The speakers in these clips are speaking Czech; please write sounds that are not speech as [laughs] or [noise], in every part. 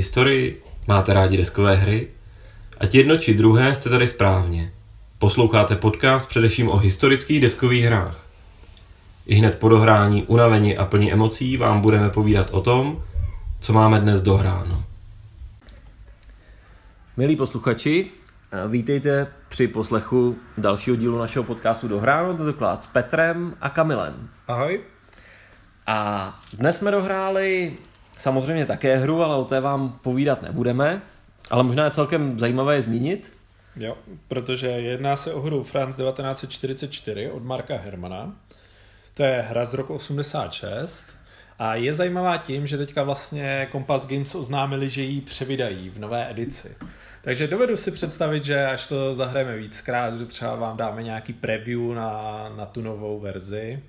Máte rádi historii? Máte rádi deskové hry? Ať jedno či druhé jste tady správně. Posloucháte podcast především o historických deskových hrách. I hned po dohrání, unavení a plní emocí vám budeme povídat o tom, co máme dnes dohráno. Milí posluchači, vítejte při poslechu dalšího dílu našeho podcastu Dohráno, tentokrát s Petrem a Kamilem. Ahoj. A dnes jsme dohráli samozřejmě také hru, ale o té vám povídat nebudeme. Ale možná je celkem zajímavé je zmínit. Jo, protože jedná se o hru France 1944 od Marka Hermana. To je hra z roku 86 a je zajímavá tím, že teďka vlastně Compass Games oznámili, že ji převydají v nové edici. Takže dovedu si představit, že až to zahrajeme víckrát, že třeba vám dáme nějaký preview na, na tu novou verzi,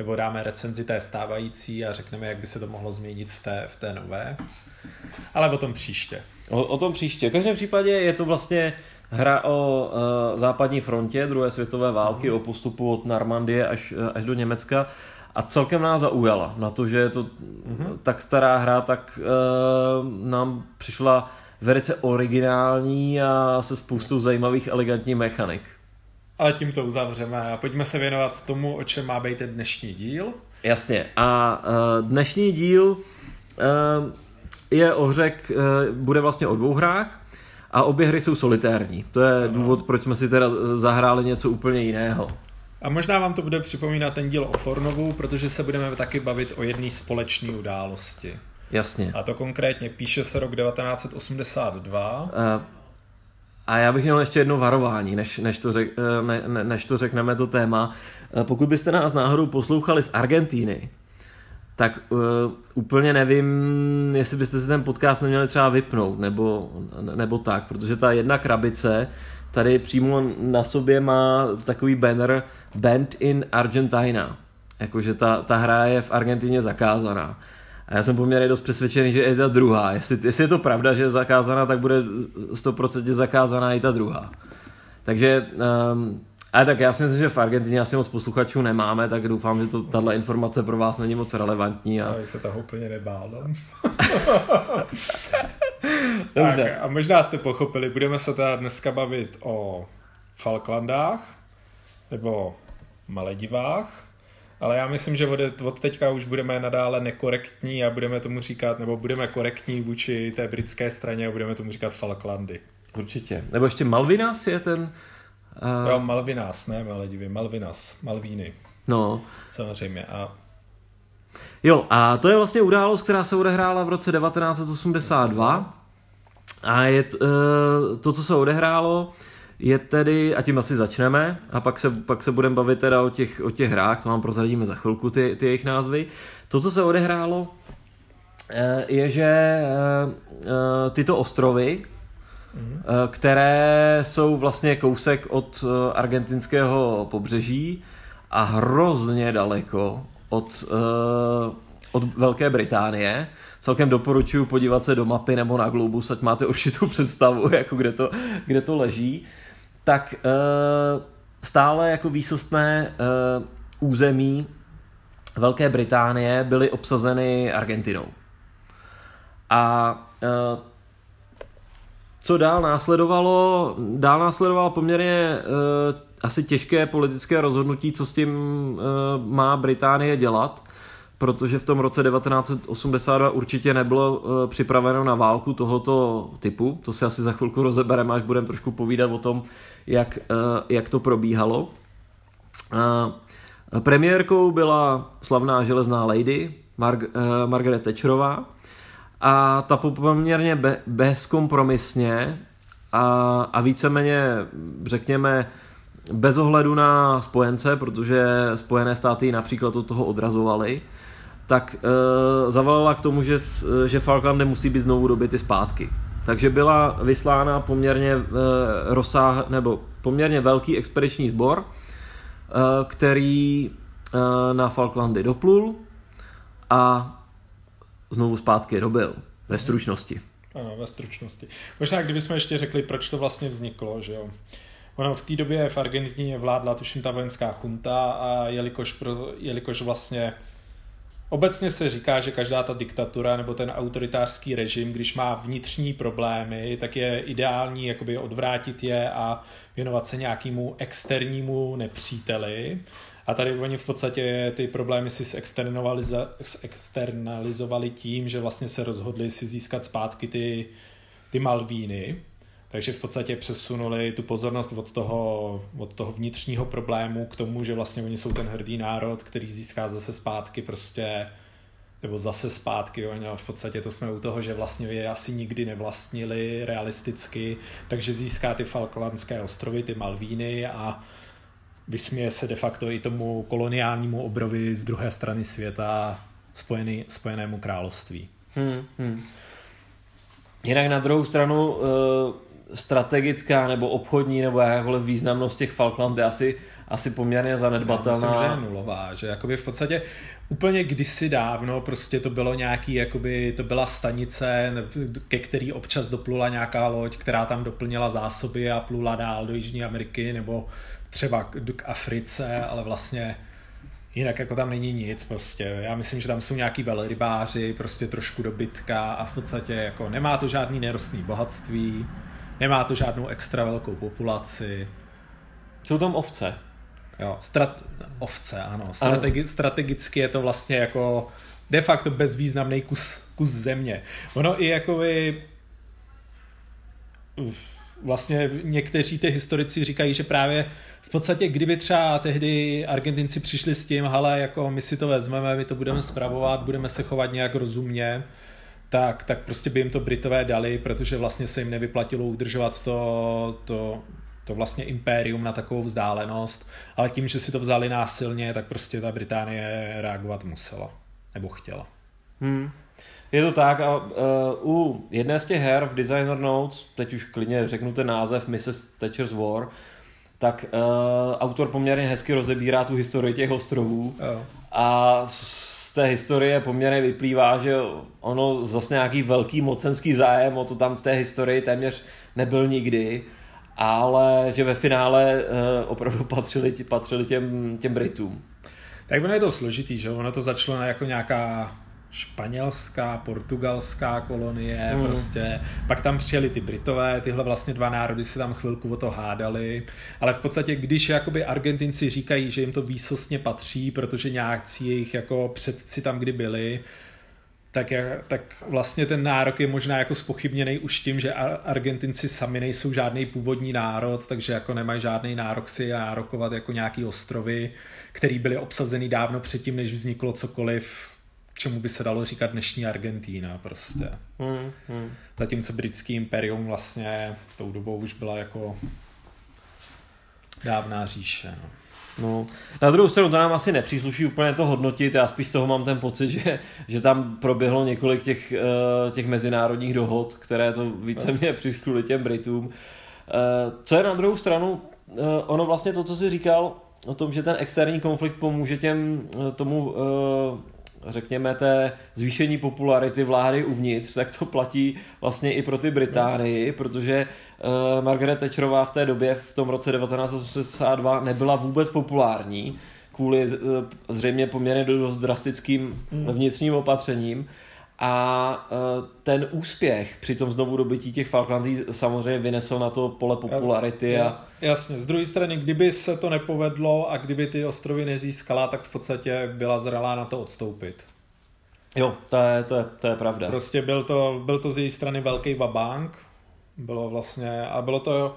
nebo dáme recenzi té stávající a řekneme, jak by se to mohlo změnit v té, v té nové. Ale o tom příště. O, o tom příště. V každém případě je to vlastně hra o uh, západní frontě druhé světové války, mm. o postupu od Normandie až, e, až do Německa a celkem nás zaujala. Na to, že je to mm-hmm. tak stará hra, tak uh, nám přišla velice originální a se spoustou zajímavých elegantních mechanik. Ale tím to uzavřeme a pojďme se věnovat tomu, o čem má být dnešní díl. Jasně. A uh, dnešní díl uh, je o hřek, uh, bude vlastně o dvou hrách a obě hry jsou solitérní. To je důvod, proč jsme si teda zahráli něco úplně jiného. A možná vám to bude připomínat ten díl o Fornovu, protože se budeme taky bavit o jedné společné události. Jasně. A to konkrétně píše se rok 1982. Uh, a já bych měl ještě jedno varování, než, než, to, řek, eh, ne, ne, než to řekneme to téma. Eh, pokud byste nás náhodou poslouchali z Argentíny, tak uh, úplně nevím, jestli byste si ten podcast neměli třeba vypnout, nebo, nebo tak, protože ta jedna krabice tady přímo na sobě má takový banner Band in Argentina. Jakože ta, ta hra je v Argentině zakázaná. A já jsem poměrně dost přesvědčený, že je ta druhá. Jestli, jestli je to pravda, že je zakázaná, tak bude 100% zakázaná i ta druhá. Takže, um, ale tak já si myslím, že v Argentině asi moc posluchačů nemáme, tak doufám, že to, tahle informace pro vás není moc relevantní. A... Já se toho úplně nebál. No. [laughs] tak, a možná jste pochopili, budeme se teda dneska bavit o Falklandách, nebo Maledivách, ale já myslím, že od, od teďka už budeme nadále nekorektní a budeme tomu říkat, nebo budeme korektní vůči té britské straně a budeme tomu říkat Falklandy. Určitě. Nebo ještě Malvinas je ten... Uh... Jo, Malvinas, ne Maledivy, Malvinas, Malvíny. No. Samozřejmě. A Jo, a to je vlastně událost, která se odehrála v roce 1982. A je to, uh, to co se odehrálo, je tedy, a tím asi začneme, a pak se, pak se budeme bavit teda o těch, o těch hrách, to vám prozradíme za chvilku, ty, ty jejich názvy. To, co se odehrálo, eh, je, že eh, eh, tyto ostrovy, mm. které jsou vlastně kousek od argentinského pobřeží a hrozně daleko od, od Velké Británie, celkem doporučuji podívat se do mapy nebo na Globus, ať máte [laughs] určitou představu, jako kde to, kde to leží tak uh, stále jako výsostné uh, území Velké Británie byly obsazeny Argentinou. A uh, co dál následovalo? Dál následovalo poměrně asi těžké politické rozhodnutí, co s tím má Británie dělat protože v tom roce 1982 určitě nebylo uh, připraveno na válku tohoto typu. To si asi za chvilku rozebereme, až budeme trošku povídat o tom, jak, uh, jak to probíhalo. Uh, premiérkou byla slavná železná lady uh, Margaret Thatcherová a ta poměrně be- bezkompromisně a, a víceméně, řekněme, bez ohledu na spojence, protože Spojené státy například od toho odrazovaly, tak uh, zavolala k tomu, že, že Falklandy musí být znovu dobyty zpátky. Takže byla vyslána poměrně uh, rozsáh, nebo poměrně velký expediční sbor, uh, který uh, na Falklandy doplul a znovu zpátky dobil. Ve stručnosti. Ano, ve stručnosti. Možná kdybychom ještě řekli, proč to vlastně vzniklo, že jo. Ono v té době v Argentině vládla tuším ta vojenská chunta a jelikož, pro, jelikož vlastně obecně se říká, že každá ta diktatura nebo ten autoritářský režim, když má vnitřní problémy, tak je ideální jakoby odvrátit je a věnovat se nějakému externímu nepříteli. A tady oni v podstatě ty problémy si externalizovali tím, že vlastně se rozhodli si získat zpátky ty, ty Malvíny. Takže v podstatě přesunuli tu pozornost od toho, od toho vnitřního problému k tomu, že vlastně oni jsou ten hrdý národ, který získá zase zpátky prostě nebo zase zpátky, oni v podstatě to jsme u toho, že vlastně je asi nikdy nevlastnili realisticky, takže získá ty Falklandské ostrovy, ty Malvíny a vysměje se de facto i tomu koloniálnímu obrovi z druhé strany světa spojený, spojenému království. Hmm, hmm. Jinak na druhou stranu eh, strategická nebo obchodní nebo jakákoliv významnost těch Falkland je asi, asi poměrně zanedbatelná. Myslím, že je nulová, že jakoby v podstatě úplně kdysi dávno prostě to bylo nějaký, jakoby to byla stanice, ke který občas doplula nějaká loď, která tam doplnila zásoby a plula dál do Jižní Ameriky nebo třeba k Africe, ale vlastně jinak jako tam není nic prostě. Já myslím, že tam jsou nějaký velrybáři, prostě trošku dobytka a v podstatě jako nemá to žádný nerostný bohatství, nemá to žádnou extra velkou populaci. Jsou tam ovce. Jo, strat... ovce, ano. Strategi... Strategicky je to vlastně jako de facto bezvýznamný kus, kus země. Ono i jako by vlastně někteří ty historici říkají, že právě v podstatě, kdyby třeba tehdy Argentinci přišli s tím, hele, jako my si to vezmeme, my to budeme spravovat, budeme se chovat nějak rozumně, tak, tak prostě by jim to Britové dali, protože vlastně se jim nevyplatilo udržovat to, to, to vlastně impérium na takovou vzdálenost, ale tím, že si to vzali násilně, tak prostě ta Británie reagovat musela, nebo chtěla. Hmm. Je to tak a uh, u jedné z těch her v Designer Notes, teď už klidně řeknu ten název Mrs. Thatcher's War, tak uh, autor poměrně hezky rozebírá tu historii těch ostrovů oh. a z té historie poměrně vyplývá, že ono zase nějaký velký mocenský zájem o to tam v té historii téměř nebyl nikdy, ale že ve finále uh, opravdu patřili, patřili těm, těm Britům. Tak ono je to složitý, že ono to začalo jako nějaká španělská, portugalská kolonie, mm. prostě. Pak tam přijeli ty Britové, tyhle vlastně dva národy se tam chvilku o to hádali, ale v podstatě, když jakoby Argentinci říkají, že jim to výsostně patří, protože nějakcí jejich jako předci tam kdy byli, tak, je, tak vlastně ten nárok je možná jako spochybněný už tím, že Argentinci sami nejsou žádný původní národ, takže jako nemají žádný nárok si nárokovat jako nějaký ostrovy, který byly obsazeny dávno předtím, než vzniklo cokoliv čemu by se dalo říkat dnešní Argentína prostě. Hmm, hmm. Zatímco britský imperium vlastně tou dobou už byla jako dávná říše. No. No, na druhou stranu to nám asi nepřísluší úplně to hodnotit, já spíš z toho mám ten pocit, že, že tam proběhlo několik těch, uh, těch mezinárodních dohod, které to víceméně přiškuli těm Britům. Uh, co je na druhou stranu, uh, ono vlastně to, co jsi říkal, o tom, že ten externí konflikt pomůže těm tomu řekněme, té zvýšení popularity vlády uvnitř, tak to platí vlastně i pro ty Británii, protože uh, Margaret Thatcherová v té době, v tom roce 1982, nebyla vůbec populární kvůli uh, zřejmě poměrně dost drastickým hmm. vnitřním opatřením. A uh, ten úspěch při tom znovu dobytí těch Falklandí samozřejmě vynesl na to pole popularity. A... Jasně, z druhé strany, kdyby se to nepovedlo a kdyby ty ostrovy nezískala, tak v podstatě byla zralá na to odstoupit. Jo, to je, to je, to je pravda. Prostě byl to, byl to z její strany velký vabank. Bylo vlastně, a bylo to,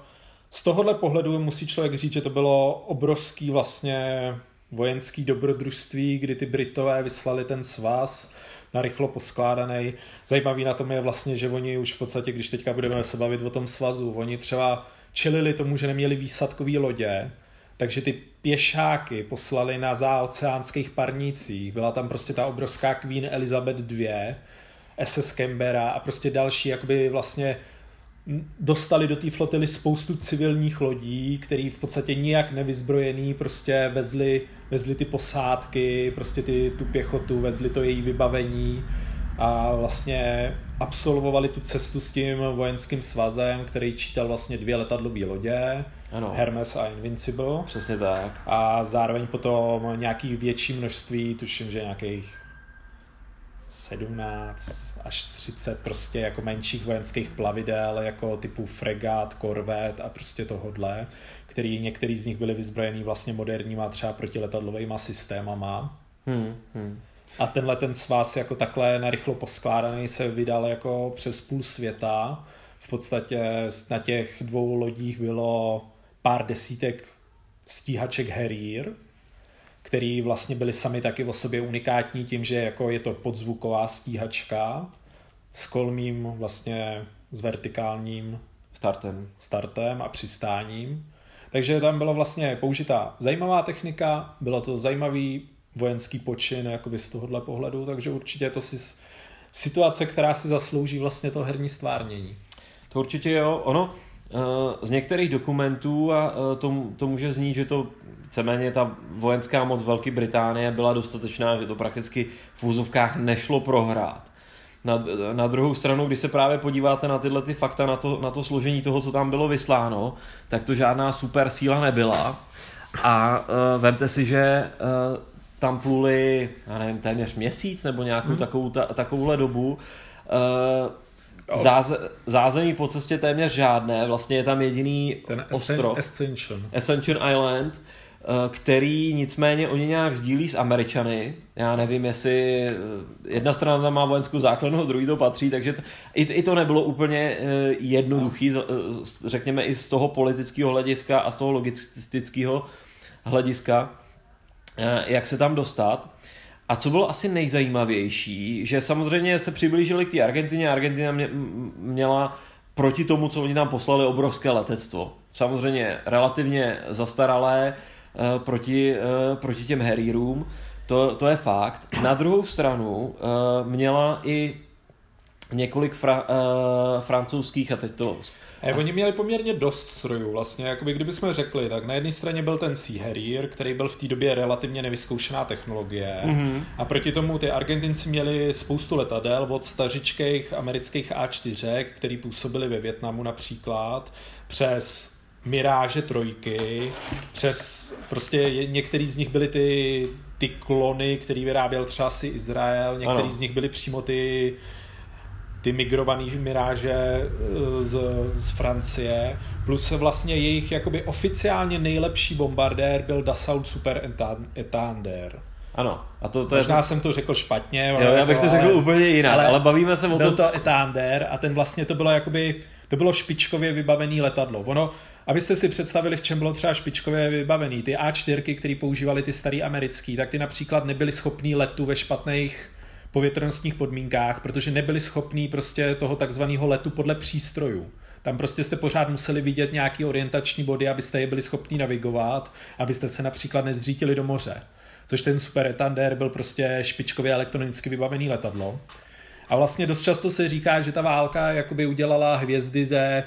z tohohle pohledu musí člověk říct, že to bylo obrovský vlastně vojenský dobrodružství, kdy ty Britové vyslali ten svaz narychlo poskládaný. Zajímavý na tom je vlastně, že oni už v podstatě, když teďka budeme se bavit o tom svazu, oni třeba čelili tomu, že neměli výsadkové lodě, takže ty pěšáky poslali na záoceánských parnících. Byla tam prostě ta obrovská Queen Elizabeth II, SS Canberra a prostě další jakoby vlastně dostali do té flotily spoustu civilních lodí, který v podstatě nijak nevyzbrojený prostě vezli, vezli ty posádky, prostě ty, tu pěchotu, vezli to její vybavení a vlastně absolvovali tu cestu s tím vojenským svazem, který čítal vlastně dvě letadlové lodě, ano. Hermes a Invincible. Přesně tak. A zároveň potom nějaký větší množství, tuším, že nějakých 17 až 30 prostě jako menších vojenských plavidel, jako typu fregát, korvet a prostě tohodle, který některý z nich byly vyzbrojený vlastně moderníma třeba protiletadlovými systémama. Hmm, hmm. A tenhle ten svaz jako takhle narychlo poskládaný se vydal jako přes půl světa. V podstatě na těch dvou lodích bylo pár desítek stíhaček Harrier, který vlastně byly sami taky o sobě unikátní tím, že jako je to podzvuková stíhačka s kolmým vlastně s vertikálním startem, startem a přistáním. Takže tam byla vlastně použitá zajímavá technika, bylo to zajímavý vojenský počin jakoby z tohohle pohledu, takže určitě je to si situace, která si zaslouží vlastně to herní stvárnění. To určitě jo, ono z některých dokumentů a eh, to, to může znít, že to víceméně ta vojenská moc Velké Británie byla dostatečná, že to prakticky v úzovkách nešlo prohrát. Na, na druhou stranu, když se právě podíváte na tyhle ty fakta, na to, na to složení toho, co tam bylo vysláno, tak to žádná super síla nebyla. A uh, vemte si, že uh, tam pluli, já nevím, téměř měsíc nebo nějakou hmm. takovou, ta, takovouhle dobu. Uh, Záze, zázemí po cestě téměř žádné, vlastně je tam jediný Ten ostrov. Ascension. Ascension Island, Eh, který nicméně oni nějak sdílí s Američany. Já nevím, jestli eh, jedna strana tam má vojenskou základnu, [laughs] druhý to patří, takže t- i, to nebylo úplně eh, jednoduchý, řekněme i z toho politického hlediska a z toho logistického hlediska, jak se tam dostat. A co bylo asi nejzajímavější, že samozřejmě se přiblížili k té Argentině. Argentina mě, měla proti tomu, co oni tam poslali, obrovské letectvo. Samozřejmě relativně zastaralé, Eh, proti, eh, proti těm herírům, to, to je fakt. Na druhou stranu eh, měla i několik fra, francouzských, a teď to a oni měli poměrně dost strojů vlastně, jakoby kdybychom řekli, tak na jedné straně byl ten Sea Harrier, který byl v té době relativně nevyzkoušená technologie mm-hmm. a proti tomu ty Argentinci měli spoustu letadel od stařičkých amerických A4, který působili ve Větnamu například, přes Miráže trojky, přes prostě některý z nich byly ty, ty klony, který vyráběl třeba si Izrael, některý ano. z nich byly přímo ty ty migrované miráže eh, z, z Francie, plus vlastně jejich jakoby oficiálně nejlepší bombardér byl Dassault Super Ethander. Ano. A to, to Možná je... jsem to řekl špatně. Jo, já bych to řekl ale, úplně jinak, ale, ale bavíme se o tom. Byl to Ethander a ten vlastně to bylo jakoby, to bylo špičkově vybavený letadlo. Ono, Abyste si představili, v čem bylo třeba špičkově vybavený. Ty A4, které používali ty starý americký, tak ty například nebyly schopný letu ve špatných povětrnostních podmínkách, protože nebyli schopní prostě toho takzvaného letu podle přístrojů. Tam prostě jste pořád museli vidět nějaký orientační body, abyste je byli schopni navigovat, abyste se například nezřítili do moře. Což ten Super Ethander byl prostě špičkově elektronicky vybavený letadlo. A vlastně dost často se říká, že ta válka jakoby udělala hvězdy ze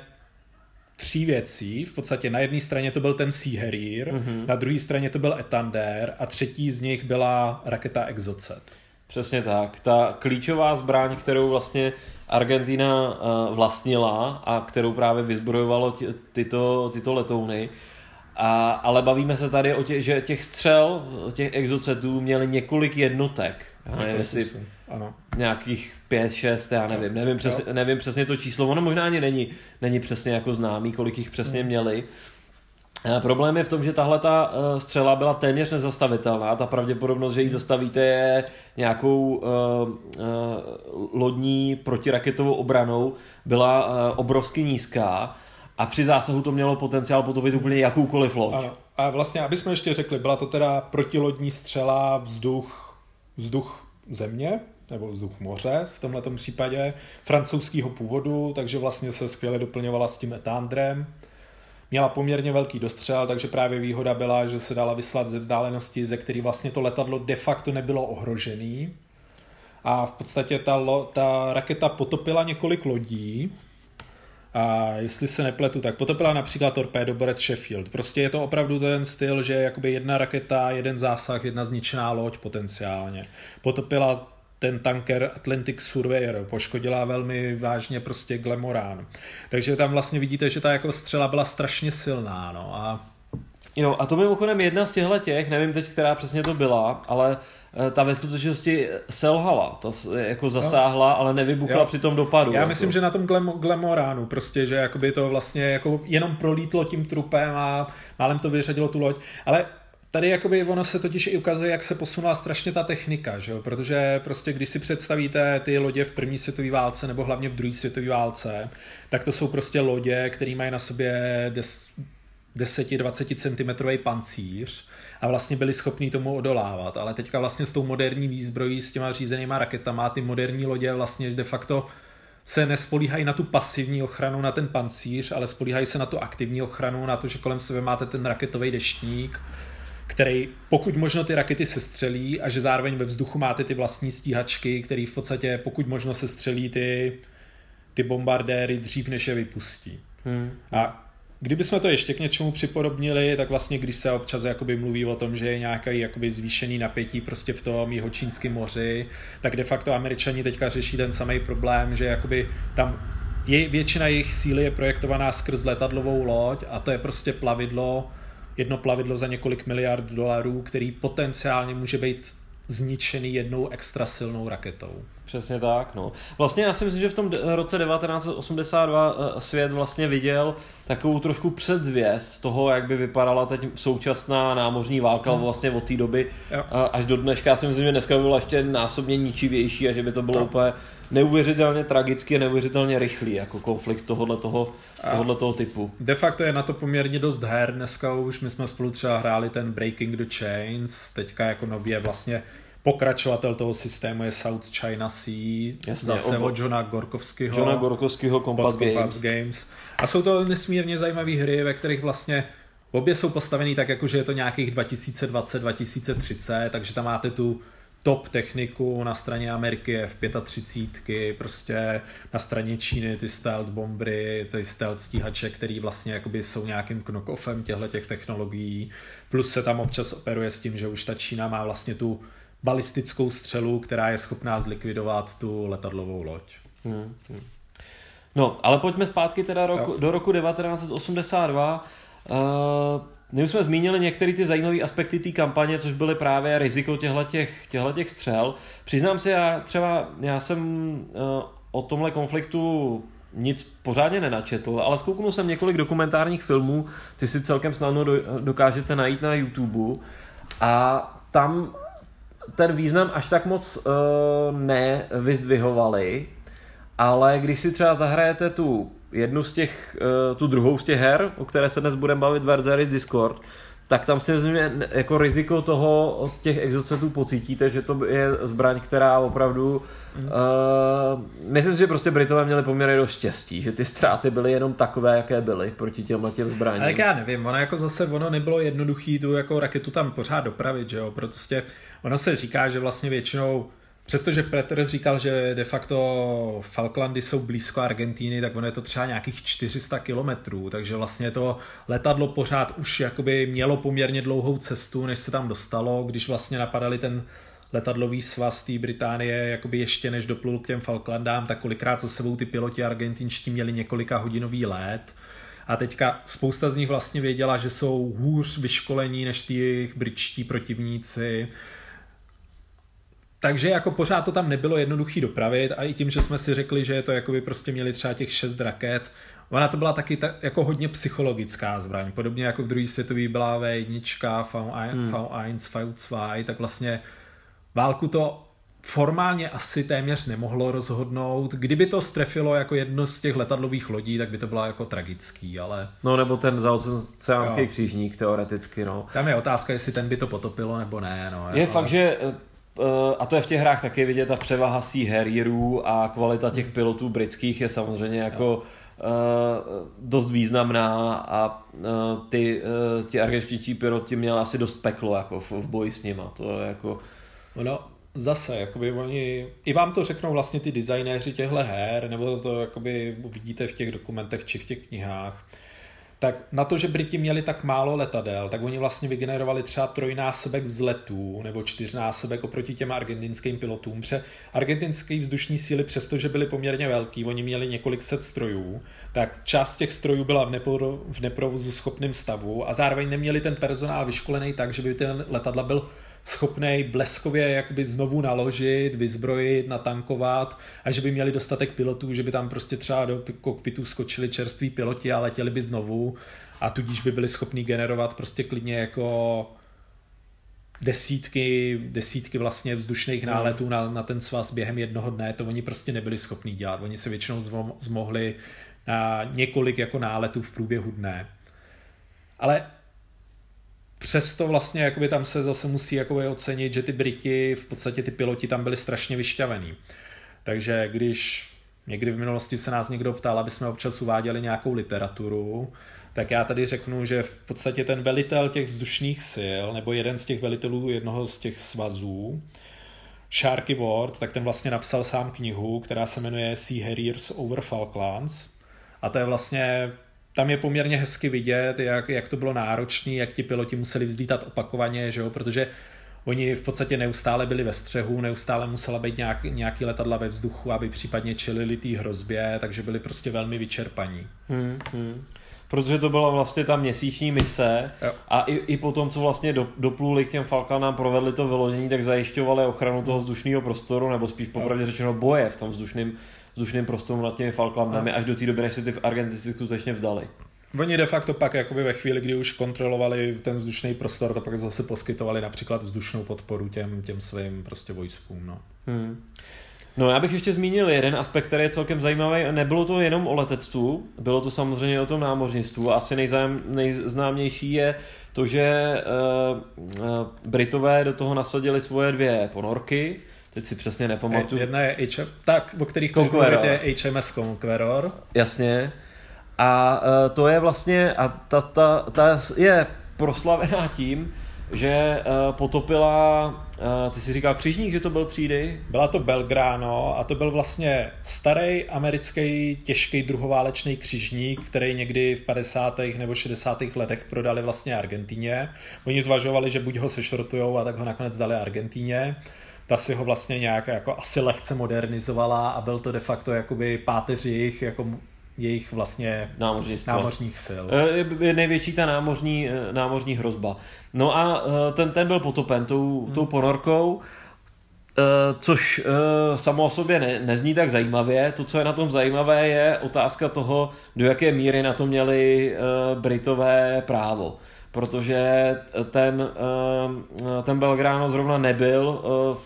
tří věcí. V podstatě na jedné straně to byl ten Sea Harrier, mm-hmm. na druhé straně to byl Ethander a třetí z nich byla raketa Exocet. Přesně tak. Ta klíčová zbraň, kterou vlastně Argentina uh, vlastnila a kterou právě vyzbrojovalo tyto, tyto letouny, a, ale bavíme se tady o těch, že těch střel, těch exocetů měli několik jednotek. Já nevím, jestli ano. nějakých pět, šest, já nevím, nevím přesně, nevím přesně to číslo, ono možná ani není, není přesně jako známý, kolik jich přesně hmm. měli. A problém je v tom, že tahle ta uh, střela byla téměř nezastavitelná. Ta pravděpodobnost, že ji zastavíte, je nějakou uh, lodní protiraketovou obranou, byla obrovsky nízká a při zásahu to mělo potenciál potopit úplně jakoukoliv loď. Ano. A vlastně, aby jsme ještě řekli, byla to teda protilodní střela vzduch, vzduch země, nebo vzduch moře v tomto případě, francouzského původu, takže vlastně se skvěle doplňovala s tím etandrem. Měla poměrně velký dostřel, takže právě výhoda byla, že se dala vyslat ze vzdálenosti, ze který vlastně to letadlo de facto nebylo ohrožený. A v podstatě ta, lo, ta raketa potopila několik lodí, a jestli se nepletu, tak potopila například torpédoborec Sheffield. Prostě je to opravdu ten styl, že jakoby jedna raketa, jeden zásah, jedna zničená loď potenciálně. Potopila ten tanker Atlantic Surveyor, poškodila velmi vážně prostě Glamorán. Takže tam vlastně vidíte, že ta jako střela byla strašně silná, no a Jo, a to mimochodem jedna z těchto těch, nevím teď, která přesně to byla, ale eh, ta ve skutečnosti selhala, ta jako zasáhla, no. ale nevybuchla jo. při tom dopadu. Já jako. myslím, že na tom Glamoránu prostě, že jakoby to vlastně jako jenom prolítlo tím trupem a málem to vyřadilo tu loď, ale Tady jakoby ono se totiž i ukazuje, jak se posunula strašně ta technika, že jo? protože prostě když si představíte ty lodě v první světové válce nebo hlavně v druhé světové válce, tak to jsou prostě lodě, které mají na sobě 10-20 cm pancíř a vlastně byli schopni tomu odolávat. Ale teďka vlastně s tou moderní výzbrojí, s těma řízenýma raketama, ty moderní lodě vlastně de facto se nespolíhají na tu pasivní ochranu, na ten pancíř, ale spolíhají se na tu aktivní ochranu, na to, že kolem sebe máte ten raketový deštník, který pokud možno ty rakety sestřelí a že zároveň ve vzduchu máte ty vlastní stíhačky, který v podstatě pokud možno sestřelí ty, ty bombardéry dřív, než je vypustí. Hmm. A Kdybychom to ještě k něčemu připodobnili, tak vlastně když se občas jakoby mluví o tom, že je nějaký jakoby zvýšený napětí prostě v tom jeho čínském moři, tak de facto američani teďka řeší ten samý problém, že jakoby tam je, většina jejich síly je projektovaná skrz letadlovou loď a to je prostě plavidlo, jedno plavidlo za několik miliard dolarů, který potenciálně může být zničený jednou extra silnou raketou. Přesně tak, no. Vlastně já si myslím, že v tom roce 1982 eh, svět vlastně viděl takovou trošku předzvěst toho, jak by vypadala teď současná námořní válka hmm. vlastně od té doby jo. až do dneška. Já si myslím, že dneska by byla ještě násobně ničivější a že by to bylo no. úplně neuvěřitelně tragický a neuvěřitelně rychlý jako konflikt tohohle toho, tohohle toho typu. De facto je na to poměrně dost her. Dneska už my jsme spolu třeba hráli ten Breaking the Chains, teďka jako nově vlastně pokračovatel toho systému je South China Sea, Jasně, zase od Johna Gorkovského. Johna Gorkovského Compass, Games. Compass Games. A jsou to nesmírně zajímavé hry, ve kterých vlastně obě jsou postavený tak, jako že je to nějakých 2020-2030, takže tam máte tu top techniku na straně Ameriky F-35, prostě na straně Číny ty stealth bombry, ty stealth stíhače, který vlastně jakoby jsou nějakým knockoffem těchto těch technologií, plus se tam občas operuje s tím, že už ta Čína má vlastně tu balistickou střelu, která je schopná zlikvidovat tu letadlovou loď. Hmm, hmm. No, ale pojďme zpátky teda roku, do roku 1982. Uh, my už jsme zmínili některé ty zajímavé aspekty té kampaně, což byly právě riziko těchto těch střel. Přiznám se, já třeba, já jsem uh, o tomhle konfliktu nic pořádně nenačetl, ale zkouknul jsem několik dokumentárních filmů, ty si celkem snadno do, dokážete najít na YouTube a tam ten význam až tak moc uh, nevyzdvihovali, ale když si třeba zahrajete tu jednu z těch, uh, tu druhou z těch her, o které se dnes budeme bavit, Verzeris Discord, tak tam si myslím, jako riziko toho od těch exocetů pocítíte, že to je zbraň, která opravdu mm. uh, myslím si, že prostě Britové měli poměrně dost štěstí, že ty ztráty byly jenom takové, jaké byly proti těm těm zbraním. Ale já nevím, ono jako zase ono nebylo jednoduché tu jako raketu tam pořád dopravit, že jo, prostě ono se říká, že vlastně většinou Přestože Preter říkal, že de facto Falklandy jsou blízko Argentíny, tak ono je to třeba nějakých 400 kilometrů, takže vlastně to letadlo pořád už jakoby mělo poměrně dlouhou cestu, než se tam dostalo, když vlastně napadali ten letadlový svaz té Británie, jakoby ještě než doplul k těm Falklandám, tak kolikrát za sebou ty piloti argentinští měli několika hodinový let. A teďka spousta z nich vlastně věděla, že jsou hůř vyškolení než ty jejich britští protivníci, takže jako pořád to tam nebylo jednoduchý dopravit a i tím, že jsme si řekli, že to jako by prostě měli třeba těch šest raket, ona to byla taky ta, jako hodně psychologická zbraň. Podobně jako v druhé světové byla V1, V1, hmm. V1, V2, tak vlastně válku to formálně asi téměř nemohlo rozhodnout. Kdyby to strefilo jako jedno z těch letadlových lodí, tak by to bylo jako tragický, ale... No nebo ten zaoceánský křížník teoreticky, no. Tam je otázka, jestli ten by to potopilo nebo ne, no. Je jako... fakt, že Eh, a to je v těch hrách taky vidět, ta převaha Sea Harrierů a kvalita těch pilotů britských je samozřejmě jako Uh, dost významná a uh, ty, uh, ti argenštití piloti měli asi dost peklo jako v, v boji s nima. To je jako... No, zase, jakoby oni, i vám to řeknou vlastně ty designéři těchto her, nebo to jakoby vidíte v těch dokumentech či v těch knihách, tak na to, že Briti měli tak málo letadel, tak oni vlastně vygenerovali třeba trojnásobek vzletů nebo čtyřnásobek oproti těm argentinským pilotům. Pře argentinské vzdušní síly, přestože byly poměrně velký, oni měli několik set strojů, tak část těch strojů byla v, nepro, v neprovozu schopném stavu a zároveň neměli ten personál vyškolený tak, že by ten letadla byl schopný bleskově jakoby znovu naložit, vyzbrojit, natankovat a že by měli dostatek pilotů, že by tam prostě třeba do kokpitu skočili čerství piloti a letěli by znovu a tudíž by byli schopni generovat prostě klidně jako desítky, desítky vlastně vzdušných hmm. náletů na, na ten svaz během jednoho dne, to oni prostě nebyli schopni dělat. Oni se většinou zmohli na několik jako náletů v průběhu dne. Ale přesto vlastně jakoby tam se zase musí jakoby ocenit, že ty Briti, v podstatě ty piloti tam byli strašně vyšťavený. Takže když někdy v minulosti se nás někdo ptal, aby jsme občas uváděli nějakou literaturu, tak já tady řeknu, že v podstatě ten velitel těch vzdušných sil, nebo jeden z těch velitelů jednoho z těch svazů, Sharky Ward, tak ten vlastně napsal sám knihu, která se jmenuje Sea Harriers over Falklands. A to je vlastně, tam je poměrně hezky vidět, jak, jak to bylo náročné, jak ti piloti museli vzlítat opakovaně, že jo, protože Oni v podstatě neustále byli ve střehu, neustále musela být nějak, nějaký letadla ve vzduchu, aby případně čelili té hrozbě, takže byli prostě velmi vyčerpaní. Hmm, hmm protože to byla vlastně ta měsíční mise jo. a i, i po tom, co vlastně do, dopluli k těm Falkanám, provedli to vyložení, tak zajišťovali ochranu toho vzdušného prostoru, nebo spíš popravdě řečeno boje v tom vzdušném vzdušném prostoru nad těmi Falklandami, až do té doby, než se ty Argentinci skutečně vzdali. Oni de facto pak jakoby ve chvíli, kdy už kontrolovali ten vzdušný prostor, to pak zase poskytovali například vzdušnou podporu těm, těm svým prostě vojskům. No. Hmm. No já bych ještě zmínil jeden aspekt, který je celkem zajímavý. Nebylo to jenom o letectvu, bylo to samozřejmě o tom námořnictvu. Asi nejzám, nejznámější je to, že uh, uh, Britové do toho nasadili svoje dvě ponorky, teď si přesně nepamatuju. Jedna je H- tak, o kterých chci mluvit, je HMS Conqueror. Jasně. A uh, to je vlastně, a ta, ta, ta je proslavená tím, že uh, potopila, uh, ty si říkal křižník, že to byl třídy? Byla to Belgrano a to byl vlastně starý americký těžký druhoválečný křižník, který někdy v 50. nebo 60. letech prodali vlastně Argentíně. Oni zvažovali, že buď ho sešrotujou a tak ho nakonec dali Argentíně. Ta si ho vlastně nějak jako asi lehce modernizovala a byl to de facto jakoby páteř jejich jako jejich vlastně námořních sil. Eh, je největší ta námořní, námořní hrozba. No a eh, ten, ten byl potopen tou, hmm. tou ponorkou, eh, což eh, samo o sobě ne, nezní tak zajímavě. To, co je na tom zajímavé, je otázka toho, do jaké míry na to měli Britové právo. Protože ten, ten Belgrano zrovna nebyl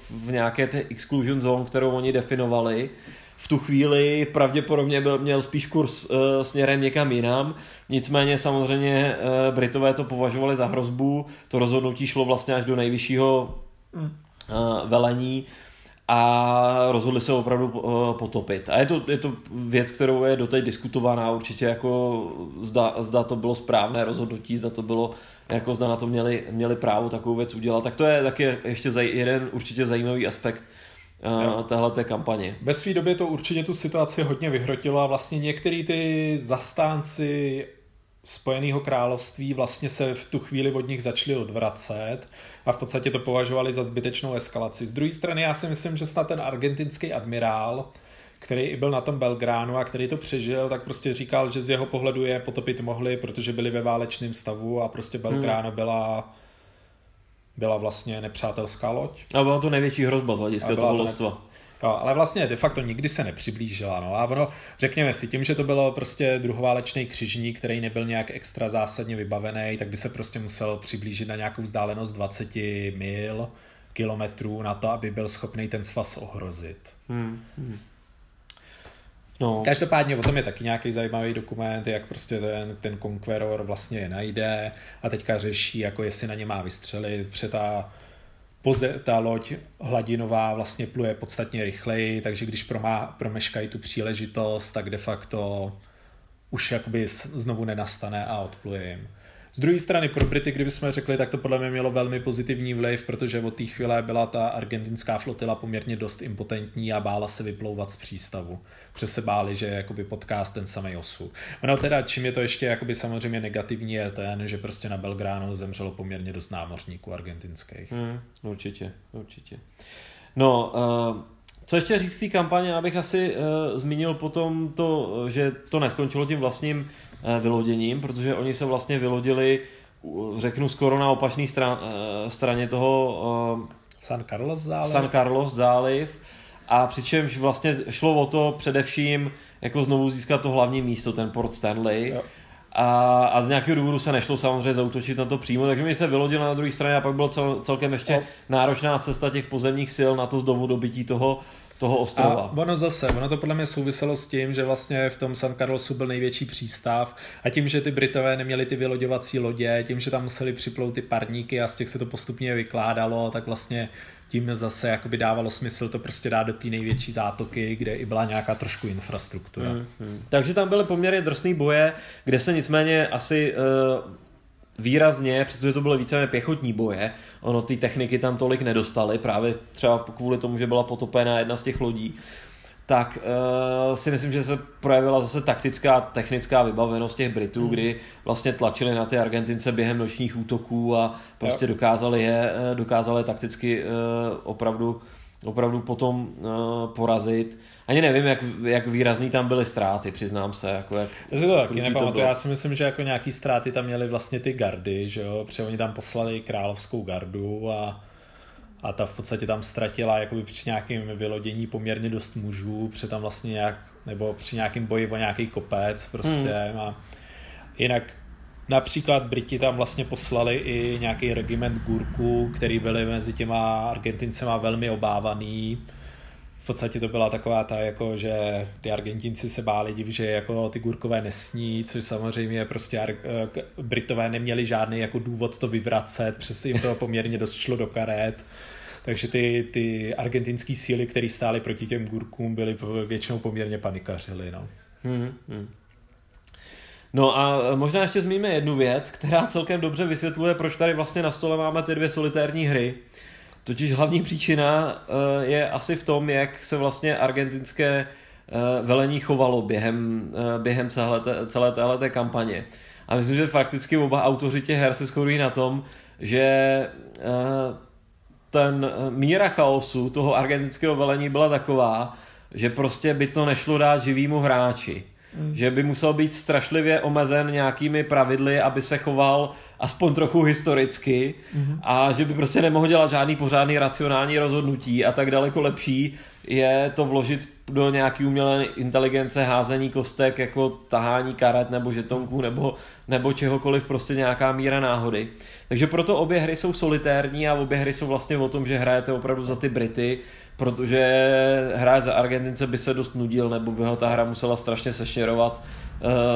v nějaké té exclusion zone, kterou oni definovali, v tu chvíli pravděpodobně byl, měl spíš kurz směrem někam jinam. Nicméně samozřejmě Britové to považovali za hrozbu. To rozhodnutí šlo vlastně až do nejvyššího uh, velení a rozhodli se opravdu uh, potopit. A je to, je to věc, kterou je doteď diskutovaná určitě jako zda, zda to bylo správné rozhodnutí, zda to bylo jako zda na to měli, měli právo takovou věc udělat. Tak to je taky ještě zaj, jeden určitě zajímavý aspekt uh, téhle té kampaně. Ve své době to určitě tu situaci hodně vyhrotilo a vlastně některý ty zastánci Spojeného království vlastně se v tu chvíli od nich začali odvracet a v podstatě to považovali za zbytečnou eskalaci. Z druhé strany já si myslím, že snad ten argentinský admirál, který i byl na tom Belgránu a který to přežil, tak prostě říkal, že z jeho pohledu je potopit mohli, protože byli ve válečném stavu a prostě Belgráno hmm. byla byla vlastně nepřátelská loď. A byla to největší hrozba z hlediska toho loďstva. Jo, ale vlastně de facto nikdy se nepřiblížila. No. A ono, řekněme si, tím, že to bylo prostě druhoválečný křižník, který nebyl nějak extra zásadně vybavený, tak by se prostě musel přiblížit na nějakou vzdálenost 20 mil, kilometrů na to, aby byl schopný ten svaz ohrozit. Hmm. Hmm. No. Každopádně o tom je taky nějaký zajímavý dokument, jak prostě ten, ten Conqueror vlastně je najde a teďka řeší, jako jestli na ně má vystřelit, protože ta, poze, ta loď hladinová vlastně pluje podstatně rychleji, takže když promá, promeškají tu příležitost, tak de facto už jakoby znovu nenastane a odpluje jim. Z druhé strany pro Brity, kdybychom řekli, tak to podle mě mělo velmi pozitivní vliv, protože od té chvíle byla ta argentinská flotila poměrně dost impotentní a bála se vyplouvat z přístavu. Přes se báli, že jakoby potká ten samý osud. No teda, čím je to ještě jakoby samozřejmě negativní, je ten, že prostě na Belgránu zemřelo poměrně dost námořníků argentinských. Hmm, určitě, určitě. No, uh... Co ještě říct k té kampaně, abych asi uh, zmínil potom to, že to neskončilo tím vlastním Eh, vyloděním, protože oni se vlastně vylodili řeknu skoro na opačné stran, straně toho San Carlos záliv. San Carlos záliv a přičemž vlastně šlo o to především jako znovu získat to hlavní místo, ten Port Stanley. Jo. A, a z nějakého důvodu se nešlo samozřejmě zautočit na to přímo, takže mi se vylodil na druhé straně a pak byla cel, celkem ještě no. náročná cesta těch pozemních sil na to znovu dobytí toho, toho ostrova. A ono zase, ono to podle mě souviselo s tím, že vlastně v tom San Carlosu byl největší přístav a tím, že ty Britové neměli ty vyloďovací lodě, tím, že tam museli připlout ty parníky a z těch se to postupně vykládalo, tak vlastně tím zase jakoby dávalo smysl to prostě dát do té největší zátoky, kde i byla nějaká trošku infrastruktura. Hmm, hmm. Takže tam byly poměrně drsné boje, kde se nicméně asi uh, výrazně, protože to byly více pěchotní boje, ono ty techniky tam tolik nedostali, právě třeba kvůli tomu, že byla potopená jedna z těch lodí, tak uh, si myslím, že se projevila zase taktická, technická vybavenost těch Britů, mm. kdy vlastně tlačili na ty Argentince během nočních útoků a prostě dokázali je, eh, dokázali takticky uh, opravdu, opravdu potom uh, porazit. Ani nevím, jak, jak výrazný tam byly ztráty, přiznám se. Jako jak, já si to taky nepamatuju, já si myslím, že jako nějaký ztráty tam měly vlastně ty gardy, že jo, protože oni tam poslali královskou gardu a a ta v podstatě tam ztratila jakoby při nějakém vylodění poměrně dost mužů, při tam vlastně nějak, nebo při nějakém boji o nějaký kopec prostě hmm. a jinak například Briti tam vlastně poslali i nějaký regiment Gurku, který byli mezi těma Argentincema velmi obávaný, podstatě to byla taková ta, jako, že ty Argentinci se báli div, že jako ty Gurkové nesní, což samozřejmě prostě Ar- eh, Britové neměli žádný jako důvod to vyvracet, přes jim to poměrně dost šlo do karet. Takže ty, ty argentinské síly, které stály proti těm Gurkům, byly většinou poměrně panikařily. No. Hmm, hmm. No a možná ještě zmíníme jednu věc, která celkem dobře vysvětluje, proč tady vlastně na stole máme ty dvě solitérní hry. Totiž hlavní příčina eh, je asi v tom, jak se vlastně argentinské eh, velení chovalo během, eh, během celé, celé téhleté kampaně. A myslím, že fakticky oba autoři těch her se shodují na tom, že ten míra chaosu toho argentinského velení byla taková, že prostě by to nešlo dát živýmu hráči. Mm. Že by musel být strašlivě omezen nějakými pravidly, aby se choval aspoň trochu historicky mm-hmm. a že by prostě nemohl dělat žádný pořádný racionální rozhodnutí a tak daleko lepší je to vložit do nějaký umělé inteligence, házení kostek, jako tahání karet nebo žetonků nebo, nebo čehokoliv, prostě nějaká míra náhody. Takže proto obě hry jsou solitérní a obě hry jsou vlastně o tom, že hrajete opravdu za ty Brity, protože hráč za Argentince by se dost nudil, nebo by ho ta hra musela strašně sešerovat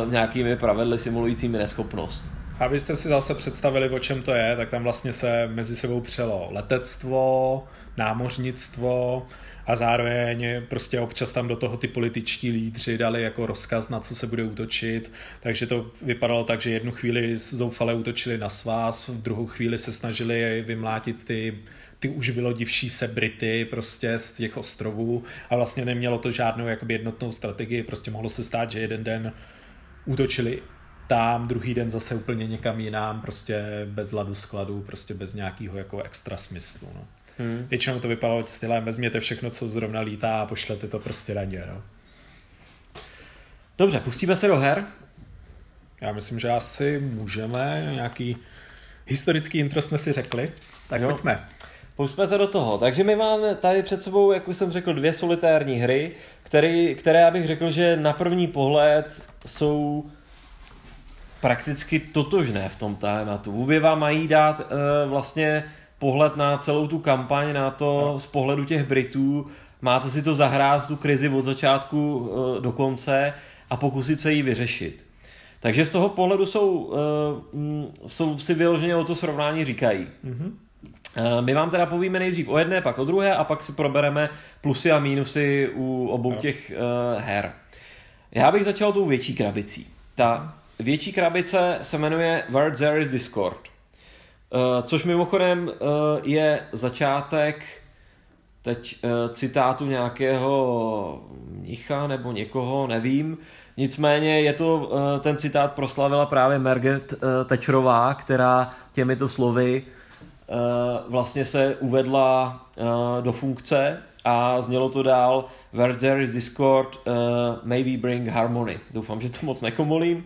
uh, nějakými pravidly simulujícími neschopnost. Abyste si zase představili, o čem to je, tak tam vlastně se mezi sebou přelo letectvo, námořnictvo a zároveň prostě občas tam do toho ty političtí lídři dali jako rozkaz, na co se bude útočit, takže to vypadalo tak, že jednu chvíli zoufale útočili na svás, v druhou chvíli se snažili vymlátit ty ty už vylodivší se Brity prostě z těch ostrovů. A vlastně nemělo to žádnou jakoby jednotnou strategii, prostě mohlo se stát, že jeden den útočili tam, druhý den zase úplně někam jinam, prostě bez ladu skladu, prostě bez nějakého jako extra smyslu. No. Hmm. Většinou to vypadalo stylem, vezměte všechno, co zrovna lítá a pošlete to prostě raně. No. Dobře, pustíme se do her. Já myslím, že asi můžeme, nějaký historický intro jsme si řekli, tak jo. pojďme. Pustíme se do toho. Takže my máme tady před sebou, jak už jsem řekl, dvě solitérní hry, které, které já bych řekl, že na první pohled jsou prakticky totožné v tom tématu. Obě vám mají dát uh, vlastně pohled na celou tu kampaň, na to no. z pohledu těch Britů. Máte si to zahrát, tu krizi od začátku uh, do konce a pokusit se ji vyřešit. Takže z toho pohledu jsou, uh, jsou si vyloženě o to srovnání říkají. Mm-hmm. My vám teda povíme nejdřív o jedné, pak o druhé a pak si probereme plusy a mínusy u obou no. těch uh, her. Já bych začal tou větší krabicí. Ta větší krabice se jmenuje Where There is Discord. Uh, což mimochodem uh, je začátek teď uh, citátu nějakého mnicha nebo někoho, nevím. Nicméně je to, ten citát proslavila právě Margaret Thatcherová, která těmito slovy vlastně se uvedla do funkce a znělo to dál Where there is discord, uh, may we bring harmony. Doufám, že to moc nekomolím.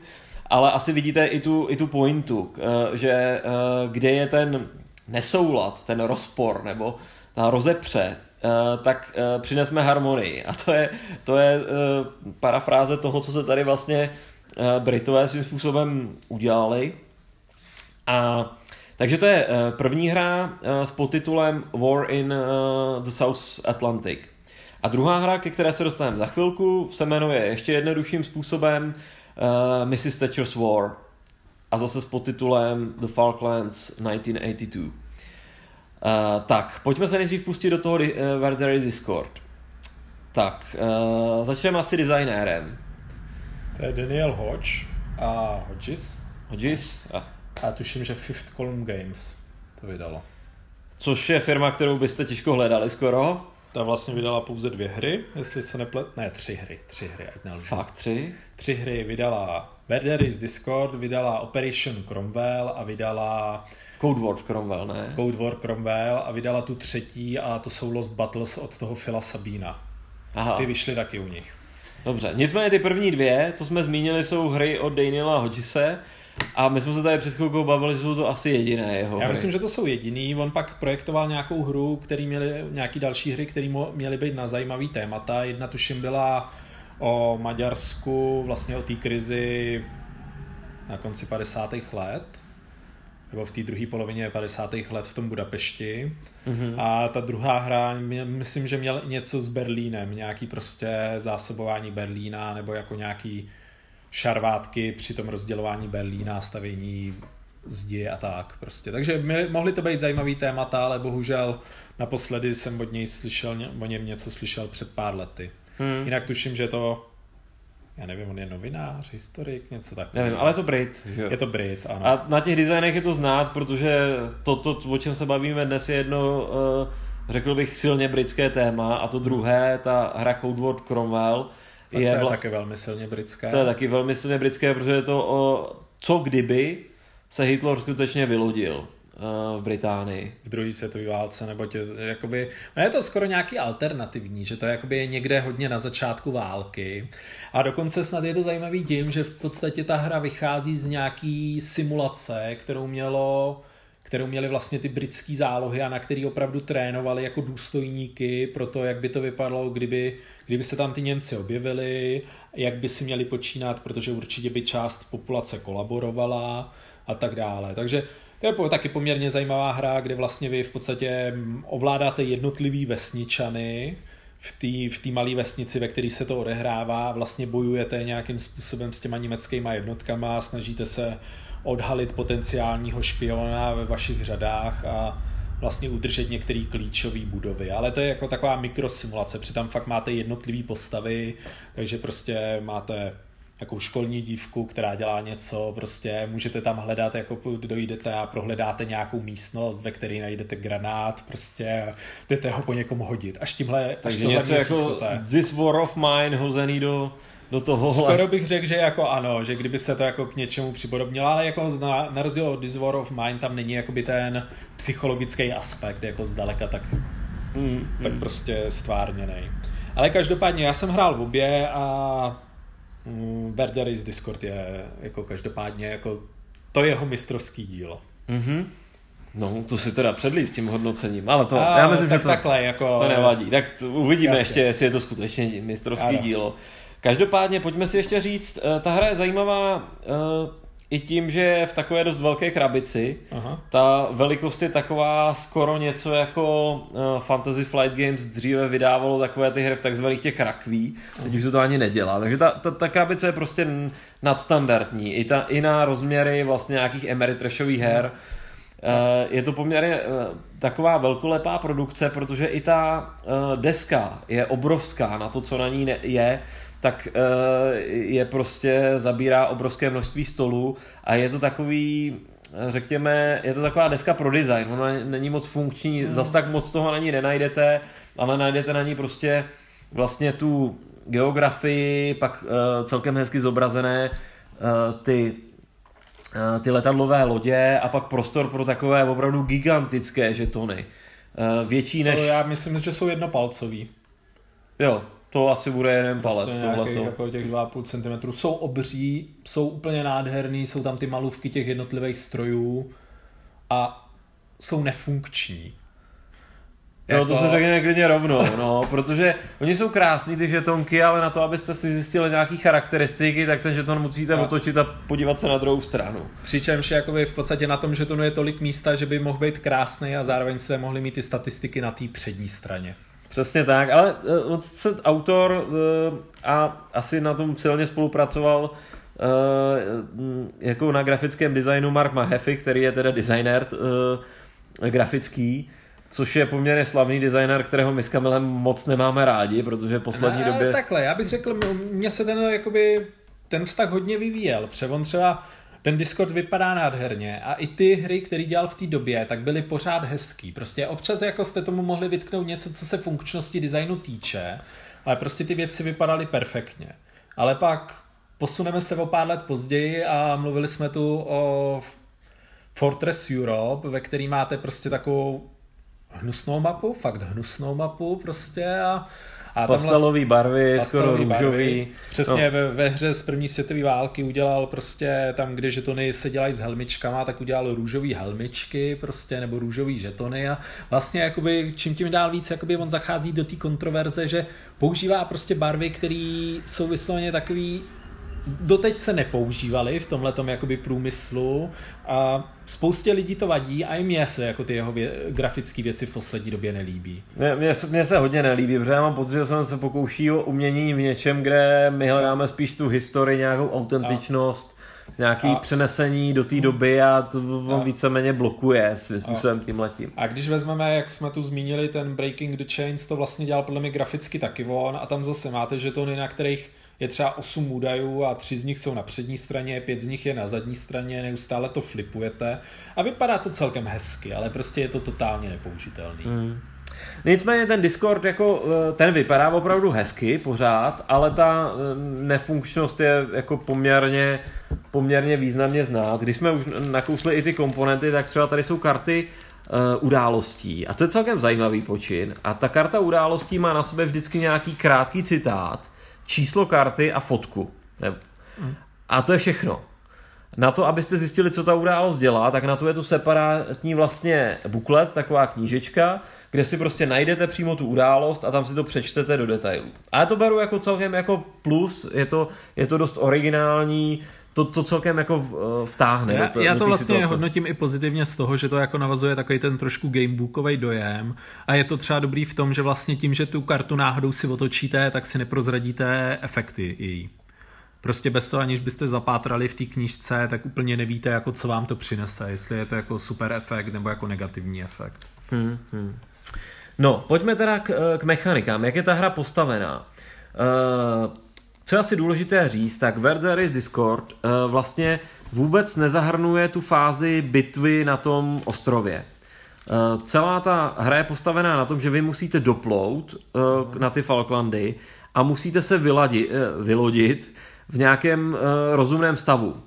Ale asi vidíte i tu, i tu pointu, eh, že eh, kde je ten nesoulad, ten rozpor nebo ta rozepře, eh, tak přinesme harmonii. A to je, to je parafráze toho, co se tady vlastně Britové svým způsobem udělali. A takže to je první hra s podtitulem War in the South Atlantic. A druhá hra, ke které se dostaneme za chvilku, se jmenuje ještě jednodušším způsobem uh, Mrs. Thatcher's War a zase s podtitulem The Falklands 1982. Uh, eh, tak, pojďme se nejdřív pustit do toho uh, Where there is Discord. Tak, uh, začneme asi designérem. To je Daniel Hodge a Hodges. Hodges? A. a tuším, že Fifth Column Games to vydalo. Což je firma, kterou byste těžko hledali skoro. Ta vlastně vydala pouze dvě hry, jestli se neplet... Ne, tři hry, tři hry, ať nelžu. Fakt tři? Tři hry vydala Murder is Discord, vydala Operation Cromwell a vydala... Code Wars Cromwell, ne? Code War Cromwell a vydala tu třetí a to jsou Lost Battles od toho Phila Sabina. Aha. Ty vyšly taky u nich. Dobře, nicméně ty první dvě, co jsme zmínili, jsou hry od Daniela Hodgese, a my jsme se tady před chvilkou bavili, že jsou to asi jediné jeho Já hry. myslím, že to jsou jediný. On pak projektoval nějakou hru, který měli, nějaký další hry, které měly být na zajímavý témata. Jedna tuším byla o Maďarsku, vlastně o té krizi na konci 50. let nebo v té druhé polovině 50. let v tom Budapešti. Mm-hmm. A ta druhá hra, myslím, že měl něco s Berlínem, nějaký prostě zásobování Berlína, nebo jako nějaký šarvátky při tom rozdělování Berlína, stavění zdi a tak prostě. Takže mohly to být zajímavý témata, ale bohužel naposledy jsem od něj slyšel, o něm něco slyšel před pár lety. Hmm. Jinak tuším, že to já nevím, on je novinář, historik, něco takového. Nevím, ale je to Brit. Že? Je to Brit, ano. A na těch designech je to znát, protože to, to, o čem se bavíme dnes, je jedno, uh, řekl bych, silně britské téma a to druhé, ta hra Code Word Cromwell, tak je, to je vlast... taky velmi silně britské. To je taky velmi silně britské, protože je to o, co kdyby se Hitler skutečně vylodil v Británii. V druhé světové válce, nebo tě, jakoby, no je to skoro nějaký alternativní, že to je jakoby někde hodně na začátku války. A dokonce snad je to zajímavý tím, že v podstatě ta hra vychází z nějaký simulace, kterou mělo kterou měli vlastně ty britské zálohy a na který opravdu trénovali jako důstojníky pro to, jak by to vypadalo, kdyby, kdyby se tam ty Němci objevili, jak by si měli počínat, protože určitě by část populace kolaborovala a tak dále. Takže to je taky poměrně zajímavá hra, kde vlastně vy v podstatě ovládáte jednotlivý vesničany, v té v malé vesnici, ve které se to odehrává, vlastně bojujete nějakým způsobem s těma německýma jednotkama, snažíte se odhalit potenciálního špiona ve vašich řadách a vlastně udržet některé klíčové budovy. Ale to je jako taková mikrosimulace, přitom fakt máte jednotlivé postavy, takže prostě máte jakou školní dívku, která dělá něco, prostě můžete tam hledat, jako dojdete a prohledáte nějakou místnost, ve které najdete granát, prostě jdete ho po někom hodit. Až tímhle, Takže až něco jako This War of Mine hozený do do toho. Skoro bych řekl, že jako ano, že kdyby se to jako k něčemu připodobnilo, ale jako na, na rozdíl od This War of Mine tam není jakoby ten psychologický aspekt jako zdaleka tak, mm, tak mm. prostě stvárněný. Ale každopádně já jsem hrál v obě a mm, Berderis Discord je jako každopádně jako to jeho mistrovský dílo. Mm-hmm. No, to si teda předlí s tím hodnocením, ale to, a, já myslím, že to, takhle, jako... to nevadí. Tak uvidíme Jasně. ještě, jestli je to skutečně mistrovský ano. dílo. Každopádně pojďme si ještě říct, eh, ta hra je zajímavá uh, i tím, že je v takové dost velké krabici. Aha. Ta velikost je taková skoro něco jako uh, Fantasy Flight Games dříve vydávalo takové ty hry v takzvaných těch rakví. Teď už se to ani nedělá. Takže ta, ta, ta krabice je prostě nadstandardní. I, ta, i na rozměry vlastně nějakých Ameritrashových her. Uh, je to poměrně uh, taková velkolepá produkce, protože i ta uh, deska je obrovská na to, co na ní je tak uh, je prostě zabírá obrovské množství stolů a je to takový řekněme, je to taková deska pro design, ona není moc funkční, mm. zas tak moc toho na ní nenajdete, ale najdete na ní prostě vlastně tu geografii, pak uh, celkem hezky zobrazené uh, ty uh, ty letadlové lodě a pak prostor pro takové opravdu gigantické žetony. Uh, větší než... Co, já myslím, že jsou jednopalcový. Jo, to asi bude jeden palec. Prostě nějakých, jako těch 2,5 cm. Jsou obří, jsou úplně nádherný, jsou tam ty malůvky těch jednotlivých strojů a jsou nefunkční. Jo, to jako- se řekne klidně rovnou, no, [laughs] protože oni jsou krásní ty žetonky, ale na to, abyste si zjistili nějaké charakteristiky, tak ten žeton musíte no. otočit a podívat se na druhou stranu. Přičemž jakoby v podstatě na tom žetonu je tolik místa, že by mohl být krásný a zároveň jste mohli mít ty statistiky na té přední straně. Přesně tak, ale uh, se autor uh, a asi na tom silně spolupracoval uh, jako na grafickém designu Mark Mahaffey, který je teda designer uh, grafický, což je poměrně slavný designer, kterého my s Kamilem moc nemáme rádi, protože v poslední ne, době... Takhle, já bych řekl, mně se ten, jakoby, ten vztah hodně vyvíjel, protože on třeba ten Discord vypadá nádherně a i ty hry, které dělal v té době, tak byly pořád hezký. Prostě občas jako jste tomu mohli vytknout něco, co se funkčnosti designu týče, ale prostě ty věci vypadaly perfektně. Ale pak posuneme se o pár let později a mluvili jsme tu o Fortress Europe, ve který máte prostě takovou hnusnou mapu, fakt hnusnou mapu prostě a a pastelový barvy, pastelový skoro růžový. Přesně no. ve, ve hře z první světové války udělal prostě tam, kde žetony se dělají s helmičkama, tak udělal růžový helmičky prostě, nebo růžový žetony a vlastně jakoby, čím tím dál víc, jakoby on zachází do té kontroverze, že používá prostě barvy, které jsou vysloveně takový doteď se nepoužívaly v tomhle jakoby průmyslu a spoustě lidí to vadí a i mně se jako ty jeho vě- grafické věci v poslední době nelíbí. Mně, se, mně se hodně nelíbí, protože já mám pocit, že jsem se pokouší o umění v něčem, kde my hledáme spíš tu historii, nějakou autentičnost, a nějaký a, přenesení do té doby a to on víceméně blokuje svým způsobem tím letím. A když vezmeme, jak jsme tu zmínili, ten Breaking the Chains, to vlastně dělal podle mě graficky taky on a tam zase máte žetony, na kterých je třeba 8 údajů a 3 z nich jsou na přední straně, 5 z nich je na zadní straně, neustále to flipujete a vypadá to celkem hezky, ale prostě je to totálně nepoužitelný. Hmm. Nicméně ten Discord jako, eh, ten vypadá opravdu hezky pořád, ale ta eh, nefunkčnost je jako poměrně, poměrně významně znát. Když jsme už nakousli i ty komponenty, tak třeba tady jsou karty uh, událostí a to je celkem zajímavý počin a ta karta událostí má na sobě vždycky nějaký krátký citát, číslo karty a fotku. A to je všechno. Na to, abyste zjistili, co ta událost dělá, tak na to je tu separátní vlastně buklet, taková knížečka, kde si prostě najdete přímo tu událost a tam si to přečtete do detailů. A já to beru jako celkem jako plus, je to, je to dost originální, to, to celkem jako eh, vtáhne. Já, do to, já do to vlastně situace. hodnotím i pozitivně z toho, že to jako navazuje takový ten trošku gamebookový dojem a je to třeba dobrý v tom, že vlastně tím, že tu kartu náhodou si otočíte, tak si neprozradíte efekty její. Prostě bez toho, aniž byste zapátrali v té knížce, tak úplně nevíte, jako co vám to přinese, jestli je to jako super efekt nebo jako negativní efekt. Hmm, hmm. No, pojďme teda k, k mechanikám. Jak je ta hra postavená? Uh, co je asi důležité říct, tak Verzeris Discord uh, vlastně vůbec nezahrnuje tu fázi bitvy na tom ostrově. Uh, celá ta hra je postavená na tom, že vy musíte doplout uh, na ty Falklandy a musíte se vyladit, uh, vylodit v nějakém uh, rozumném stavu. Uh,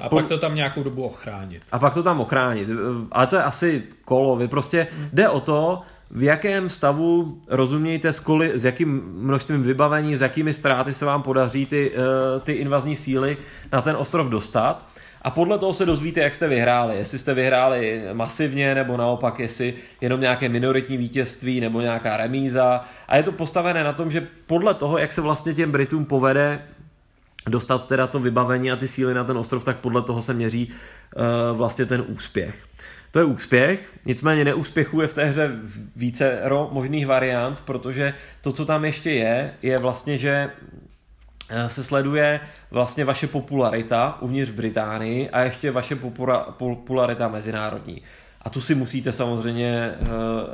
a po... pak to tam nějakou dobu ochránit. A pak to tam ochránit. Uh, ale to je asi kolo. Vy prostě hmm. jde o to, v jakém stavu rozumějte, s, koli, s jakým množstvím vybavení, s jakými ztráty se vám podaří ty, uh, ty invazní síly na ten ostrov dostat. A podle toho se dozvíte, jak jste vyhráli. Jestli jste vyhráli masivně, nebo naopak, jestli jenom nějaké minoritní vítězství, nebo nějaká remíza. A je to postavené na tom, že podle toho, jak se vlastně těm Britům povede dostat teda to vybavení a ty síly na ten ostrov, tak podle toho se měří uh, vlastně ten úspěch. To je úspěch, nicméně neúspěchů je v té hře více možných variant, protože to, co tam ještě je, je vlastně, že eh, se sleduje vlastně vaše popularita uvnitř Británii a ještě vaše popularita mezinárodní. A tu si musíte samozřejmě uh,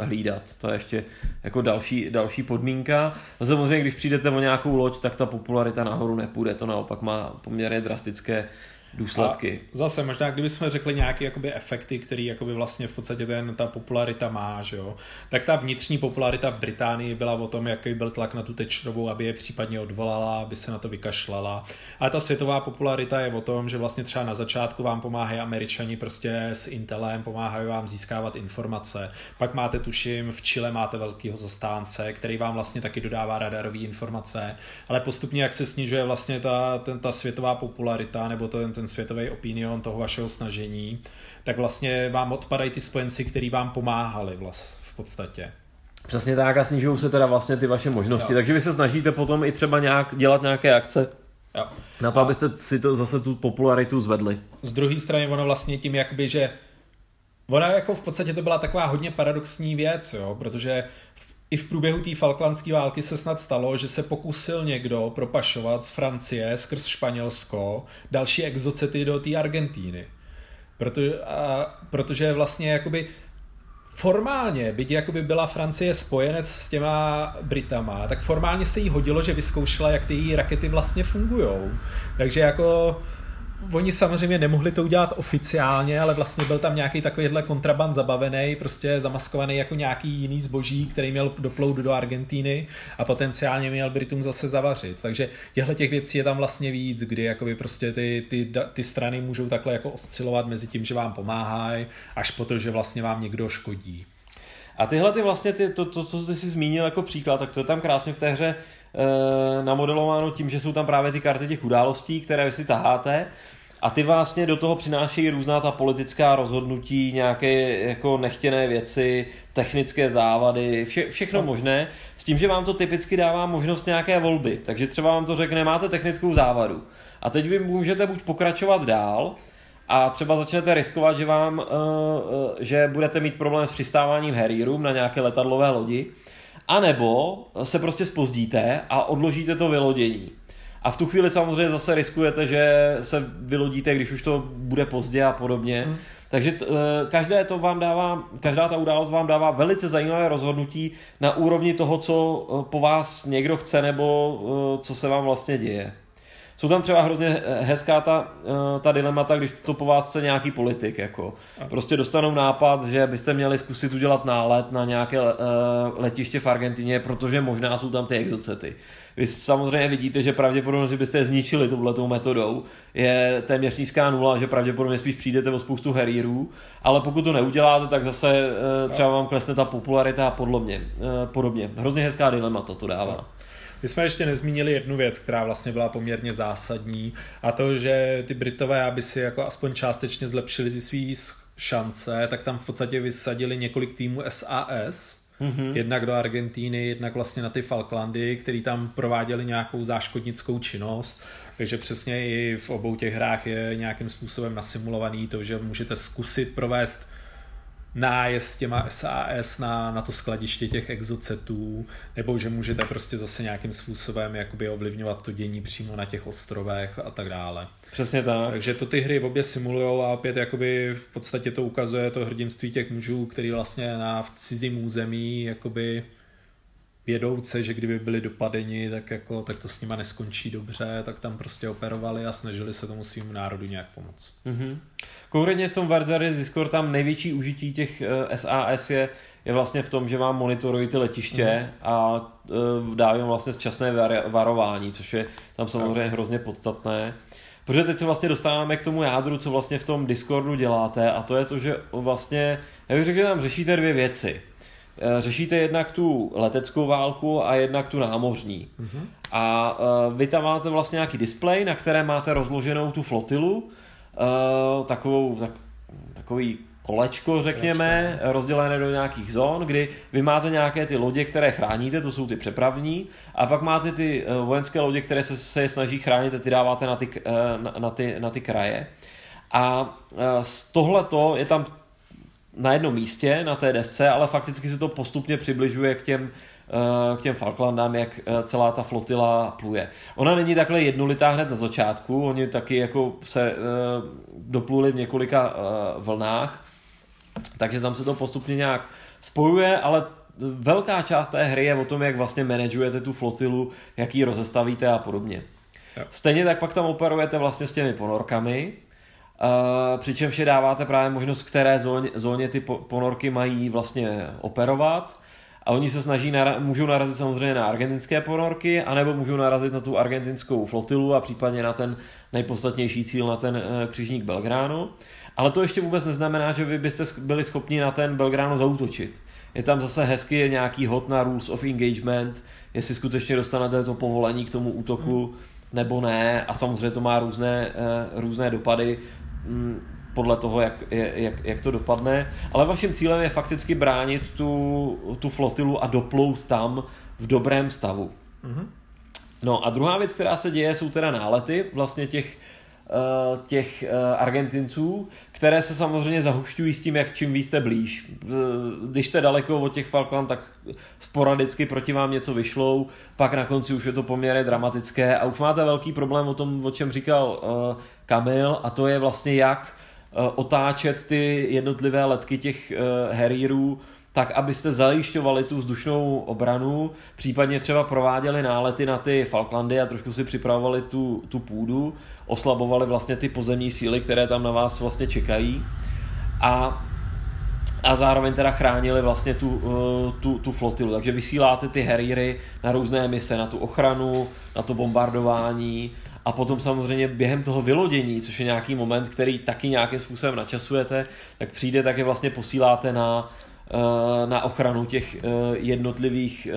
hlídat. To je ještě jako další, další podmínka. A samozřejmě, když přijdete o nějakou loď, tak ta popularita nahoru nepůjde. To naopak má poměrně drastické důsledky. A zase možná, kdybychom řekli nějaké jakoby efekty, které jakoby vlastně v podstatě ten, ta popularita má, že jo, tak ta vnitřní popularita v Británii byla o tom, jaký byl tlak na tu tečrovou, aby je případně odvolala, aby se na to vykašlala. A ta světová popularita je o tom, že vlastně třeba na začátku vám pomáhají američani prostě s Intelem, pomáhají vám získávat informace. Pak máte, tuším, v Chile máte velkého zastánce, který vám vlastně taky dodává radarové informace, ale postupně, jak se snižuje vlastně ta, ten, ta světová popularita nebo ten, ten světový opinion toho vašeho snažení, tak vlastně vám odpadají ty spojenci, který vám pomáhali vlast, v podstatě. Přesně tak a snižují se teda vlastně ty vaše možnosti, jo. takže vy se snažíte potom i třeba nějak dělat nějaké akce jo. na to, a... abyste si to zase tu popularitu zvedli. Z druhé strany ono vlastně tím jakby, že Ona jako v podstatě to byla taková hodně paradoxní věc, jo, protože i v průběhu té Falklandské války se snad stalo, že se pokusil někdo propašovat z Francie skrz Španělsko další exocety do té Argentíny. Protože, a, protože vlastně jakoby formálně, byť jakoby byla Francie spojenec s těma Britama, tak formálně se jí hodilo, že vyzkoušela, jak ty její rakety vlastně fungují. Takže jako oni samozřejmě nemohli to udělat oficiálně, ale vlastně byl tam nějaký takovýhle kontraband zabavený, prostě zamaskovaný jako nějaký jiný zboží, který měl doplout do Argentíny a potenciálně měl Britům zase zavařit. Takže těchto těch věcí je tam vlastně víc, kdy jakoby prostě ty, ty, ty strany můžou takhle jako oscilovat mezi tím, že vám pomáhají, až po to, že vlastně vám někdo škodí. A tyhle ty vlastně, ty, to, to, co jsi zmínil jako příklad, tak to je tam krásně v té hře e, namodelováno tím, že jsou tam právě ty karty těch událostí, které vy si taháte a ty vlastně do toho přinášejí různá ta politická rozhodnutí, nějaké jako nechtěné věci, technické závady, vše, všechno no. možné, s tím, že vám to typicky dává možnost nějaké volby. Takže třeba vám to řekne, máte technickou závadu. A teď vy můžete buď pokračovat dál, a třeba začnete riskovat, že vám, uh, uh, že budete mít problém s přistáváním Harry Room na nějaké letadlové lodi, anebo se prostě spozdíte a odložíte to vylodění. A v tu chvíli samozřejmě zase riskujete, že se vylodíte, když už to bude pozdě a podobně. Hmm. Takže t, eh, každé to vám dává, každá ta událost vám dává velice zajímavé rozhodnutí na úrovni toho, co eh, po vás někdo chce nebo eh, co se vám vlastně děje. Jsou tam třeba hrozně hezká ta, ta dilemata, když to po vás chce nějaký politik. Jako. Prostě dostanou nápad, že byste měli zkusit udělat nálet na nějaké letiště v Argentině, protože možná jsou tam ty exocety. Vy samozřejmě vidíte, že pravděpodobně, že byste je zničili touhletou metodou, je téměř nízká nula, že pravděpodobně spíš přijdete o spoustu herírů, ale pokud to neuděláte, tak zase eh, třeba vám klesne ta popularita a podobně. Eh, podobně. Hrozně hezká dilemata to dává. My jsme ještě nezmínili jednu věc, která vlastně byla poměrně zásadní a to, že ty Britové, aby si jako aspoň částečně zlepšili ty svý šance, tak tam v podstatě vysadili několik týmů SAS, Mm-hmm. Jednak do Argentíny, jednak vlastně na ty Falklandy, který tam prováděli nějakou záškodnickou činnost. Takže přesně i v obou těch hrách je nějakým způsobem nasimulovaný to, že můžete zkusit provést nájezd těma SAS na, na to skladiště těch exocetů, nebo že můžete prostě zase nějakým způsobem jakoby ovlivňovat to dění přímo na těch ostrovech a tak dále. Přesně tak. Takže to ty hry v obě simulují a opět jakoby v podstatě to ukazuje to hrdinství těch mužů, který vlastně na v cizím území jakoby vědouce, že kdyby byli dopadeni, tak, jako, tak to s nima neskončí dobře, tak tam prostě operovali a snažili se tomu svým národu nějak pomoct. Mm-hmm. Konkrétně v tom Varzaris Discord tam největší užití těch uh, eh, SAS je, je vlastně v tom, že vám monitorují ty letiště mm-hmm. a uh, dávají vlastně včasné var- varování, což je tam samozřejmě hrozně podstatné. Protože teď se vlastně dostáváme k tomu jádru, co vlastně v tom Discordu děláte a to je to, že vlastně, já bych řekl, že tam řešíte dvě věci. Eh, řešíte jednak tu leteckou válku a jednak tu námořní. Mm-hmm. A uh, vy tam máte vlastně nějaký displej, na které máte rozloženou tu flotilu, uh, takovou, tak, takový kolečko, řekněme, kolečko. rozdělené do nějakých zón, kdy vy máte nějaké ty lodě, které chráníte, to jsou ty přepravní, a pak máte ty vojenské lodě, které se, se snaží chránit a ty dáváte na ty, na, na, ty, na ty kraje. A z tohleto je tam na jednom místě na té desce, ale fakticky se to postupně přibližuje k těm, eh, k těm Falklandám, jak eh, celá ta flotila pluje. Ona není takhle jednolitá hned na začátku, oni taky jako se eh, dopluli v několika vlnách, takže tam se to postupně nějak spojuje, ale velká část té hry je o tom, jak vlastně manažujete tu flotilu, jak ji rozestavíte a podobně. Jo. Stejně tak pak tam operujete vlastně s těmi ponorkami, Uh, přičemž je dáváte právě možnost, které zóně, zóně ty ponorky mají vlastně operovat a oni se snaží, nara- můžou narazit samozřejmě na argentinské ponorky, anebo můžou narazit na tu argentinskou flotilu a případně na ten nejpodstatnější cíl, na ten uh, křižník Belgránu. Ale to ještě vůbec neznamená, že vy byste byli schopni na ten Belgráno zautočit. Je tam zase hezky nějaký hod na rules of engagement, jestli skutečně dostanete to povolení k tomu útoku nebo ne a samozřejmě to má různé, uh, různé dopady podle toho, jak, jak, jak to dopadne. Ale vaším cílem je fakticky bránit tu, tu flotilu a doplout tam v dobrém stavu. Mm-hmm. No a druhá věc, která se děje, jsou teda nálety vlastně těch, uh, těch uh, Argentinců, které se samozřejmě zahušťují s tím, jak čím víc jste blíž. Když jste daleko od těch Falkland, tak sporadicky proti vám něco vyšlou, pak na konci už je to poměrně dramatické a už máte velký problém o tom, o čem říkal Kamil, a to je vlastně jak uh, otáčet ty jednotlivé letky těch uh, Harrierů, tak abyste zajišťovali tu vzdušnou obranu, případně třeba prováděli nálety na ty Falklandy a trošku si připravovali tu, tu půdu, oslabovali vlastně ty pozemní síly, které tam na vás vlastně čekají a, a zároveň teda chránili vlastně tu, eh, tu, tu flotilu. Takže vysíláte ty Harriery na různé mise, na tu ochranu, na to bombardování a potom samozřejmě během toho vylodění, což je nějaký moment, který taky nějakým způsobem načasujete, tak přijde, tak je vlastně posíláte na, eh, na ochranu těch eh, jednotlivých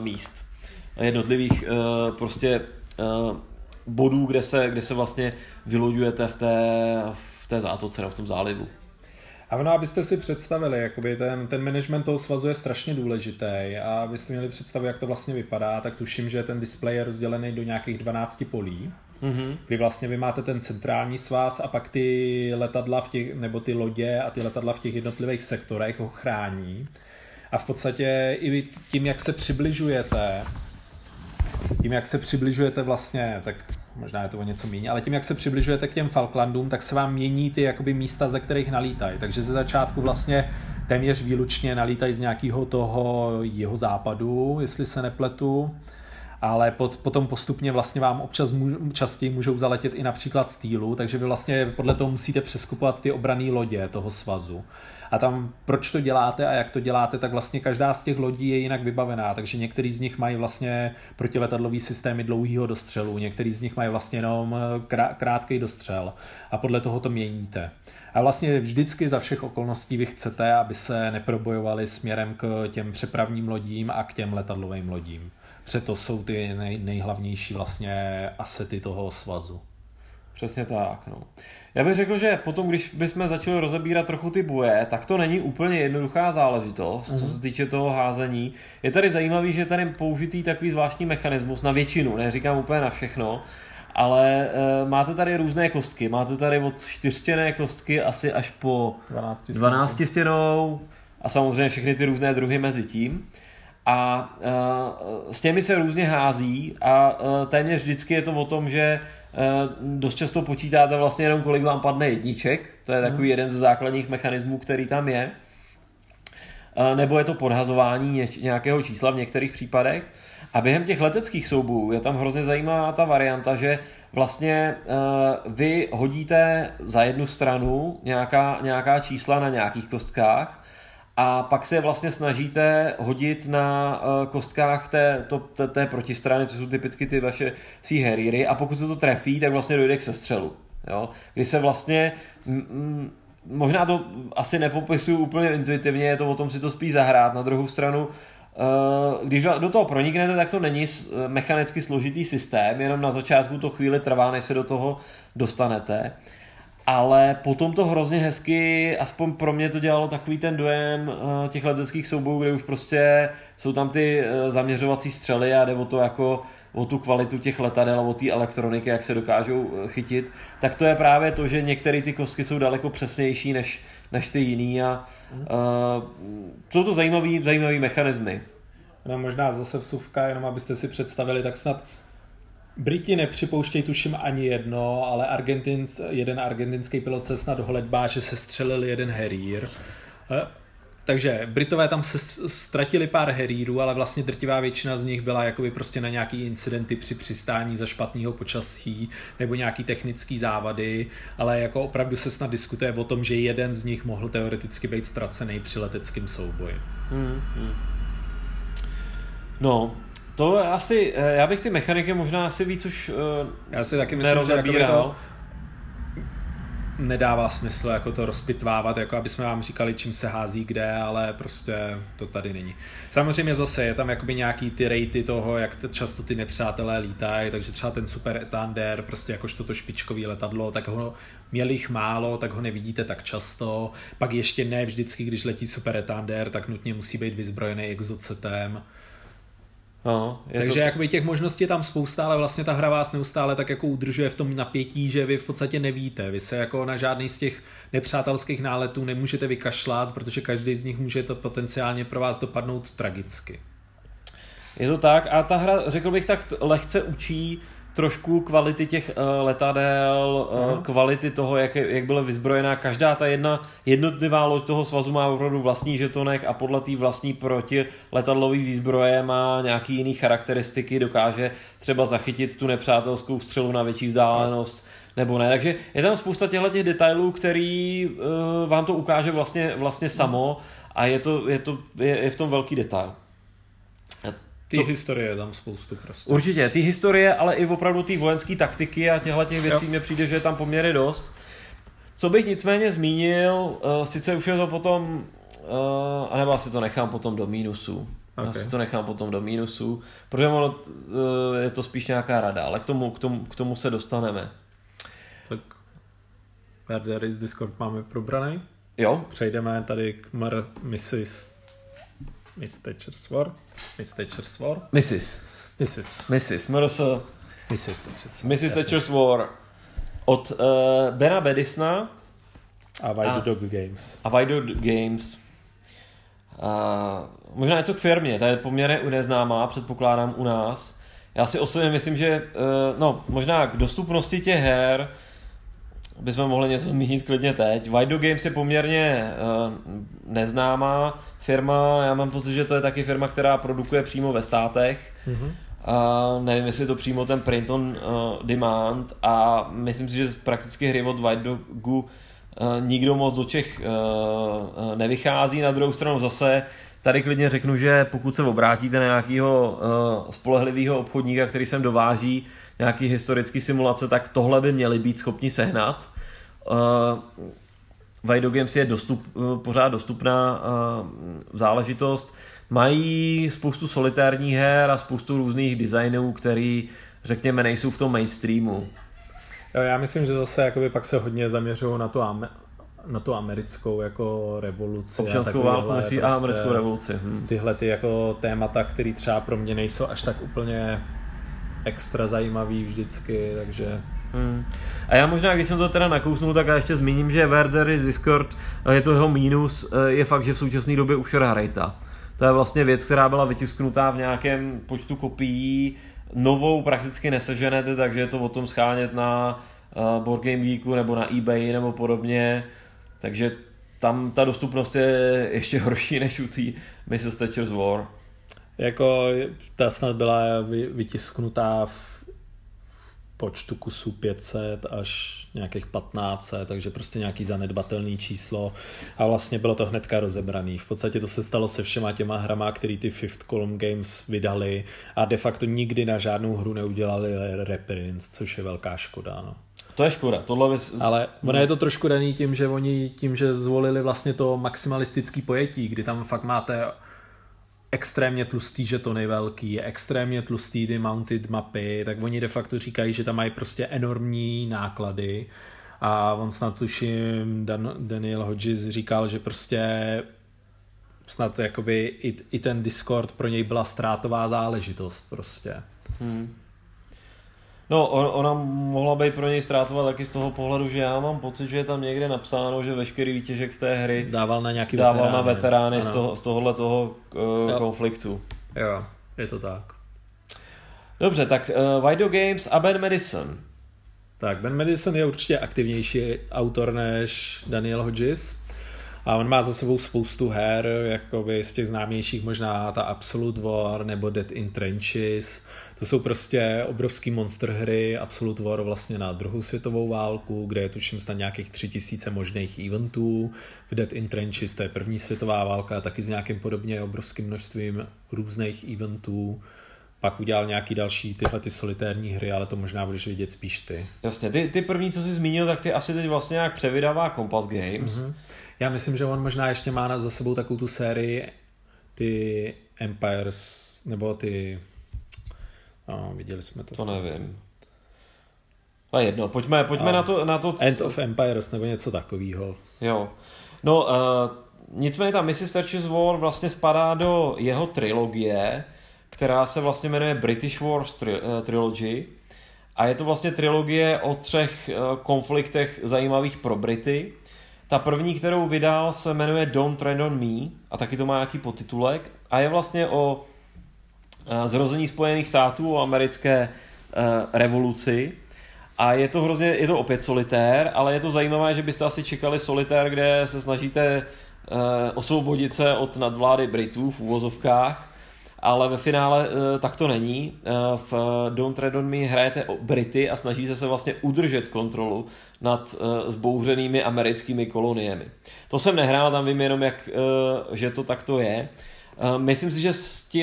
míst. Jednotlivých prostě bodů, kde se, kde se vlastně vyloďujete v té, v té zátoce, v tom zálivu. A ono, abyste si představili, jakoby ten, ten management toho svazu je strašně důležitý a abyste měli představu, jak to vlastně vypadá, tak tuším, že ten displej je rozdělený do nějakých 12 polí, mm-hmm. kdy vlastně vy máte ten centrální svaz a pak ty letadla v těch, nebo ty lodě a ty letadla v těch jednotlivých sektorech ho chrání. A v podstatě i tím, jak se přibližujete tím, jak se přibližujete vlastně, tak možná je to o něco méně, ale tím, jak se přibližujete k těm Falklandům, tak se vám mění ty jakoby místa, ze kterých nalítají. Takže ze začátku vlastně téměř výlučně nalítají z nějakého toho jeho západu, jestli se nepletu, ale pot, potom postupně vlastně vám občas můž, častěji můžou zaletět i například z týlu, takže vy vlastně podle toho musíte přeskupovat ty obrané lodě toho svazu. A tam, proč to děláte a jak to děláte, tak vlastně každá z těch lodí je jinak vybavená, takže některý z nich mají vlastně protiletadlový systémy dlouhého dostřelu, některý z nich mají vlastně jenom eh, krátký dostřel a podle toho to měníte. A vlastně vždycky za všech okolností vy chcete, aby se neprobojovali směrem k těm přepravním lodím a k těm letadlovým lodím. Přeto jsou ty nej, nejhlavnější vlastně asety toho svazu. Přesně tak, no. Já bych řekl, že potom, když bychom začali rozebírat trochu ty boje, tak to není úplně jednoduchá záležitost, mm-hmm. co se týče toho házení. Je tady zajímavý, že je tady použitý takový zvláštní mechanismus na většinu, neříkám úplně na všechno, ale e, máte tady různé kostky. Máte tady od čtyřstěné kostky asi až po 12 stěnou. 12 stěnou a samozřejmě všechny ty různé druhy mezi tím. A e, s těmi se různě hází a e, téměř vždycky je to o tom, že dost často počítáte vlastně jenom, kolik vám padne jedniček, to je takový mhm. jeden ze základních mechanismů, který tam je. Eh, nebo je to podhazování nějakého čísla v některých případech. A během těch leteckých soubojů je tam hrozně zajímavá ta varianta, že vlastně uh, vy hodíte za jednu stranu nějaká, nějaká čísla na nějakých kostkách a pak se vlastně snažíte hodit na uh, kostkách té, to, té, té protistrany, co jsou typicky ty vaše Sea Harriery a pokud se to trefí, tak vlastně dojde k sestřelu. Jo? Kdy se vlastně m, m, možná to asi nepopisuju úplně intuitivně, je to o tom si to spíš zahrát. Na druhou stranu, uh, když do toho proniknete, tak to není mechanicky složitý systém, jenom na začátku to chvíli trvá, než se do toho dostanete ale potom to hrozně hezky, aspoň pro mě to dělalo takový ten dojem uh, těch leteckých soubojů, kde už prostě jsou tam ty uh, zaměřovací střely a jde o to jako o tu kvalitu těch letadel, o té elektroniky, jak se dokážou eh, chytit, tak to je právě to, že některé ty kostky jsou daleko přesnější než, než ty jiný a uh, jsou to zajímavý, zajímavý mechanismy. No, možná zase vsuvka, jenom abyste si představili, tak snad Briti nepřipouštějí tuším ani jedno, ale Argentinc, jeden argentinský pilot se snad holedbá, že se střelil jeden Harrier. Eh, takže Britové tam se ztratili pár herírů, ale vlastně drtivá většina z nich byla jakoby prostě na nějaký incidenty při přistání za špatného počasí nebo nějaký technický závady, ale jako opravdu se snad diskutuje o tom, že jeden z nich mohl teoreticky být ztracený při leteckém souboji. Hmm, hmm. No, to asi, eh, já bych ty mechaniky možná asi víc už uh, Já si taky myslím, že to nedává smysl jako to rozpitvávat, jako aby jsme vám říkali, čím se hází kde, ale prostě to tady není. Samozřejmě zase je tam jakoby nějaký ty rejty toho, jak často ty nepřátelé lítají, takže třeba ten Super Ethander, prostě jakož to špičkový letadlo, tak ho měli jich málo, tak ho nevidíte tak často. Pak ještě ne vždycky, když letí Super Ethander, tak nutně musí být vyzbrojený exocetem No, Takže to... jakoby těch možností je tam spousta, ale vlastně ta hra vás neustále tak jako udržuje v tom napětí, že vy v podstatě nevíte. Vy se jako na žádný z těch nepřátelských náletů nemůžete vykašlat, protože každý z nich může to potenciálně pro vás dopadnout tragicky. Je to tak a ta hra, řekl bych tak, lehce učí trošku kvality těch uh, letadel, uh, kvality toho, jak, jak byla vyzbrojená. Každá ta jedna jednotlivá loď toho svazu má opravdu vlastní žetonek a podle té vlastní proti letadlové výzbroje má nějaký jiný charakteristiky, dokáže třeba zachytit tu nepřátelskou střelu na větší vzdálenost nebo ne. Takže je tam spousta těchto těch detailů, který uh, vám to ukáže vlastně, vlastně samo a je, to, je, to, je, je v tom velký detail. Ty to... historie je tam spoustu prostě. Určitě, ty historie, ale i opravdu ty vojenské taktiky a těchto těch věcí mi přijde, že je tam poměrně dost. Co bych nicméně zmínil, uh, sice už je to potom, uh, anebo asi to nechám potom do mínusu. Okay. Asi to nechám potom do mínusu, protože ono, uh, je to spíš nějaká rada, ale k tomu, k tomu, k tomu se dostaneme. Tak Murder Discord máme probraný. Jo. Přejdeme tady k Mr. Mrs. Miss Thatcher's War. Thatcher's War. Mrs. Mrs. Mrs. Mrs. Mrs. Thatcher's War. Mrs. Thatcher's War. Od uh, Bena Bedisna. A White Dog Games. A Dog Games. Uh, možná něco k firmě, ta je poměrně neznámá, předpokládám u nás. Já si osobně myslím, že uh, no, možná k dostupnosti těch her bychom mohli něco zmínit klidně teď. Dog Games je poměrně uh, neznámá, firma, já mám pocit, že to je taky firma, která produkuje přímo ve státech. Mm-hmm. A nevím, jestli je to přímo ten print on uh, demand a myslím si, že prakticky hry od White Dogu uh, nikdo moc do Čech uh, uh, nevychází. Na druhou stranu zase tady klidně řeknu, že pokud se obrátíte na nějakého uh, spolehlivého obchodníka, který sem dováží nějaký historický simulace, tak tohle by měli být schopni sehnat. Uh, Video Games je dostup, eh, pořád dostupná uh, záležitost. Mají spoustu solitárních her a spoustu různých designů, který řekněme nejsou v tom mainstreamu. Jo, já myslím, že zase jakoby pak se hodně zaměřují na to na tu americkou jako revoluci. Občanskou válku prostě a americkou revoluci. Hm. Tyhle ty jako témata, které třeba pro mě nejsou až tak úplně extra zajímavý vždycky, takže Hmm. A já možná, když jsem to teda nakousnul, tak já ještě zmíním, že Werder z Discord, je to jeho mínus, eh, je fakt, že v současné době už rarita. To je vlastně věc, která byla vytisknutá v nějakém počtu kopií, novou prakticky neseženete, takže je to o tom schánět na uh, Board Game Geeku nebo na eBay nebo podobně, takže tam ta dostupnost je ještě horší než u té Mrs. Thatcher's War. Jako ta snad byla vytisknutá v počtu kusů 500 až nějakých 15, takže prostě nějaký zanedbatelný číslo a vlastně bylo to hnedka rozebraný. V podstatě to se stalo se všema těma hrama, který ty Fifth Column Games vydali a de facto nikdy na žádnou hru neudělali reprints, což je velká škoda. No. To je škoda. Tohle vys... Ale ono je to trošku daný tím, že oni tím, že zvolili vlastně to maximalistický pojetí, kdy tam fakt máte extrémně tlustý žetony velký, extrémně tlustý ty mounted mapy, tak oni de facto říkají, že tam mají prostě enormní náklady a on snad tuším, Dan, Daniel Hodges říkal, že prostě snad jakoby i, i ten Discord pro něj byla ztrátová záležitost prostě. Hmm. No, ona mohla být pro něj ztrátová taky z toho pohledu, že já mám pocit, že je tam někde napsáno, že veškerý výtěžek z té hry dával na nějaký dával veterány. na veterány z, toho, z tohohle toho uh, konfliktu. Jo, je to tak. Dobře, tak uh, Vido Games a Ben Madison. Tak, Ben Madison je určitě aktivnější autor než Daniel Hodges. A on má za sebou spoustu her, jakoby z těch známějších možná ta Absolute War nebo Dead in Trenches. To jsou prostě obrovský monster hry, Absolute War vlastně na druhou světovou válku, kde je tuším snad nějakých tři tisíce možných eventů. V Dead in Trenches to je první světová válka, taky s nějakým podobně obrovským množstvím různých eventů pak udělal nějaký další tyhle ty solitérní hry, ale to možná budeš vidět spíš ty. Jasně, ty, ty první, co jsi zmínil, tak ty asi teď vlastně nějak převydává Compass Games. Mm-hmm. Já myslím, že on možná ještě má za sebou takovou tu sérii ty Empires, nebo ty... No, viděli jsme to. To nevím. A jedno, pojďme, pojďme na, to, na to... End of Empires, nebo něco takového. Jo. No, uh, nicméně ta Mrs. Thatcher's War vlastně spadá do jeho trilogie, která se vlastně jmenuje British Wars tri- uh, Trilogy. A je to vlastně trilogie o třech uh, konfliktech zajímavých pro Brity. Ta první, kterou vydal, se jmenuje Don't Tread on Me a taky to má nějaký podtitulek a je vlastně o zrození Spojených států, o americké uh, revoluci. A je to hrozně, je to opět solitér, ale je to zajímavé, že byste asi čekali solitér, kde se snažíte uh, osvobodit se od nadvlády Britů v úvozovkách ale ve finále tak to není. V Don't Tread on Me hrajete o Brity a snažíte se vlastně udržet kontrolu nad zbouřenými americkými koloniemi. To jsem nehrál, tam vím jenom, jak, že to takto je. Uh, myslím si, že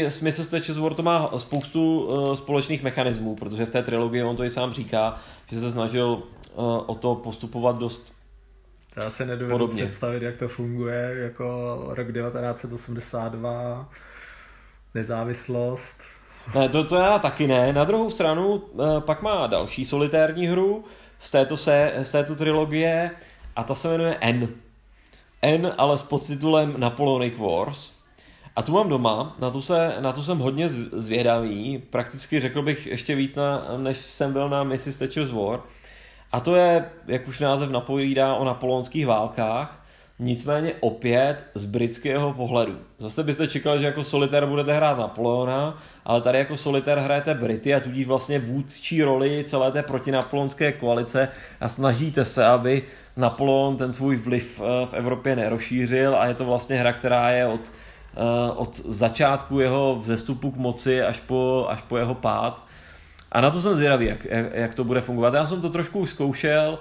Smysl Stretches War to má spoustu uh, společných mechanismů, protože v té trilogii on to i sám říká, že se snažil uh, o to postupovat dost já se nedovedu představit, jak to funguje jako rok 1982 nezávislost. Ne, to, to já taky ne. Na druhou stranu eh, pak má další solitérní hru z této, se, z této trilogie a ta se jmenuje N. N, ale s podtitulem Napoleonic Wars. A tu mám doma, na tu, se, na tu jsem hodně zvědavý, prakticky řekl bych ještě víc, na, než jsem byl na Mrs. Thatcher's War. A to je, jak už název napovídá, o napoleonských válkách Nicméně opět z britského pohledu. Zase byste čekali, že jako solitér budete hrát Napoleona, ale tady jako solitér hrajete Brity a tudíž vlastně vůdčí roli celé té protinapolonské koalice a snažíte se, aby Napoleon ten svůj vliv eh, v Evropě nerozšířil a je to vlastně hra, která je od, od začátku jeho vzestupu k moci až po, až po jeho pád. A na to jsem zvědavý, jak, jak, to bude fungovat. Já jsem to trošku už zkoušel,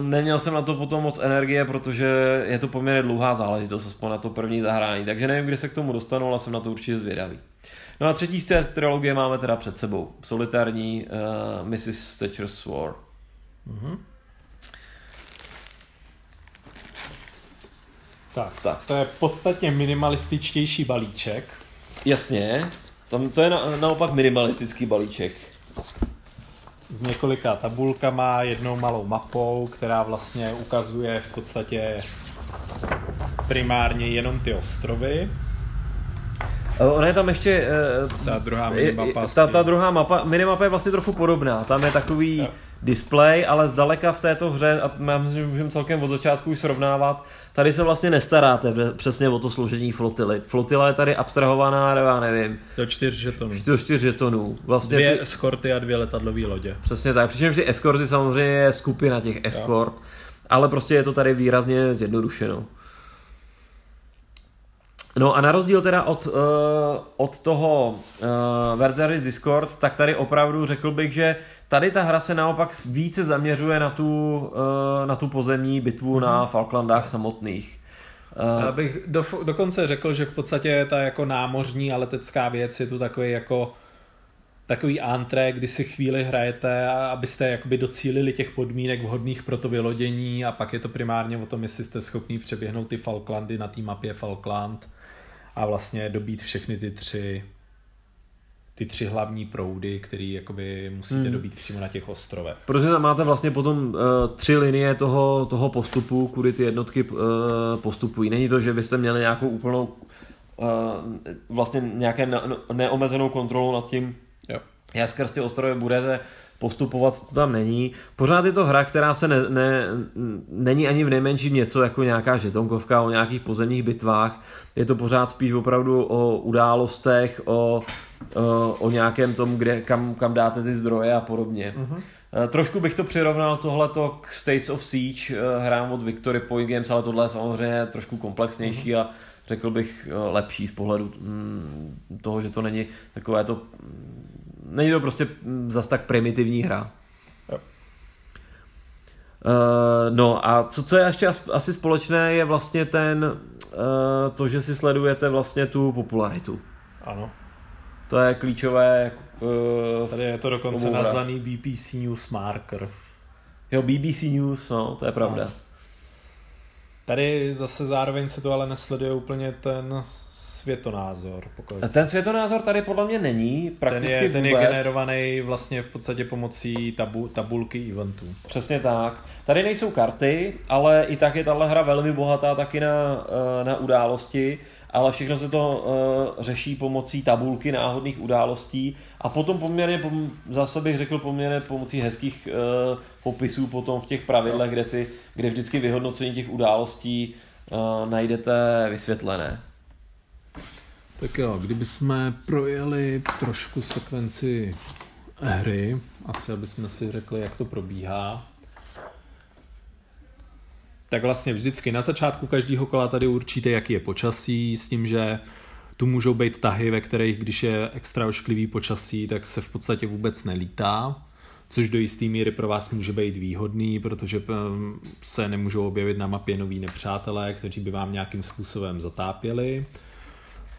Neměl jsem na to potom moc energie, protože je to poměrně dlouhá záležitost, aspoň na to první zahrání, takže nevím, kdy se k tomu dostanu, ale jsem na to určitě zvědavý. No a třetí z té trilogie máme teda před sebou. Solitární uh, Mrs. Thatcher's War. Mm-hmm. Tak, tak, to je podstatně minimalističtější balíček. Jasně, tam to je na, naopak minimalistický balíček s několika tabulkama, jednou malou mapou, která vlastně ukazuje v podstatě primárně jenom ty ostrovy. Ona je tam ještě... Ta druhá minimapa. Ta, ta druhá mapa, minimapa je vlastně trochu podobná. Tam je takový jo. Display, ale zdaleka v této hře, a já myslím, že můžeme celkem od začátku už srovnávat, tady se vlastně nestaráte přesně o to složení flotily. Flotila je tady abstrahovaná, já nevím. Do čtyř žetonů. Do čtyř žetonů. Vlastně dvě ty... eskorty a dvě letadlové lodě. Přesně tak, přičemž ty eskorty samozřejmě je skupina těch eskort, jo. ale prostě je to tady výrazně zjednodušeno. No a na rozdíl teda od, uh, od toho uh, Verzeris Discord, tak tady opravdu řekl bych, že tady ta hra se naopak více zaměřuje na tu, uh, na tu pozemní bitvu mm-hmm. na Falklandách samotných. Uh, Já bych do, dokonce řekl, že v podstatě ta jako námořní a letecká věc je tu takový jako takový antré, kdy si chvíli hrajete, abyste jakoby docílili těch podmínek vhodných pro to vylodění a pak je to primárně o tom, jestli jste schopni přeběhnout ty Falklandy na té mapě Falkland a vlastně dobít všechny ty tři ty tři hlavní proudy, který jakoby musíte hmm. dobít přímo na těch ostrovech. Protože tam máte vlastně potom uh, tři linie toho, toho postupu, kudy ty jednotky uh, postupují. Není to, že byste měli nějakou úplnou uh, vlastně nějaké ne- neomezenou kontrolu nad tím, jo. jak skrz ty ostrovy budete postupovat, to tam není. Pořád je to hra, která se ne, ne, není ani v nejmenším něco jako nějaká žetonkovka o nějakých pozemních bitvách. Je to pořád spíš opravdu o událostech, o, o, o nějakém tom, kde, kam, kam dáte ty zdroje a podobně. Eh, trošku bych to přirovnal tohleto k States of Siege, eh, hrám od Victory Point Games, ale tohle je samozřejmě trošku komplexnější mm-hmm. a řekl bych lepší z pohledu mm, toho, že to není takové to, není to prostě zas tak primitivní hra. Uh, no a co, co je ještě asi společné, je vlastně ten, uh, to, že si sledujete vlastně tu popularitu. Ano. To je klíčové. Uh, Tady je to dokonce nazvaný BBC News Marker. Jo, BBC News, no, to je pravda. Ano. Tady zase zároveň se to ale nesleduje úplně ten světonázor. Pokud... A ten světonázor tady podle mě není prakticky ten je, ten je generovaný vlastně v podstatě pomocí tabu, tabulky eventů. Přesně tak. Tady nejsou karty, ale i tak je tahle hra velmi bohatá taky na, eh, na události, ale všechno se to uh, řeší pomocí tabulky náhodných událostí a potom poměrně, zase bych řekl poměrně pomocí hezkých uh, popisů potom v těch pravidlech, kde, ty, kde vždycky vyhodnocení těch událostí uh, najdete vysvětlené. Tak jo, kdybychom projeli trošku sekvenci hry, asi abychom si řekli, jak to probíhá, tak vlastně vždycky na začátku každého kola tady určíte, jaký je počasí, s tím, že tu můžou být tahy, ve kterých, když je extra ošklivý počasí, tak se v podstatě vůbec nelítá, což do jisté míry pro vás může být výhodný, protože ehm, se nemůžou objevit na mapě noví nepřátelé, kteří by vám nějakým způsobem zatápěli.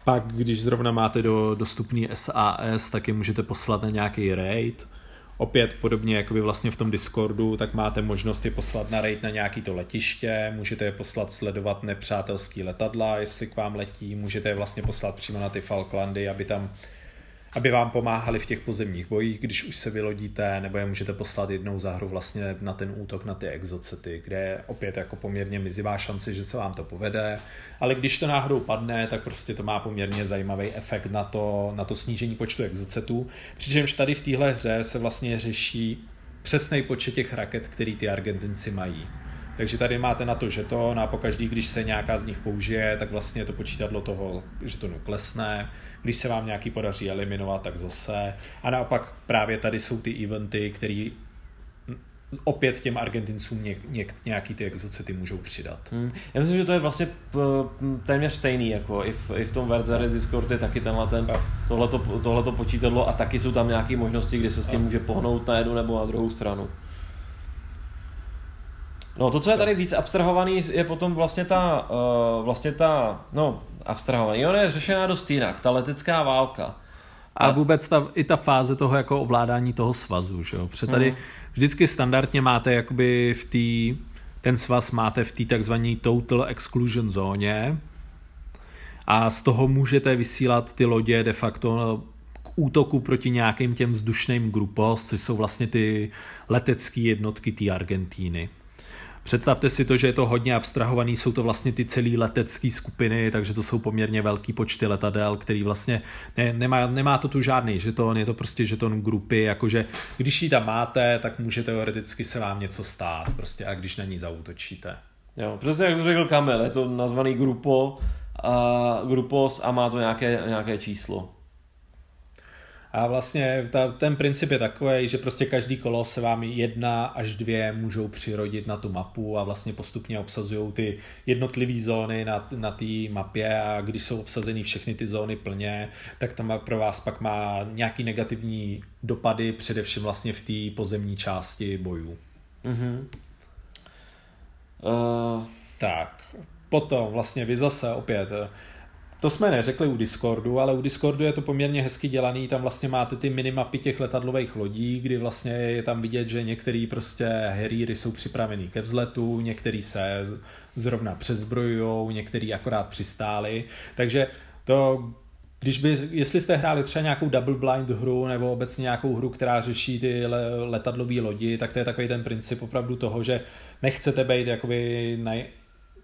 Pak, když zrovna máte do dostupný SAS, tak je můžete poslat na nějaký raid. Opět podobně jako by vlastně v tom Discordu, tak máte možnost je poslat na raid na nějaký to letiště, můžete je poslat sledovat nepřátelský letadla, jestli k vám letí, můžete je vlastně poslat přímo na ty Falklandy, aby tam aby vám pomáhali v těch pozemních bojích, když už se vylodíte, nebo je můžete poslat jednou za hru vlastně na ten útok na ty exocety, kde je opět jako poměrně mizivá šance, že se vám to povede, ale když to náhodou padne, tak prostě to má poměrně zajímavý efekt na to, na to snížení počtu exocetů, přičemž tady v téhle hře se vlastně řeší přesný počet těch raket, který ty Argentinci mají. Takže tady máte na to žeton a pokaždý, když se nějaká z nich použije, tak vlastně to počítadlo toho žetonu klesne když se vám nějaký podaří eliminovat, tak zase. A naopak právě tady jsou ty eventy, které opět těm Argentincům něk, něk, nějaký ty exocity můžou přidat. Hmm. Já myslím, že to je vlastně téměř stejný, jako i v, i v tom Verze Discord je taky tenhle ten, tohleto, tohleto počítadlo a taky jsou tam nějaké možnosti, kde se s tím může pohnout na jednu nebo na druhou stranu. No to, co je tady víc abstrahovaný, je potom vlastně ta, uh, vlastně ta, no, abstrahovaný, ona je řešená dost jinak, ta letecká válka. A vůbec ta, i ta fáze toho jako ovládání toho svazu, že jo? Protože tady hmm. vždycky standardně máte jakoby v té, ten svaz máte v té takzvané total exclusion zóně a z toho můžete vysílat ty lodě de facto k útoku proti nějakým těm vzdušným grupos, což jsou vlastně ty letecké jednotky té Argentíny. Představte si to, že je to hodně abstrahovaný, jsou to vlastně ty celé letecké skupiny, takže to jsou poměrně velký počty letadel, který vlastně ne, nemá, nemá to tu žádný žeton, je to prostě žeton grupy, jakože když ji tam máte, tak může teoreticky se vám něco stát, prostě a když na ní zautočíte. Jo, přesně jak to řekl Kamil, je to nazvaný grupo, a grupos a má to nějaké, nějaké číslo. A vlastně ta, ten princip je takový, že prostě každý kolo se vám jedna až dvě můžou přirodit na tu mapu a vlastně postupně obsazují ty jednotlivé zóny na, na té mapě a když jsou obsazeny všechny ty zóny plně, tak tam pro vás pak má nějaký negativní dopady, především vlastně v té pozemní části bojů. Mm-hmm. Uh... Tak, potom vlastně vy zase opět to jsme neřekli u Discordu, ale u Discordu je to poměrně hezky dělaný, tam vlastně máte ty minimapy těch letadlových lodí, kdy vlastně je tam vidět, že některý prostě heríry jsou připravený ke vzletu, některý se zrovna přezbrojujou, některý akorát přistáli, takže to když by, jestli jste hráli třeba nějakou double blind hru nebo obecně nějakou hru, která řeší ty letadlové lodi, tak to je takový ten princip opravdu toho, že nechcete být jakoby na,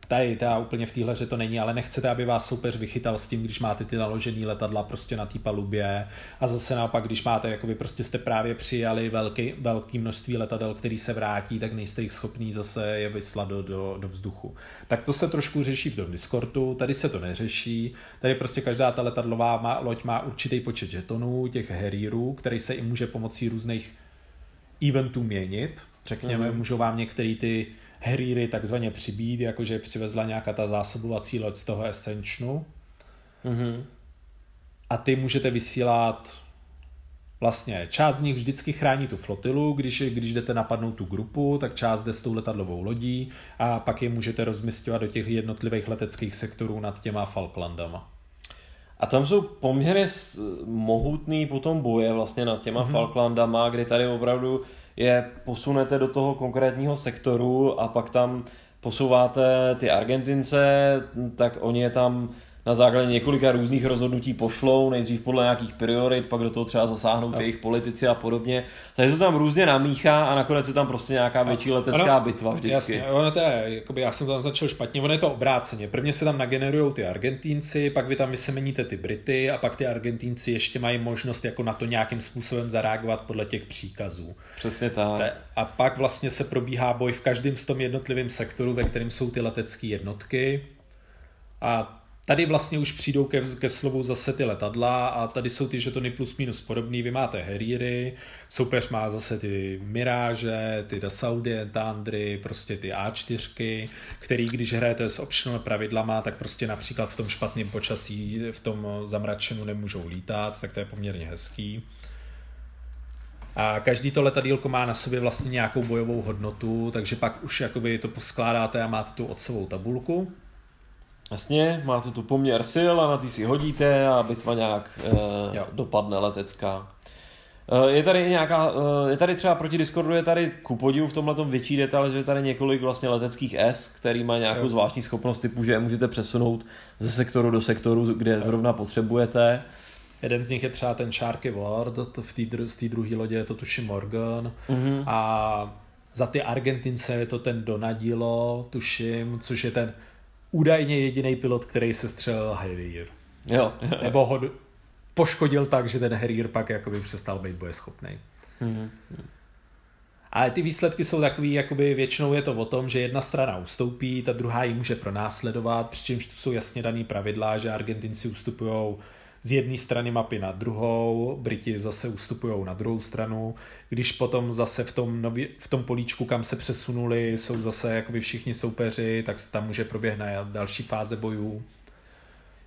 tady ta úplně v téhle že to není, ale nechcete, aby vás soupeř vychytal s tím, když máte ty naložený letadla prostě na té palubě a zase naopak, když máte, jakoby prostě jste právě přijali velký, velký množství letadel, který se vrátí, tak nejste jich schopný zase je vyslat do, do, do vzduchu. Tak to se trošku řeší v tom Discordu, tady se to neřeší, tady prostě každá ta letadlová má, loď má určitý počet žetonů, těch herírů, který se i může pomocí různých eventů měnit. Řekněme, mm. můžou vám některé ty heríry takzvaně přibít, jakože přivezla nějaká ta zásobovací loď z toho Ascensionu. Mm-hmm. A ty můžete vysílat vlastně část z nich vždycky chrání tu flotilu, když, když jdete napadnout tu grupu, tak část jde s tou letadlovou lodí a pak je můžete rozmistovat do těch jednotlivých leteckých sektorů nad těma Falklandama. A tam jsou poměrně mohutný potom boje vlastně nad těma mm-hmm. Falklandama, kdy tady opravdu je posunete do toho konkrétního sektoru a pak tam posouváte ty Argentince, tak oni je tam na základě několika různých rozhodnutí pošlou, nejdřív podle nějakých priorit, pak do toho třeba zasáhnou no. jejich politici a podobně. Takže se tam různě namíchá a nakonec je tam prostě nějaká větší letecká ono, bitva vždycky. Jasně, ono to je, jakoby já jsem tam začal špatně, ono je to obráceně. Prvně se tam nagenerují ty Argentínci, pak vy tam vysemeníte ty Brity a pak ty Argentínci ještě mají možnost jako na to nějakým způsobem zareagovat podle těch příkazů. Přesně tak. A pak vlastně se probíhá boj v každém z tom jednotlivém sektoru, ve kterém jsou ty letecké jednotky. A Tady vlastně už přijdou ke, ke slovu zase ty letadla a tady jsou ty žetony plus minus podobný. Vy máte Harriery, soupeř má zase ty Mirage, ty Dassaudi, Tandry, prostě ty A4, který když hrajete s optional pravidlama, tak prostě například v tom špatném počasí, v tom zamračenu nemůžou lítat, tak to je poměrně hezký. A každý to letadílko má na sobě vlastně nějakou bojovou hodnotu, takže pak už jakoby to poskládáte a máte tu otcovou tabulku. Jasně, máte tu poměr sil a na ty si hodíte a bitva nějak e, dopadne letecká. E, je tady nějaká, e, je tady třeba proti Discordu, je tady ku podivu v tomhle větší detail, že je tady několik vlastně leteckých S, který má nějakou jo. zvláštní schopnost typu, že je můžete přesunout ze sektoru do sektoru, kde jo. zrovna potřebujete. Jeden z nich je třeba ten Sharky Ward, v té z té druhé lodě je to tuším Morgan mm-hmm. a za ty Argentince je to ten Donadilo, tuším, což je ten údajně jediný pilot, který se střelil Harrier. Jo. Nebo ho poškodil tak, že ten Harrier pak jakoby přestal být bojeschopný. Mm-hmm. Ale ty výsledky jsou takový, jakoby většinou je to o tom, že jedna strana ustoupí, ta druhá ji může pronásledovat, přičemž tu jsou jasně daný pravidla, že Argentinci ustupují z jedné strany mapy na druhou, Briti zase ustupují na druhou stranu, když potom zase v tom, nový, v tom políčku, kam se přesunuli, jsou zase jakoby všichni soupeři, tak tam může proběhnout další fáze bojů.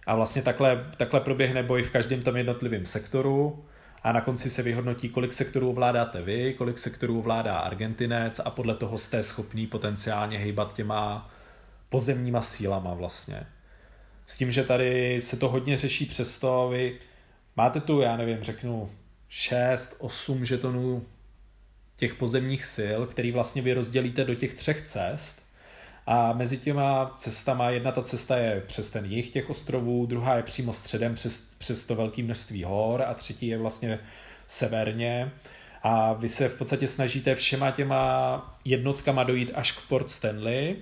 A vlastně takhle, takhle proběhne boj v každém tom jednotlivém sektoru a na konci se vyhodnotí, kolik sektorů ovládáte vy, kolik sektorů ovládá Argentinec a podle toho jste schopný potenciálně hejbat těma pozemníma sílama vlastně. S tím, že tady se to hodně řeší přesto, vy máte tu, já nevím, řeknu 6, 8 žetonů těch pozemních sil, který vlastně vy rozdělíte do těch třech cest. A mezi těma cestama jedna ta cesta je přes ten jih těch ostrovů, druhá je přímo středem přes, přes to velké množství hor a třetí je vlastně severně. A vy se v podstatě snažíte všema těma jednotkama dojít až k Port Stanley,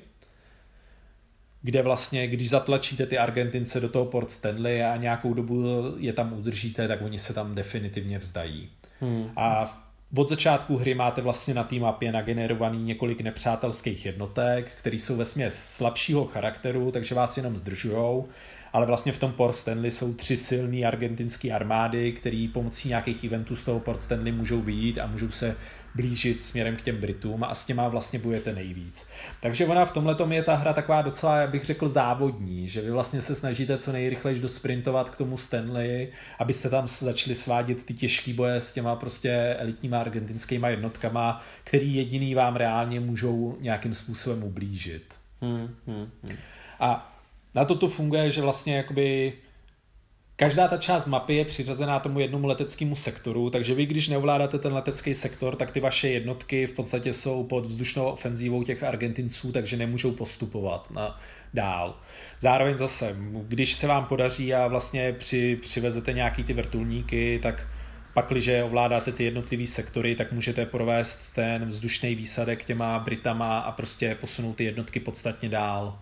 kde vlastně, když zatlačíte ty Argentince do toho Port Stanley a nějakou dobu je tam udržíte, tak oni se tam definitivně vzdají. Hmm. A od začátku hry máte vlastně na té mapě nagenerovaný několik nepřátelských jednotek, které jsou ve směs slabšího charakteru, takže vás jenom zdržujou, ale vlastně v tom Port Stanley jsou tři silné argentinské armády, které pomocí nějakých eventů z toho Port Stanley můžou vyjít a můžou se blížit směrem k těm Britům a s těma vlastně bojujete nejvíc. Takže ona v tomhle je ta hra taková docela, jak bych řekl, závodní, že vy vlastně se snažíte co nejrychleji dosprintovat k tomu Stanley, abyste tam začali svádět ty těžké boje s těma prostě elitníma argentinskýma jednotkama, který jediný vám reálně můžou nějakým způsobem ublížit. Hmm, hmm, hmm. A na to to funguje, že vlastně jakoby Každá ta část mapy je přiřazená tomu jednomu leteckému sektoru, takže vy, když neovládáte ten letecký sektor, tak ty vaše jednotky v podstatě jsou pod vzdušnou ofenzívou těch Argentinců, takže nemůžou postupovat na dál. Zároveň zase, když se vám podaří a vlastně při, přivezete nějaký ty vrtulníky, tak pak, když ovládáte ty jednotlivé sektory, tak můžete provést ten vzdušný výsadek těma Britama a prostě posunout ty jednotky podstatně dál.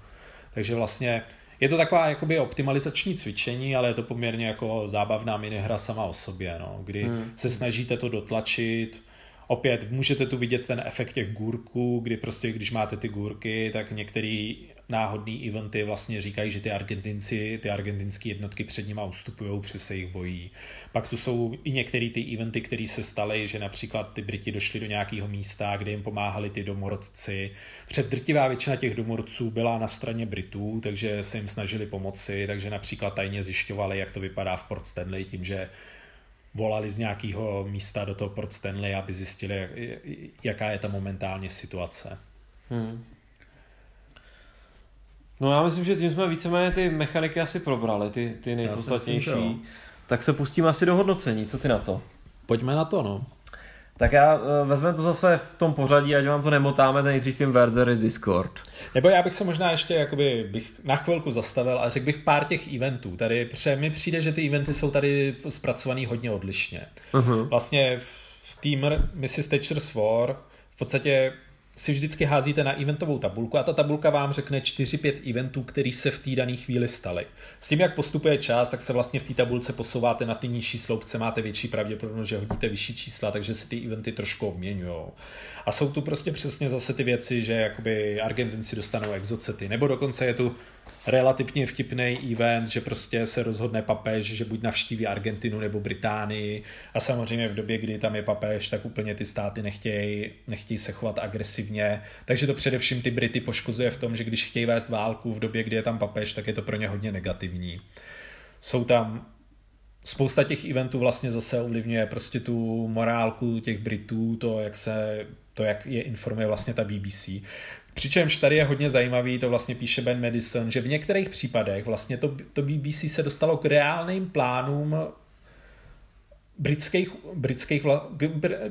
Takže vlastně je to taková jakoby optimalizační cvičení, ale je to poměrně jako zábavná minihra sama o sobě, no, kdy hmm. se snažíte to dotlačit. Opět můžete tu vidět ten efekt těch gůrků, kdy prostě, když máte ty gůrky, tak některý náhodný eventy vlastně říkají, že ty Argentinci, ty argentinské jednotky před nimi ustupují, při se jich bojí. Pak tu jsou i některé ty eventy, které se staly, že například ty Briti došli do nějakého místa, kde jim pomáhali ty domorodci. Před drtivá většina těch domorodců byla na straně Britů, takže se jim snažili pomoci, takže například tajně zjišťovali, jak to vypadá v Port Stanley, tím, že volali z nějakého místa do toho Port Stanley, aby zjistili, jaká je ta momentálně situace. Hmm. No já myslím, že tím jsme víceméně ty mechaniky asi probrali, ty, ty nejpodstatnější. Tak se pustíme asi do hodnocení, co ty na to? Pojďme na to, no. Tak já uh, vezmeme to zase v tom pořadí, ať vám to nemotáme, ten nejdřív tím Werther Discord. Nebo já bych se možná ještě jakoby, bych na chvilku zastavil a řekl bych pár těch eventů. Tady, protože mi přijde, že ty eventy jsou tady zpracovaný hodně odlišně. Uh-huh. Vlastně v Teamer Mrs. Thatcher's War v podstatě si vždycky házíte na eventovou tabulku a ta tabulka vám řekne 4-5 eventů, které se v té dané chvíli staly. S tím, jak postupuje čas, tak se vlastně v té tabulce posouváte na ty nižší sloupce, máte větší pravděpodobnost, že hodíte vyšší čísla, takže se ty eventy trošku obměňují. A jsou tu prostě přesně zase ty věci, že jakoby Argentinci dostanou exocety, nebo dokonce je tu relativně vtipný event, že prostě se rozhodne papež, že buď navštíví Argentinu nebo Británii a samozřejmě v době, kdy tam je papež, tak úplně ty státy nechtějí, nechtějí se chovat agresivně, takže to především ty Brity poškozuje v tom, že když chtějí vést válku v době, kdy je tam papež, tak je to pro ně hodně negativní. Jsou tam spousta těch eventů vlastně zase ovlivňuje prostě tu morálku těch Britů, to, jak se to, jak je informuje vlastně ta BBC. Přičemž tady je hodně zajímavý, to vlastně píše Ben Madison, že v některých případech vlastně to, to BBC se dostalo k reálným plánům britských, britských,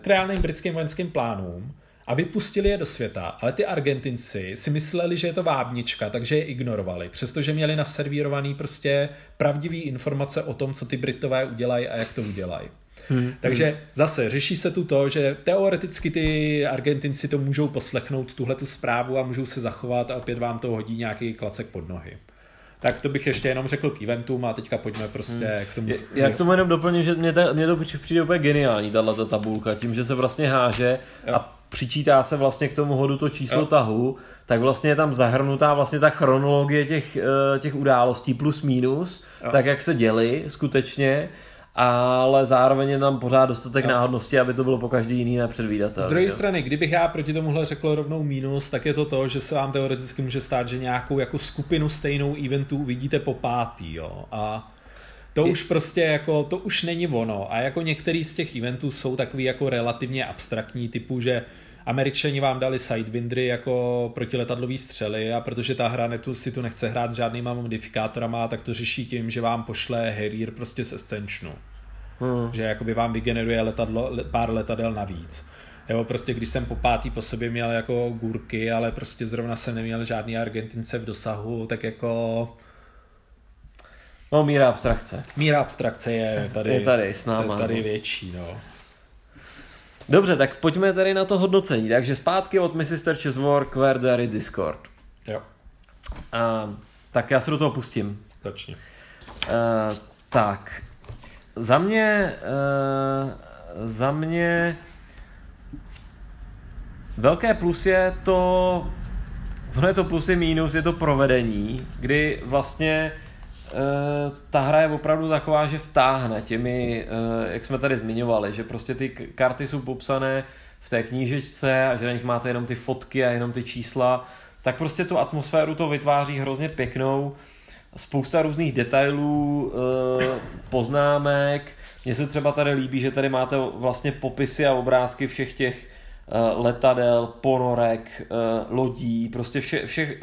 k reálným britským vojenským plánům a vypustili je do světa, ale ty Argentinci si mysleli, že je to vábnička, takže je ignorovali, přestože měli naservírovaný prostě pravdivý informace o tom, co ty Britové udělají a jak to udělají. Hmm, Takže zase řeší se tu to, že teoreticky ty Argentinci to můžou poslechnout, tuhle tu zprávu a můžou se zachovat a opět vám to hodí nějaký klacek pod nohy. Tak to bych ještě jenom řekl k eventům a teďka pojďme prostě hmm. k tomu. Já k tomu jenom doplním, že mě, ta, mě to přijde úplně geniální, tato tabulka, tím, že se vlastně háže jo. a přičítá se vlastně k tomu hodu to číslo jo. tahu, tak vlastně je tam zahrnutá vlastně ta chronologie těch, eh, těch událostí plus minus, jo. tak jak se děli skutečně ale zároveň je tam pořád dostatek no. náhodnosti, aby to bylo po každý jiný nepředvídatelné. Z druhé strany, kdybych já proti tomuhle řekl rovnou mínus, tak je to to, že se vám teoreticky může stát, že nějakou jako skupinu stejnou eventu uvidíte po pátý, jo, a to už prostě jako, to už není ono. A jako některý z těch eventů jsou takový jako relativně abstraktní, typu, že Američani vám dali Sidewindry jako protiletadlový střely a protože ta hra netu, si tu nechce hrát s žádnýma modifikátorama, tak to řeší tím, že vám pošle Harrier prostě z Ascensionu. Hmm. Že jakoby vám vygeneruje letadlo, pár letadel navíc. Jo, prostě když jsem po pátý po sobě měl jako gůrky, ale prostě zrovna jsem neměl žádný Argentince v dosahu, tak jako... No míra abstrakce. Míra abstrakce je tady, je tady, s náma, tady no. větší, no. Dobře, tak pojďme tady na to hodnocení. Takže zpátky od Mrs. Chess War k Verdery Discord. Jo. A, tak já se do toho pustím. Začni. Uh, tak. Za mě, uh, za mě velké plus je to, ono je to plus i mínus, je to provedení, kdy vlastně ta hra je opravdu taková, že vtáhne těmi, eh, jak jsme tady zmiňovali, že prostě ty karty jsou popsané v té knížečce a že na nich máte jenom ty fotky a jenom ty čísla, tak prostě tu atmosféru to vytváří hrozně pěknou. Spousta různých detailů, eh, poznámek. Mně se třeba tady líbí, že tady máte vlastně popisy a obrázky všech těch letadel, ponorek, lodí, prostě vše, všech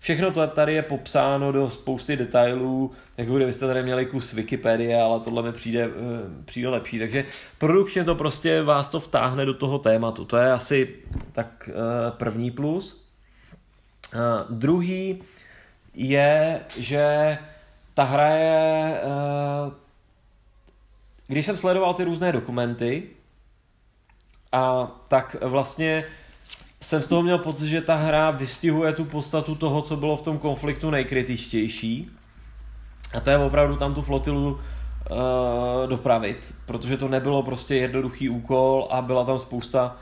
Všechno to tady je popsáno do spousty detailů, jako kdybyste tady měli kus Wikipedie, ale tohle mi přijde, eh, přijde lepší. Takže produkčně to prostě vás to vtáhne do toho tématu. To je asi tak eh, první plus. Eh, druhý je, že ta hra je... Když jsem sledoval ty různé dokumenty, a tak vlastně jsem z toho měl pocit, že ta hra vystihuje tu podstatu toho, co bylo v tom konfliktu nejkritičtější. A to je opravdu tam tu flotilu uh, dopravit, protože to nebylo prostě jednoduchý úkol a byla tam spousta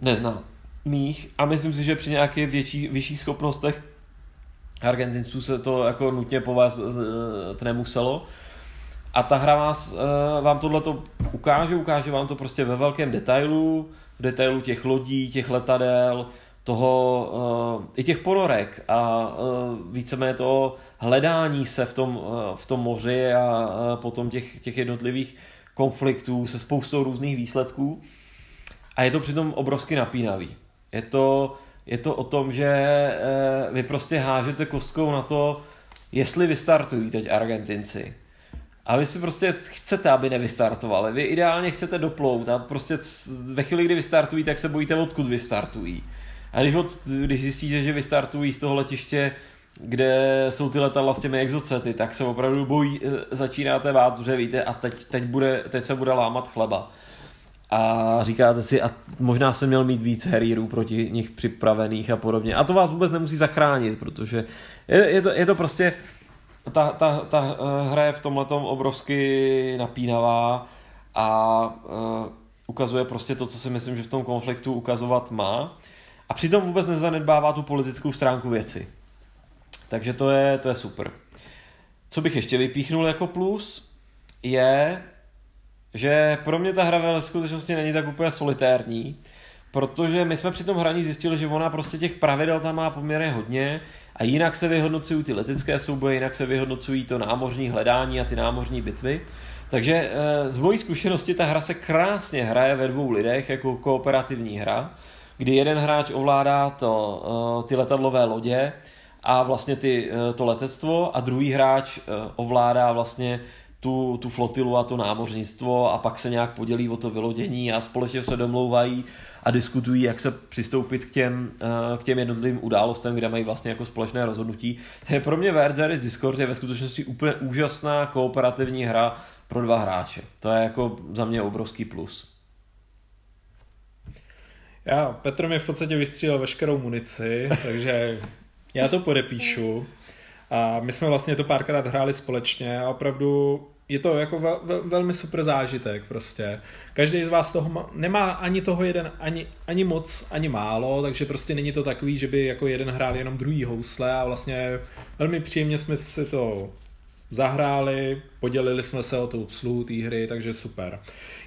neznámých a myslím si, že při nějakých větších, vyšších schopnostech Argentinců se to jako nutně povést uh, nemuselo. A ta hra vás, uh, vám tohle to ukáže, ukáže vám to prostě ve velkém detailu, v detailu těch lodí, těch letadel, toho, uh, i těch ponorek a uh, víceméně toho hledání se v tom, uh, v tom moři a potom těch, těch jednotlivých konfliktů se spoustou různých výsledků. A je to přitom obrovsky napínavý. Je to, je to o tom, že vy prostě hážete kostkou na to, jestli vystartují teď Argentinci. A vy si prostě chcete, aby nevystartovali. Vy ideálně chcete doplout a prostě ve chvíli, kdy vystartují, tak se bojíte, odkud vystartují. A když, od, když zjistíte, že vystartují z toho letiště, kde jsou ty letadla s těmi exocety, tak se opravdu bojí, eh, začínáte vát, že víte, a teď, teď, bude, teď se bude lámat chleba. A říkáte si, a možná jsem měl mít víc herírů proti nich připravených a podobně. A to vás vůbec nemusí zachránit, protože je, je, to, je to prostě, ta, ta, ta eh, hra je v tomhle obrovsky napínavá a uh, ukazuje prostě to, co si myslím, že v tom konfliktu ukazovat má. A přitom vůbec nezanedbává tu politickou stránku věci. Takže to je, to je super. Co bych ještě vypíchnul jako plus, je, že pro mě ta hra ve skutečnosti není tak úplně solitérní, protože my jsme při tom hraní zjistili, že ona prostě těch pravidel tam má poměrně hodně a jinak se vyhodnocují ty letecké souboje, jinak se vyhodnocují to námořní hledání a ty námořní bitvy. Takže eh, z mojí zkušenosti ta hra se krásně hraje ve dvou lidech jako kooperativní hra kdy jeden hráč ovládá to, eh, ty letadlové lodě a vlastně ty, eh, to letectvo a druhý hráč ovládá vlastně tu, tu flotilu a to námořnictvo a pak se nějak podělí o to vylodění a společně se domlouvají a diskutují, jak se přistoupit k těm, k těm jednotlivým událostem, kde mají vlastně jako společné rozhodnutí. Pro mě Verzeris Discord je ve skutečnosti úplně úžasná kooperativní hra pro dva hráče. To je jako za mě obrovský plus. Já, Petr mi v podstatě vystřílel veškerou munici, [laughs] takže já to podepíšu. A my jsme vlastně to párkrát hráli společně a opravdu je to jako vel, vel, velmi super zážitek prostě. Každý z vás toho má, nemá ani toho jeden, ani, ani moc, ani málo, takže prostě není to takový, že by jako jeden hrál jenom druhý housle a vlastně velmi příjemně jsme si to zahráli, podělili jsme se o tu obsluhu té hry, takže super.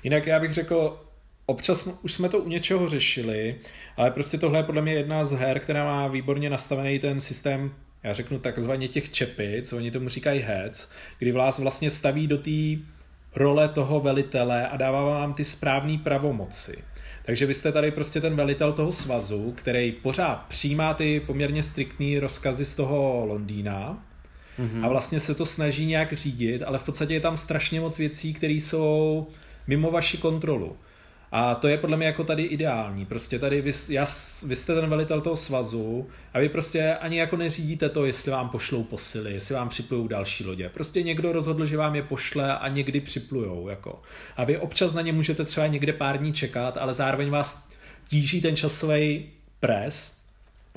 Jinak já bych řekl, občas už jsme to u něčeho řešili, ale prostě tohle je podle mě jedna z her, která má výborně nastavený ten systém, já řeknu takzvaně těch čepic, oni tomu říkají heads, kdy vás vlastně staví do té role toho velitele a dává vám ty správné pravomoci. Takže vy jste tady prostě ten velitel toho svazu, který pořád přijímá ty poměrně striktní rozkazy z toho Londýna mm-hmm. a vlastně se to snaží nějak řídit, ale v podstatě je tam strašně moc věcí, které jsou mimo vaši kontrolu. A to je podle mě jako tady ideální. Prostě tady vy, já, vy jste ten velitel toho svazu a vy prostě ani jako neřídíte to, jestli vám pošlou posily, jestli vám připlujou další lodě. Prostě někdo rozhodl, že vám je pošle a někdy připlujou. Jako. A vy občas na ně můžete třeba někde pár dní čekat, ale zároveň vás tíží ten časový pres,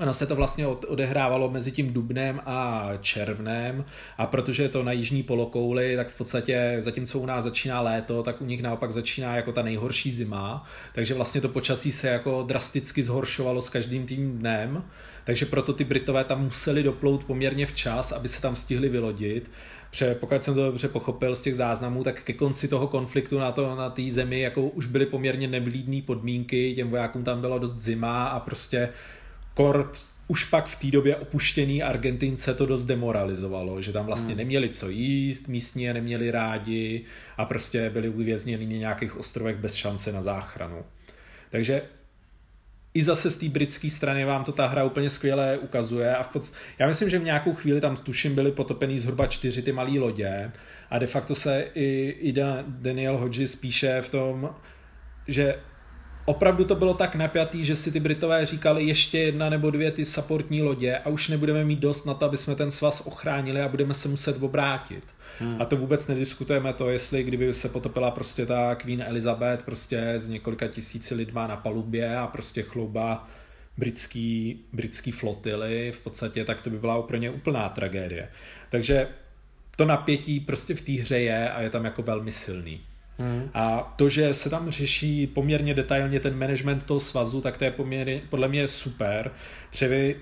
Ono se to vlastně odehrávalo mezi tím dubnem a červnem. A protože je to na jižní polokouli, tak v podstatě zatímco u nás začíná léto, tak u nich naopak začíná jako ta nejhorší zima, takže vlastně to počasí se jako drasticky zhoršovalo s každým tím dnem, takže proto ty Britové tam museli doplout poměrně včas, aby se tam stihli vylodit. Pře, pokud jsem to dobře pochopil z těch záznamů, tak ke konci toho konfliktu na to na té zemi jako už byly poměrně neblídné podmínky, těm vojákům tam bylo dost zima a prostě Kort už pak v té době opuštěný Argentince to dost demoralizovalo, že tam vlastně hmm. neměli co jíst, místní je neměli rádi a prostě byli uvězněni na nějakých ostrovech bez šance na záchranu. Takže i zase z té britské strany vám to ta hra úplně skvěle ukazuje a v pod... já myslím, že v nějakou chvíli tam tuším byly potopený zhruba čtyři ty malé lodě a de facto se i, i Daniel Hodges spíše v tom, že opravdu to bylo tak napjatý, že si ty Britové říkali ještě jedna nebo dvě ty supportní lodě a už nebudeme mít dost na to, aby jsme ten svaz ochránili a budeme se muset obrátit. Hmm. A to vůbec nediskutujeme to, jestli kdyby se potopila prostě ta Queen Elizabeth prostě s několika tisíci lidma na palubě a prostě chlouba britský, britský flotily v podstatě, tak to by byla úplně úplná tragédie. Takže to napětí prostě v té hře je a je tam jako velmi silný. Hmm. A to, že se tam řeší poměrně detailně ten management toho svazu, tak to je poměrně, podle mě super, protože vy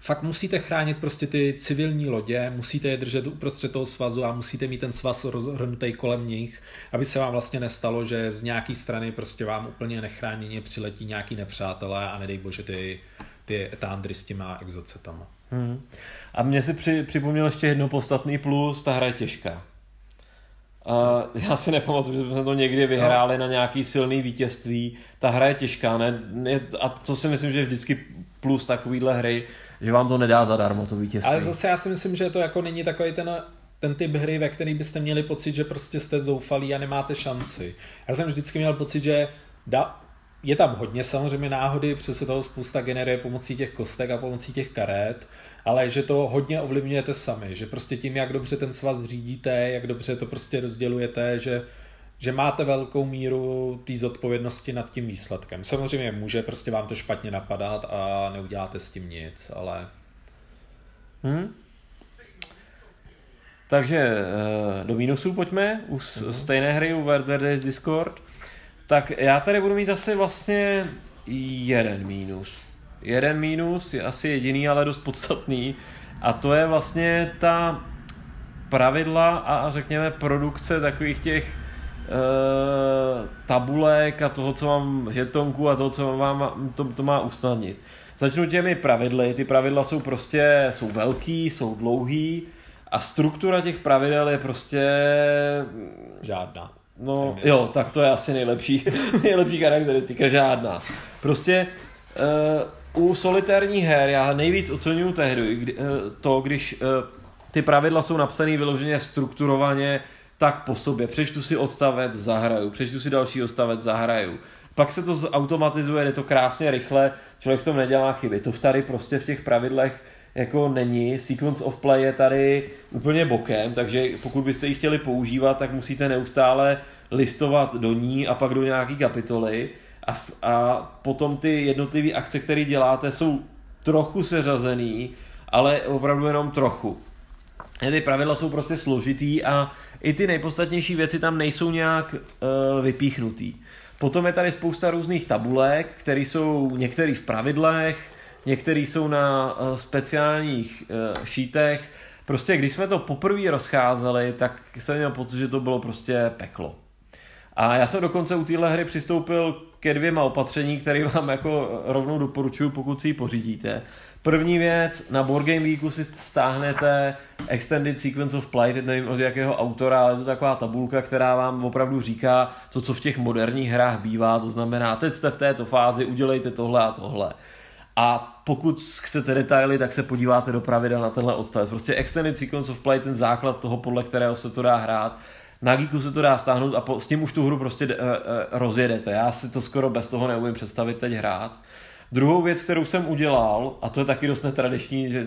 fakt musíte chránit prostě ty civilní lodě, musíte je držet uprostřed toho svazu a musíte mít ten svaz rozhrnutý kolem nich, aby se vám vlastně nestalo, že z nějaký strany prostě vám úplně nechráněně přiletí nějaký nepřátelé a nedej bože ty, ty etandry s těma exocetama. Hmm. A mě si při, připomněl ještě jedno podstatný plus, ta hra je těžká. Uh, já si nepamatuju, že jsme to někdy vyhráli no. na nějaký silný vítězství. Ta hra je těžká, ne? A to si myslím, že je vždycky plus takovýhle hry, že vám to nedá zadarmo to vítězství. Ale zase já si myslím, že to jako není takový ten ten typ hry, ve který byste měli pocit, že prostě jste zoufalí a nemáte šanci. Já jsem vždycky měl pocit, že da, je tam hodně samozřejmě náhody, protože se toho spousta generuje pomocí těch kostek a pomocí těch karet, ale že to hodně ovlivňujete sami, že prostě tím, jak dobře ten svaz řídíte, jak dobře to prostě rozdělujete, že že máte velkou míru té zodpovědnosti nad tím výsledkem. Samozřejmě může prostě vám to špatně napadat a neuděláte s tím nic, ale... Hmm. Takže eh, do mínusů pojďme, u uh-huh. stejné hry u Days Discord. Tak já tady budu mít asi vlastně jeden mínus. Jeden mínus je asi jediný, ale dost podstatný. A to je vlastně ta pravidla a řekněme produkce takových těch uh, tabulek a toho, co mám žetonku a toho, co mám, to, to má usnadnit. Začnu těmi pravidly. Ty pravidla jsou prostě, jsou velký, jsou dlouhý a struktura těch pravidel je prostě... Žádná. No jo, tak to je asi nejlepší, [laughs] nejlepší charakteristika, žádná. Prostě uh, u solitérních her já nejvíc oceňuju tehdy kdy, uh, to, když uh, ty pravidla jsou napsané vyloženě strukturovaně, tak po sobě. Přečtu si odstavec, zahraju, přečtu si další odstavec, zahraju. Pak se to automatizuje, je to krásně rychle, člověk v tom nedělá chyby. To v tady prostě v těch pravidlech jako není. Sequence of play je tady úplně bokem, takže pokud byste ji chtěli používat, tak musíte neustále listovat do ní a pak do nějaký kapitoly a, a potom ty jednotlivé akce, které děláte, jsou trochu seřazený, ale opravdu jenom trochu. Ty pravidla jsou prostě složitý a i ty nejpodstatnější věci tam nejsou nějak uh, vypíchnutý. Potom je tady spousta různých tabulek, které jsou některé v pravidlech, některé jsou na uh, speciálních uh, šítech. Prostě když jsme to poprvé rozcházeli, tak jsem měl pocit, že to bylo prostě peklo. A já jsem dokonce u téhle hry přistoupil ke dvěma opatření, které vám jako rovnou doporučuji, pokud si ji pořídíte. První věc, na Board Game Geeku si stáhnete Extended Sequence of Play, teď nevím od jakého autora, ale je to taková tabulka, která vám opravdu říká to, co v těch moderních hrách bývá, to znamená, teď jste v této fázi, udělejte tohle a tohle. A pokud chcete detaily, tak se podíváte do pravidel na tenhle odstavec. Prostě Extended Sequence of Play, ten základ toho, podle kterého se to dá hrát, na Geeku se to dá stáhnout a po, s tím už tu hru prostě uh, uh, rozjedete. Já si to skoro bez toho neumím představit teď hrát. Druhou věc, kterou jsem udělal, a to je taky dost netradiční, že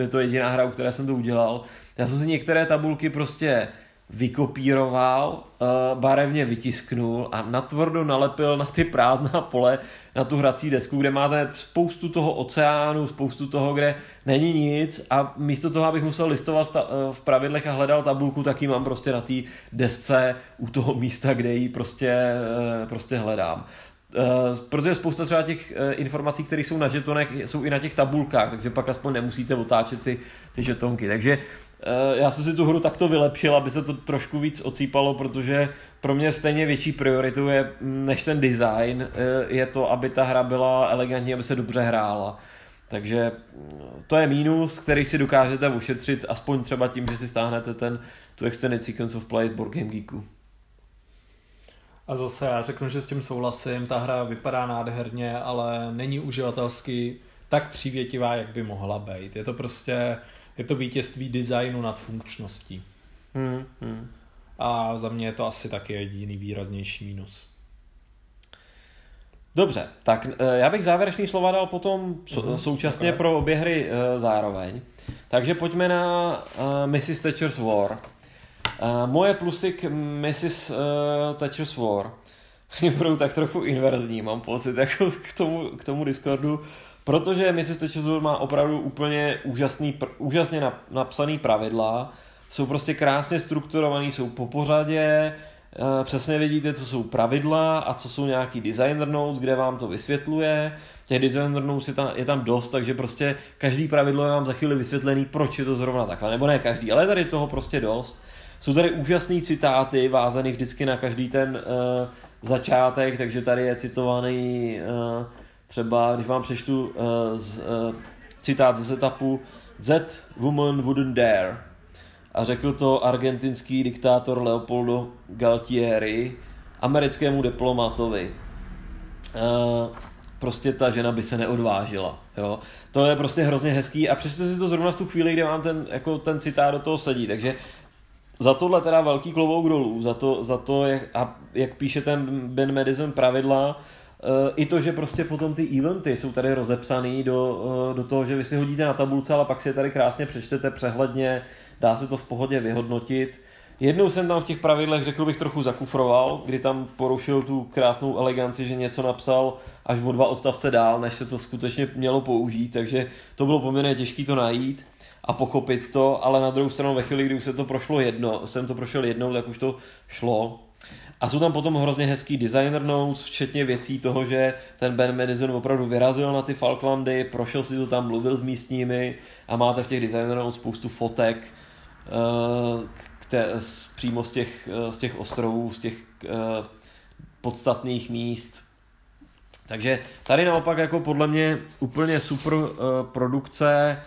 je to jediná hra, u které jsem to udělal, já jsem si některé tabulky prostě vykopíroval, eh, barevně vytisknul a natvrdo nalepil na ty prázdná pole na tu hrací desku, kde máte spoustu toho oceánu, spoustu toho, kde není nic a místo toho, abych musel listovat v, ta, eh, v pravidlech a hledal tabulku, tak ji mám prostě na té desce u toho místa, kde ji prostě, eh, prostě hledám. Uh, protože spousta třeba těch uh, informací, které jsou na žetonech, jsou i na těch tabulkách, takže pak aspoň nemusíte otáčet ty, ty žetonky. Takže já jsem si tu hru takto vylepšil, aby se to trošku víc ocípalo, protože pro mě stejně větší prioritu je, než ten design, uh, je to, aby ta hra byla elegantní, aby se dobře hrála. Takže mm, to je mínus, který si dokážete ušetřit aspoň třeba tím, že si stáhnete ten tu Extended Sequence of Play z Board Game Geeku. A zase já řeknu, že s tím souhlasím, ta hra vypadá nádherně, ale není uživatelsky tak přívětivá, jak by mohla být. Je to prostě, je to vítězství designu nad funkčností. Hmm, hmm. A za mě je to asi taky jediný výraznější mínus. Dobře, tak eh, já bych závěrečný slova dal potom mm-hmm, současně pro obě hry eh, zároveň. Takže pojďme na uh, Mrs. Thatcher's War. Uh, moje plusy k Mrs. Uh, Thatcher's War [laughs] budou tak trochu inverzní, mám pocit, jako k tomu, k tomu Discordu, protože Mrs. War má opravdu úplně úžasný, úžasně napsaný pravidla, jsou prostě krásně strukturovaný, jsou po pořadě, Eh, přesně vidíte, co jsou pravidla a co jsou nějaký designer notes, kde vám to vysvětluje. Těch designer notes je tam, je tam dost, takže prostě každý pravidlo je vám za chvíli vysvětlený, proč je to zrovna takhle. Nebo ne každý, ale tady toho prostě dost. Jsou tady úžasné citáty, vázané vždycky na každý ten uh, začátek, takže tady je citovaný uh, třeba, když vám přečtu uh, z, uh, citát ze setupu That woman wouldn't dare a řekl to argentinský diktátor Leopoldo Galtieri americkému diplomatovi. E, prostě ta žena by se neodvážila. Jo? To je prostě hrozně hezký a přečte si to zrovna v tu chvíli, kdy vám ten, jako ten citát do toho sedí. Takže za tohle teda velký klobouk dolů, za to, za to jak, a jak píše ten Ben Madison pravidla, i to, že prostě potom ty eventy jsou tady rozepsaný do, e, do toho, že vy si hodíte na tabulce, ale pak si je tady krásně přečtete přehledně, dá se to v pohodě vyhodnotit. Jednou jsem tam v těch pravidlech, řekl bych, trochu zakufroval, kdy tam porušil tu krásnou eleganci, že něco napsal až o dva odstavce dál, než se to skutečně mělo použít, takže to bylo poměrně těžké to najít a pochopit to, ale na druhou stranu ve chvíli, kdy už se to prošlo jedno, jsem to prošel jednou, tak už to šlo. A jsou tam potom hrozně hezký designer notes, včetně věcí toho, že ten Ben Madison opravdu vyrazil na ty Falklandy, prošel si to tam, mluvil s místními a máte v těch designer notes spoustu fotek, Eh, které, přímo z těch, eh, z těch ostrovů, z těch eh, podstatných míst. Takže tady naopak jako podle mě úplně super produkce,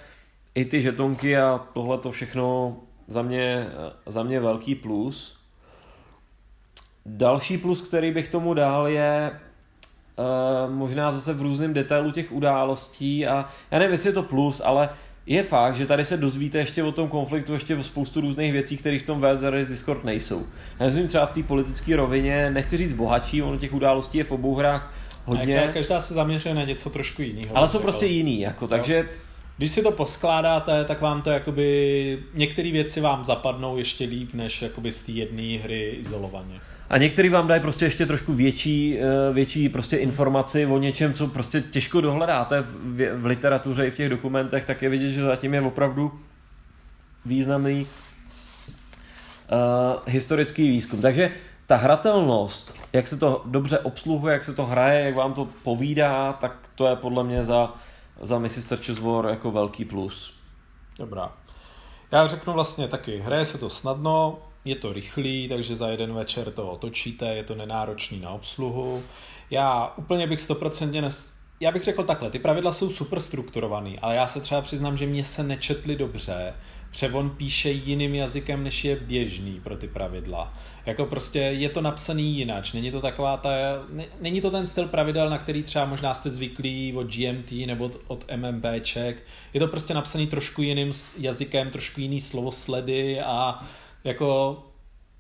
i ty žetonky a tohle to všechno za mě, za mě velký plus. Další plus, který bych tomu dal, je možná zase v různém detailu těch událostí a já nevím, jestli je to plus, ale je fakt, že tady se dozvíte ještě o tom konfliktu ještě o spoustu různých věcí, které v tom World Discord nejsou. Já myslím třeba v té politické rovině, nechci říct bohatší, ono těch událostí je v obou hrách hodně. A každá se zaměřuje na něco trošku jiného. Ale jsou prostě jiný, jako, takže... Když si to poskládáte, tak vám to jakoby, některé věci vám zapadnou ještě líp, než jakoby z té jedné hry izolovaně. A některý vám dají prostě ještě trošku větší, eh, větší prostě informaci o něčem, co prostě těžko dohledáte v, v literatuře i v těch dokumentech, tak je vidět, že zatím je opravdu významný uh, historický výzkum. Takže ta hratelnost, jak se to dobře obsluhuje, jak se to hraje, jak vám to povídá, tak to je podle mě za, za Mrs. Searches War jako velký plus. Dobrá. Já řeknu vlastně taky, hraje se to snadno, je to rychlý, takže za jeden večer to otočíte, je to nenáročný na obsluhu. Já úplně bych stoprocentně nes... Já bych řekl takhle, ty pravidla jsou super strukturovaný, ale já se třeba přiznám, že mě se nečetli dobře, Převon píše jiným jazykem, než je běžný pro ty pravidla. Jako prostě je to napsaný jinak, není to taková ta, není to ten styl pravidel, na který třeba možná jste zvyklí od GMT nebo od, od MMBček. Je to prostě napsaný trošku jiným jazykem, trošku jiný slovosledy a jako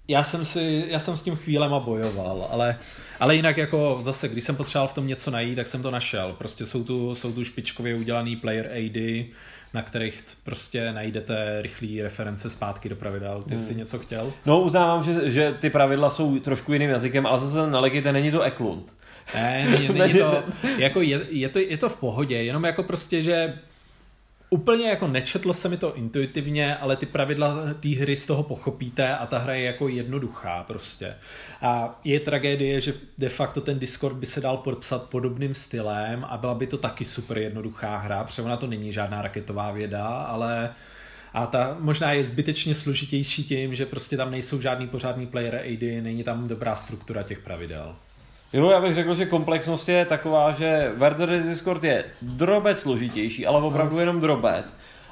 já jsem, si, já jsem s tím chvílema bojoval, ale, ale jinak jako zase, když jsem potřeboval v tom něco najít, tak jsem to našel. Prostě jsou tu, jsou tu špičkově udělaný player aidy, na kterých prostě najdete rychlé reference zpátky do pravidel. Ty hmm. jsi něco chtěl? No uznávám, že, že ty pravidla jsou trošku jiným jazykem, ale zase na Legite není to Eklund. Ne, není, není [laughs] to, jako je, je, to, je to v pohodě, jenom jako prostě, že úplně jako nečetlo se mi to intuitivně, ale ty pravidla té hry z toho pochopíte a ta hra je jako jednoduchá prostě. A je tragédie, že de facto ten Discord by se dal podpsat podobným stylem a byla by to taky super jednoduchá hra, protože ona to není žádná raketová věda, ale a ta možná je zbytečně složitější tím, že prostě tam nejsou žádný pořádný player aidy, není tam dobrá struktura těch pravidel. Jo, já bych řekl, že komplexnost je taková, že Werder Discord je drobec složitější, ale opravdu jenom drobet.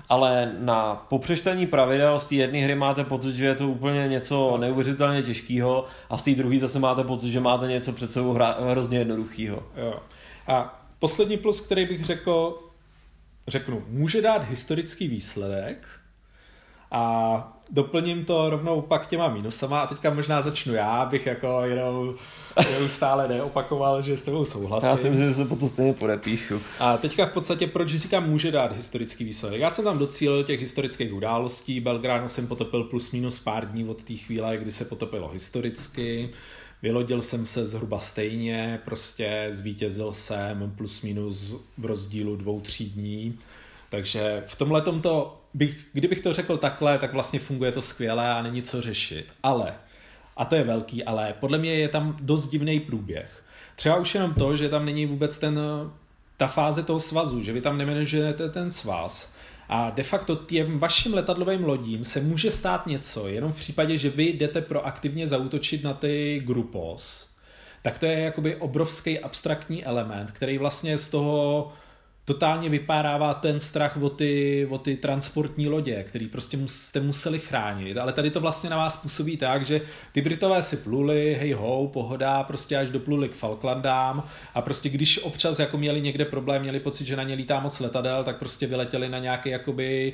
Ale na popřečtení pravidel z té jedné hry máte pocit, že je to úplně něco neuvěřitelně těžkého a z té druhé zase máte pocit, že máte něco před sebou hra, hrozně jednoduchého. A poslední plus, který bych řekl, řeknu, může dát historický výsledek a doplním to rovnou pak těma minusama a teďka možná začnu já, abych jako jenom [laughs] stále neopakoval, že s tebou souhlasím. Já si myslím, že se potom stejně podepíšu. A teďka v podstatě, proč říkám, může dát historický výsledek. Já jsem tam docílil těch historických událostí, Belgráno jsem potopil plus minus pár dní od té chvíle, kdy se potopilo historicky. Vylodil jsem se zhruba stejně, prostě zvítězil jsem plus minus v rozdílu dvou, tří dní. Takže v tomhle to bych, kdybych to řekl takhle, tak vlastně funguje to skvěle a není co řešit. Ale, a to je velký ale, podle mě je tam dost divný průběh. Třeba už jenom to, že tam není vůbec ten, ta fáze toho svazu, že vy tam nemenujete ten svaz, a de facto těm vašim letadlovým lodím se může stát něco, jenom v případě, že vy jdete proaktivně zautočit na ty grupos, tak to je jakoby obrovský abstraktní element, který vlastně z toho totálně vypárává ten strach o ty, o ty transportní lodě, který prostě jste museli chránit. Ale tady to vlastně na vás působí tak, že ty Britové si pluli, hej ho, pohoda, prostě až dopluli k Falklandám a prostě když občas jako měli někde problém, měli pocit, že na ně lítá moc letadel, tak prostě vyletěli na nějaký jakoby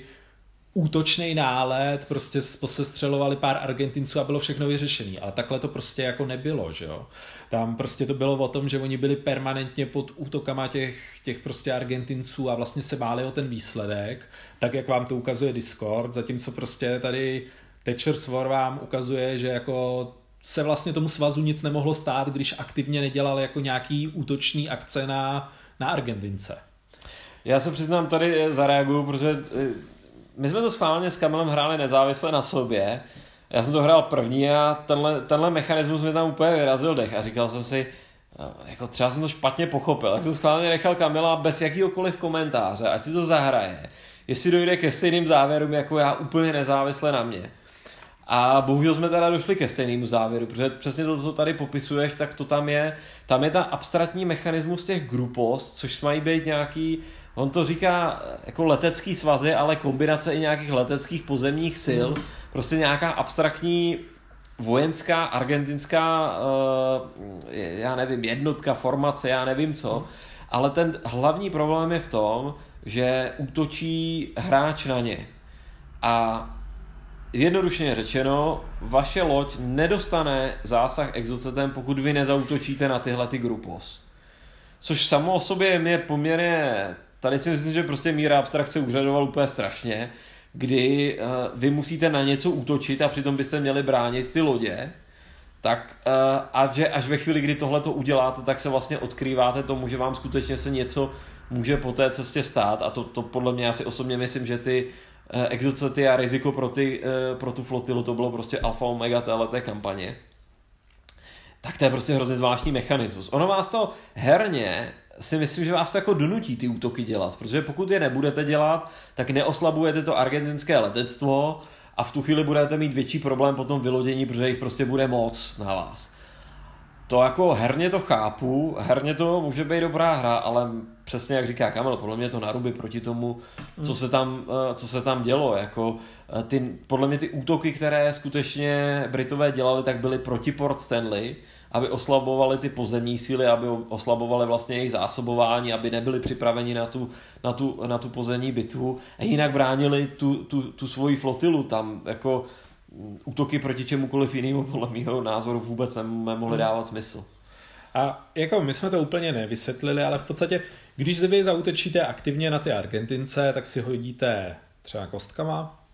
útočný nálet, prostě posestřelovali pár Argentinců a bylo všechno vyřešené. Ale takhle to prostě jako nebylo, že jo. Tam prostě to bylo o tom, že oni byli permanentně pod útokama těch, těch prostě Argentinců a vlastně se báli o ten výsledek, tak jak vám to ukazuje Discord, zatímco prostě tady Thatcher's War vám ukazuje, že jako se vlastně tomu svazu nic nemohlo stát, když aktivně nedělal jako nějaký útočný akce na, na Argentince. Já se přiznám, tady zareaguju, protože eh, my jsme to schválně s Kamilem hráli nezávisle na sobě. Já jsem to hrál první a tenhle, tenhle mechanismus mi tam úplně vyrazil dech a říkal jsem si, eh, jako třeba jsem to špatně pochopil, tak jsem schválně nechal Kamila bez jakýhokoliv komentáře, ať si to zahraje, jestli dojde ke stejným závěrům jako já úplně nezávisle na mě. A bohužel jsme teda došli ke stejnému závěru, protože přesně to, co tady popisuješ, tak to tam je, tam je ta abstraktní mechanismus těch grupos, což mají být nějaký On to říká jako letecký svazy, ale kombinace i nějakých leteckých pozemních sil. Mm. Prostě nějaká abstraktní vojenská argentinská, uh, já nevím, jednotka, formace, já nevím co. Ale ten hlavní problém je v tom, že útočí hráč na ně. A jednoduše řečeno, vaše loď nedostane zásah exocetem, pokud vy nezautočíte na tyhle ty grupos. Což samo o sobě je poměrně Tady si myslím, že prostě míra abstrakce úřadoval úplně strašně, kdy uh, vy musíte na něco útočit a přitom byste měli bránit ty lodě, tak uh, a že až ve chvíli, kdy tohle to uděláte, tak se vlastně odkrýváte tomu, že vám skutečně se něco může po té cestě stát a to, to podle mě asi osobně myslím, že ty uh, exocety a riziko pro, ty, uh, pro tu flotilu to bylo prostě alfa omega téhleté kampaně tak to je prostě hrozně zvláštní mechanismus. Ono vás to herně si myslím, že vás to jako donutí ty útoky dělat, protože pokud je nebudete dělat, tak neoslabujete to argentinské letectvo a v tu chvíli budete mít větší problém potom vylodění, protože jich prostě bude moc na vás. To jako herně to chápu, herně to může být dobrá hra, ale přesně jak říká Kamil, podle mě to naruby proti tomu, co se tam, eh, co se tam dělo. Jako eh, ty, podle mě ty útoky, které skutečně Britové dělali, tak byly proti Port Stanley, aby oslabovali ty pozemní síly, aby oslabovali vlastně jejich zásobování, aby nebyli připraveni na tu, na tu, na tu pozemní bitvu a jinak bránili tu, tu, tu svoji flotilu tam, jako mm, útoky proti čemukoliv jinému podle mého názoru vůbec nemohly hmm. dávat smysl. A jako my jsme to úplně nevysvětlili, ale v podstatě, když vy zautočíte aktivně na ty Argentince, tak si hodíte třeba kostkama,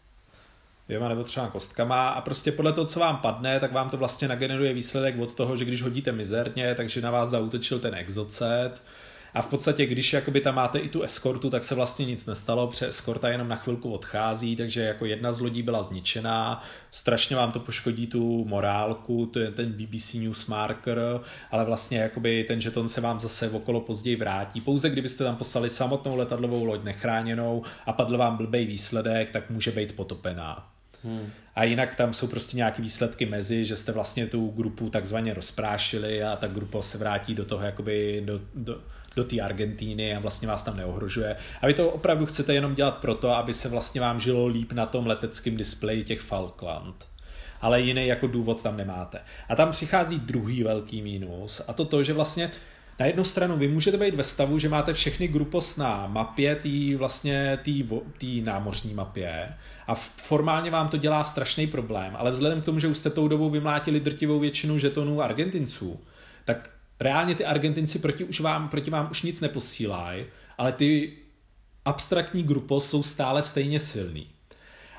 dvěma nebo třeba kostkama a prostě podle toho, co vám padne, tak vám to vlastně nageneruje výsledek od toho, že když hodíte mizerně, takže na vás zautočil ten exocet a v podstatě, když jakoby tam máte i tu eskortu, tak se vlastně nic nestalo, protože eskorta jenom na chvilku odchází, takže jako jedna z lodí byla zničená, strašně vám to poškodí tu morálku, to je ten BBC News Marker, ale vlastně jakoby ten žeton se vám zase okolo později vrátí. Pouze kdybyste tam poslali samotnou letadlovou loď nechráněnou a padl vám blbej výsledek, tak může být potopená. Hmm. A jinak tam jsou prostě nějaké výsledky mezi, že jste vlastně tu grupu takzvaně rozprášili a ta grupa se vrátí do toho jakoby do, do, do té Argentíny a vlastně vás tam neohrožuje. A vy to opravdu chcete jenom dělat proto, aby se vlastně vám žilo líp na tom leteckém displeji těch Falkland. Ale jiný jako důvod tam nemáte. A tam přichází druhý velký mínus a to to, že vlastně na jednu stranu vy můžete být ve stavu, že máte všechny grupos na mapě, tý vlastně tý, tý námořní mapě a formálně vám to dělá strašný problém, ale vzhledem k tomu, že už jste tou dobou vymlátili drtivou většinu žetonů Argentinců, tak reálně ty Argentinci proti, už vám, proti vám už nic neposílají, ale ty abstraktní grupos jsou stále stejně silný.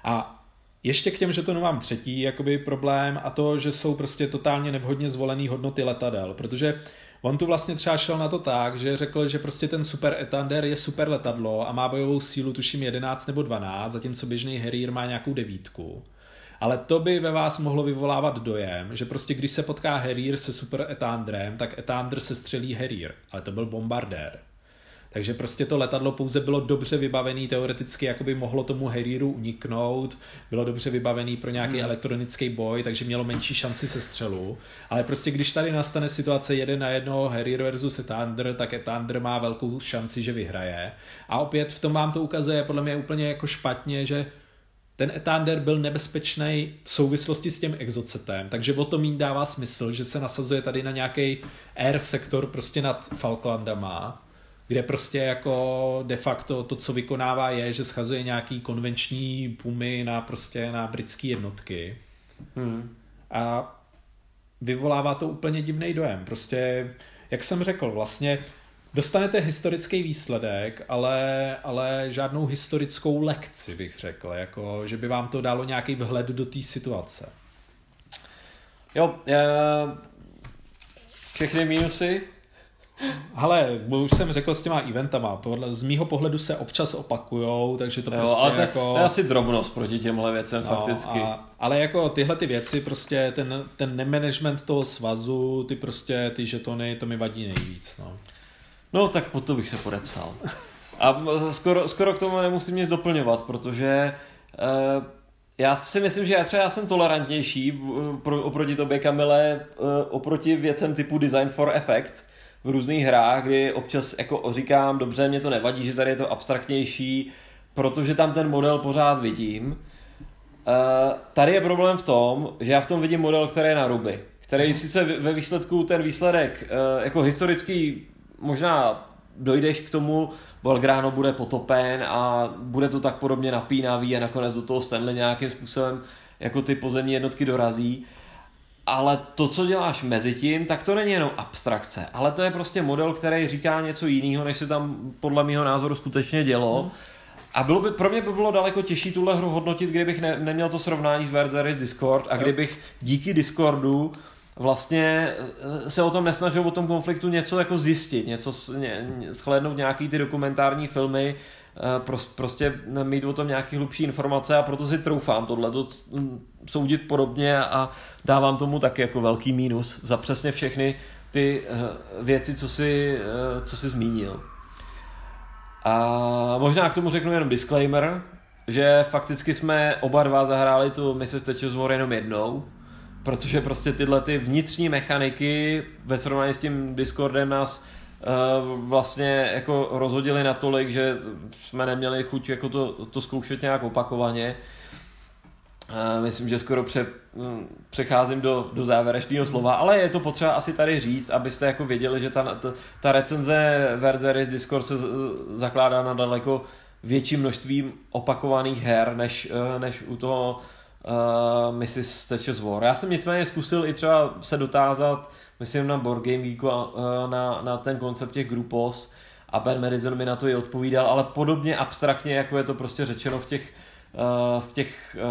A ještě k těm žetonům mám třetí jakoby problém a to, že jsou prostě totálně nevhodně zvolený hodnoty letadel, protože On tu vlastně třeba šel na to tak, že řekl, že prostě ten Super Etander je super letadlo a má bojovou sílu tuším 11 nebo 12, zatímco běžný Harrier má nějakou devítku. Ale to by ve vás mohlo vyvolávat dojem, že prostě když se potká Harrier se Super Etandrem, tak Etander se střelí Harrier, ale to byl bombardér. Takže prostě to letadlo pouze bylo dobře vybavený, teoreticky jako by mohlo tomu Harrieru uniknout, bylo dobře vybavený pro nějaký hmm. elektronický boj, takže mělo menší šanci se střelu. Ale prostě když tady nastane situace jeden na jedno Harrier versus Ethander, tak Ethander má velkou šanci, že vyhraje. A opět v tom vám to ukazuje podle mě úplně jako špatně, že ten Ethander byl nebezpečný v souvislosti s tím exocetem, takže o to mít dává smysl, že se nasazuje tady na nějaký air sektor prostě nad Falklandama, kde prostě jako de facto to, co vykonává, je, že schazuje nějaký konvenční pumy na prostě na britské jednotky. Hmm. A vyvolává to úplně divný dojem. Prostě, jak jsem řekl, vlastně dostanete historický výsledek, ale, ale žádnou historickou lekci, bych řekl, jako, že by vám to dalo nějaký vhled do té situace. Jo, já... všechny mínusy ale už jsem řekl s těma eventama, podle, z mýho pohledu se občas opakujou, takže to jo, prostě ale jako... To je asi drobnost proti těmhle věcem no, fakticky. A, ale jako tyhle ty věci, prostě ten, ten nemanagement toho svazu, ty prostě ty žetony, to mi vadí nejvíc. No, no tak po to bych se podepsal. A skoro, skoro k tomu nemusím nic doplňovat, protože uh, já si myslím, že já třeba já jsem tolerantnější pro, oproti tobě, Kamile, uh, oproti věcem typu Design for Effect, v různých hrách, kdy občas jako říkám, dobře, mě to nevadí, že tady je to abstraktnější, protože tam ten model pořád vidím. Uh, tady je problém v tom, že já v tom vidím model, který je na ruby, který mhm. sice ve výsledku ten výsledek uh, jako historický možná dojdeš k tomu, Belgrano bude potopen a bude to tak podobně napínavý a nakonec do toho Stanley nějakým způsobem jako ty pozemní jednotky dorazí ale to, co děláš mezi tím, tak to není jenom abstrakce, ale to je prostě model, který říká něco jiného, než se tam podle mého názoru skutečně dělo. Hmm. A bylo by, pro mě by bylo daleko těžší tuhle hru hodnotit, kdybych ne, neměl to srovnání s Verzeris Discord a kdybych díky Discordu vlastně eh, se o tom nesnažil o tom konfliktu něco jako zjistit, něco ně, shlédnout nějaký ty dokumentární filmy, prostě mít o tom nějaké hlubší informace a proto si troufám tohle to soudit podobně a dávám tomu taky jako velký mínus za přesně všechny ty eh, věci, co si, eh, co si zmínil. A možná k tomu řeknu jenom disclaimer, že fakticky jsme oba dva zahráli tu Mrs. Thatcher's War jenom jednou, protože prostě tyhle ty vnitřní mechaniky ve srovnání s tím Discordem nás Eh, vlastně jako rozhodili natolik, že jsme neměli chuť jako to, to zkoušet nějak opakovaně. Eh, myslím, že skoro pře, hm, přecházím do, do závěrečného slova, ale je to potřeba asi tady říct, abyste jako věděli, že ta, ta, ta recenze Verzeris Discord se zakládá na daleko větší množství opakovaných her, než, eh, než u toho uh, Mrs. Thatcher's War. Já jsem nicméně zkusil i třeba se dotázat myslím na Board Game Weeku a na, na ten koncept těch grupos. A Ben Madison mi na to i odpovídal, ale podobně abstraktně, jako je to prostě řečeno v těch, e, v těch e,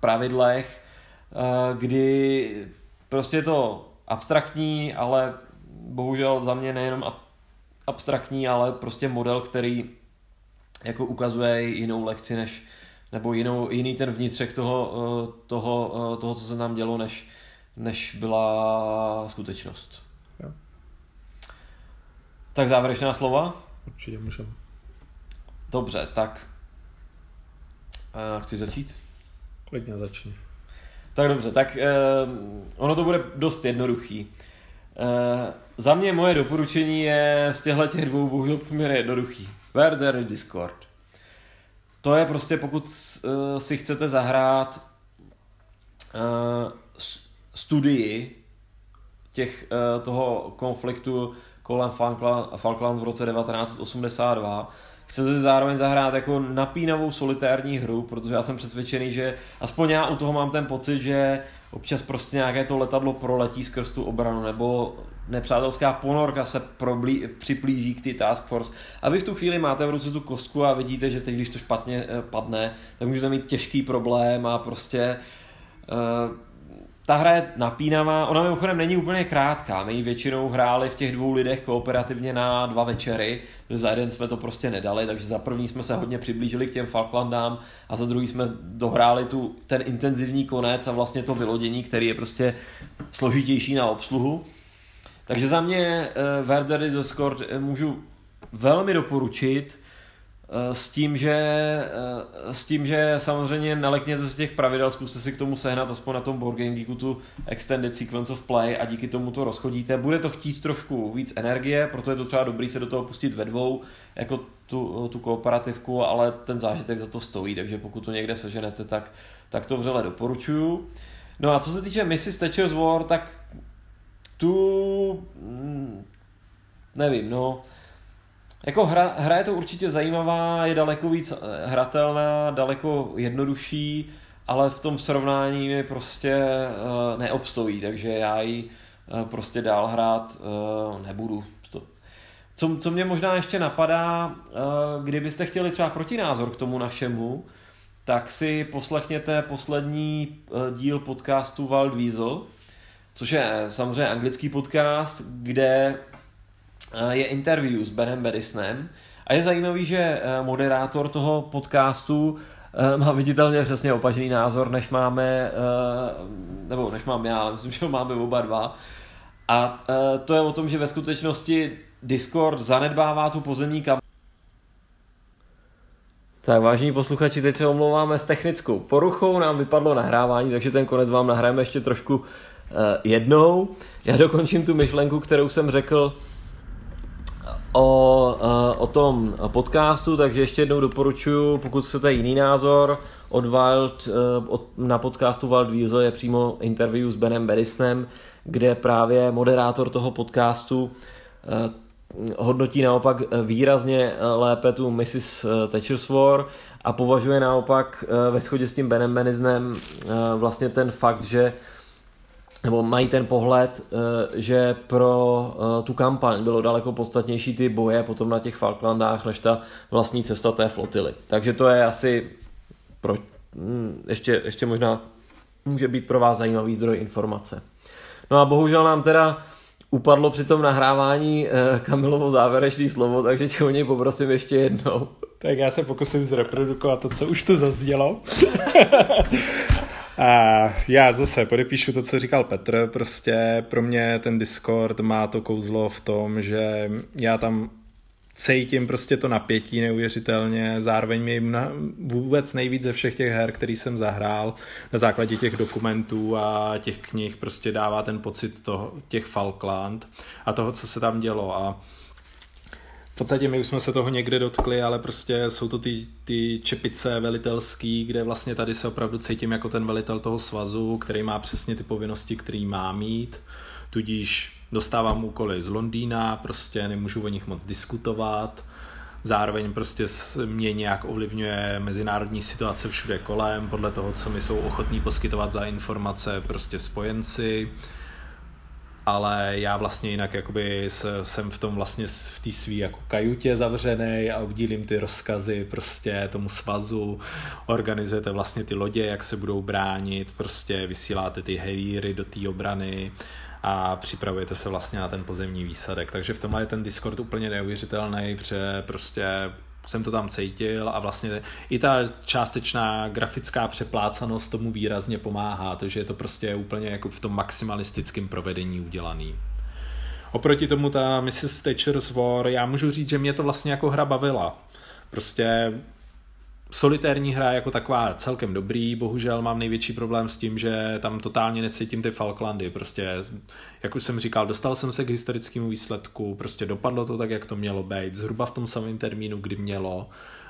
pravidlech, e, kdy prostě je to abstraktní, ale bohužel za mě nejenom abstraktní, ale prostě model, který jako ukazuje jinou lekci, než, nebo jinou, jiný ten vnitřek toho, toho, toho, co se nám dělo, než, než byla skutečnost. Jo. Tak závěrečná slova? Určitě můžeme. Dobře, tak uh, chci začít? Klidně začni. Tak dobře, tak uh, ono to bude dost jednoduchý. Uh, za mě moje doporučení je z těchto těch dvou bohužel poměrně jednoduchý. Is Discord. To je prostě, pokud uh, si chcete zahrát uh, studii těch, eh, toho konfliktu kolem Falkland, v roce 1982. Chce se zároveň zahrát jako napínavou solitární hru, protože já jsem přesvědčený, že aspoň já u toho mám ten pocit, že občas prostě nějaké to letadlo proletí skrz tu obranu, nebo nepřátelská ponorka se problí, připlíží k ty task force a vy v tu chvíli máte v ruce tu kostku a vidíte, že teď, když to špatně eh, padne, tak můžete mít těžký problém a prostě uh, ta hra je napínavá, ona mimochodem není úplně krátká, my ji většinou hráli v těch dvou lidech kooperativně na dva večery, za jeden jsme to prostě nedali, takže za první jsme se hodně přiblížili k těm Falklandám a za druhý jsme dohráli tu, ten intenzivní konec a vlastně to vylodění, který je prostě složitější na obsluhu. Takže za mě uh, Werder Discord můžu velmi doporučit, Eh, s tím, že, eh, s tím, že samozřejmě nalekněte z těch pravidel, zkuste si k tomu sehnat aspoň na tom Board Game Geeku tu Extended Sequence of Play a díky tomu to rozchodíte. Bude to chtít trošku víc energie, proto je to třeba dobrý se do toho pustit ve dvou, jako tu, tu kooperativku, ale ten zážitek za to stojí, takže pokud to někde seženete, tak, tak to vřele doporučuju. No a co se týče Mrs. Thatcher's War, tak tu... Mm, nevím, no jako hra, hra je to určitě zajímavá, je daleko víc eh, hratelná, daleko jednodušší, ale v tom srovnání mi prostě uh, neobstojí, takže já ji uh, prostě dál hrát uh, nebudu. To. Co, co mě možná ještě napadá, uh, kdybyste chtěli třeba protinázor k tomu našemu, tak si poslechněte poslední uh, díl podcastu Wild Weasel, což je samozřejmě anglický podcast, kde je interview s Benem Bedisnem a je zajímavý, že eh, moderátor toho podcastu eh, má viditelně přesně opačný názor, než máme, nebo než mám já, ale myslím, že ho máme oba dva. A to je o tom, že ve skutečnosti Discord zanedbává tu pozemní kam. Tak vážení posluchači, teď se omlouváme s technickou poruchou, nám vypadlo nahrávání, takže ten konec vám nahrajeme ještě trošku jednou. Já dokončím tu myšlenku, kterou jsem řekl o, eh, o tom podcastu, takže ještě jednou doporučuji, pokud chcete jiný názor, od Wild, eh, od, na podcastu Wild Weasel je přímo interview s Benem Berisnem, kde právě moderátor toho podcastu eh, hodnotí naopak výrazně lépe tu Mrs. Thatcher's War a považuje naopak ve shodě s tím Benem Benisnem vlastně ten fakt, že nebo mají ten pohled, eh, že pro eh, tu kampaň bylo daleko podstatnější ty boje potom na těch Falklandách, než ta vlastní cesta té flotily. Takže to je asi pro, hm, ještě, ještě možná může být pro vás zajímavý zdroj informace. No a bohužel nám teda upadlo při tom nahrávání eh, Kamilovo závěrečné slovo, takže tě o něj poprosím ještě jednou. Tak já se pokusím zreprodukovat to, co už tu zazdělo. [laughs] A já zase podepíšu to, co říkal Petr, prostě pro mě ten Discord má to kouzlo v tom, že já tam cítím prostě to napětí neuvěřitelně, zároveň mi vůbec nejvíc ze všech těch her, který jsem zahrál, na základě těch dokumentů a těch knih prostě dává ten pocit toho, těch Falkland a toho, co se tam dělo. A v podstatě my už jsme se toho někde dotkli, ale prostě jsou to ty, ty čepice velitelský, kde vlastně tady se opravdu cítím jako ten velitel toho svazu, který má přesně ty povinnosti, který má mít, tudíž dostávám úkoly z Londýna, prostě nemůžu o nich moc diskutovat, zároveň prostě mě nějak ovlivňuje mezinárodní situace všude kolem, podle toho, co mi jsou ochotní poskytovat za informace prostě spojenci, ale já vlastně jinak jakoby jsem v tom vlastně v té svý jako kajutě zavřený a udílím ty rozkazy prostě tomu svazu, organizujete vlastně ty lodě, jak se budou bránit, prostě vysíláte ty helíry do té obrany a připravujete se vlastně na ten pozemní výsadek. Takže v tomhle je ten Discord úplně neuvěřitelný, protože prostě jsem to tam cítil a vlastně i ta částečná grafická přeplácanost tomu výrazně pomáhá, takže je to prostě úplně jako v tom maximalistickém provedení udělaný. Oproti tomu ta Mrs. Thatcher's War, já můžu říct, že mě to vlastně jako hra bavila. Prostě solitérní hra jako taková celkem dobrý, bohužel mám největší problém s tím, že tam totálně necítím ty Falklandy, prostě, jak už jsem říkal, dostal jsem se k historickému výsledku, prostě dopadlo to tak, jak to mělo být, zhruba v tom samém termínu, kdy mělo,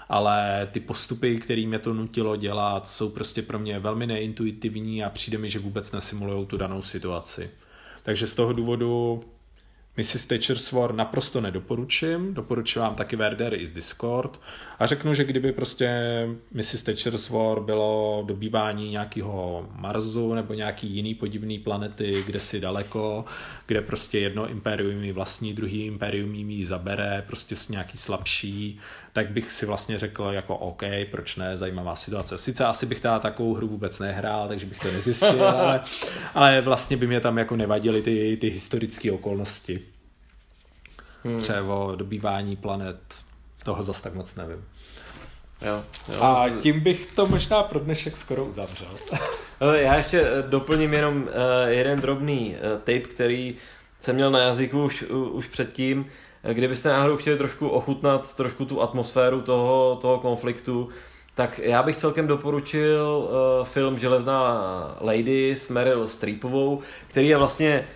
ale ty postupy, které mě to nutilo dělat, jsou prostě pro mě velmi neintuitivní a přijde mi, že vůbec nesimulují tu danou situaci. Takže z toho důvodu Mrs. Thatcher's War naprosto nedoporučím, doporučuji vám taky Werder i z Discord a řeknu, že kdyby prostě Mrs. Thatcher's War bylo dobývání nějakého Marsu nebo nějaký jiný podivný planety, kde si daleko, kde prostě jedno impérium ji vlastní, druhý impérium ji zabere, prostě s nějaký slabší, tak bych si vlastně řekl jako OK, proč ne, zajímavá situace. Sice asi bych teda takovou hru vůbec nehrál, takže bych to nezjistil, [laughs] ale, ale vlastně by mě tam jako nevadily ty, ty historické okolnosti. Hmm. Třeba o dobývání planet, toho zas tak moc nevím. Jo, jo, A tím bych to možná pro dnešek skoro uzavřel. [laughs] Já ještě eh, doplním jenom eh, jeden drobný eh, tape, který jsem měl na jazyku už, už předtím. Kdybyste náhodou chtěli trošku ochutnat trošku tu atmosféru toho, toho konfliktu, tak já bych celkem doporučil film Železná lady s Meryl Streepovou, který je vlastně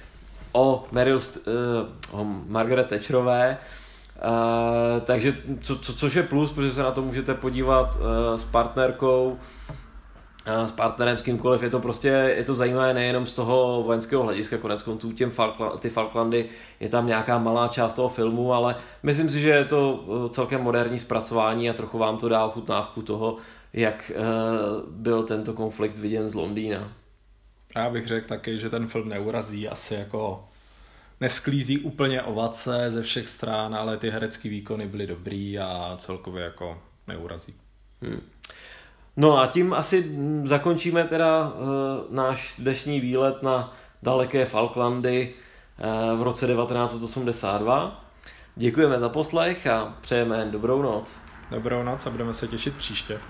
o Meryl, o Margaret Thatcherové, Uh, takže co, co, což je plus, protože se na to můžete podívat uh, s partnerkou, uh, s partnerem, s kýmkoliv, je to prostě, je to zajímavé nejenom z toho vojenského hlediska, konec konců těm Falkland, ty Falklandy, je tam nějaká malá část toho filmu, ale myslím si, že je to celkem moderní zpracování a trochu vám to dá ochutnávku toho, jak uh, byl tento konflikt viděn z Londýna. Já bych řekl taky, že ten film neurazí asi jako nesklízí úplně ovace ze všech stran, ale ty herecké výkony byly dobrý a celkově jako neurazí. Hmm. No a tím asi zakončíme teda uh, náš dnešní výlet na daleké Falklandy uh, v roce 1982. Děkujeme za poslech a přejeme dobrou noc. Dobrou noc a budeme se těšit příště.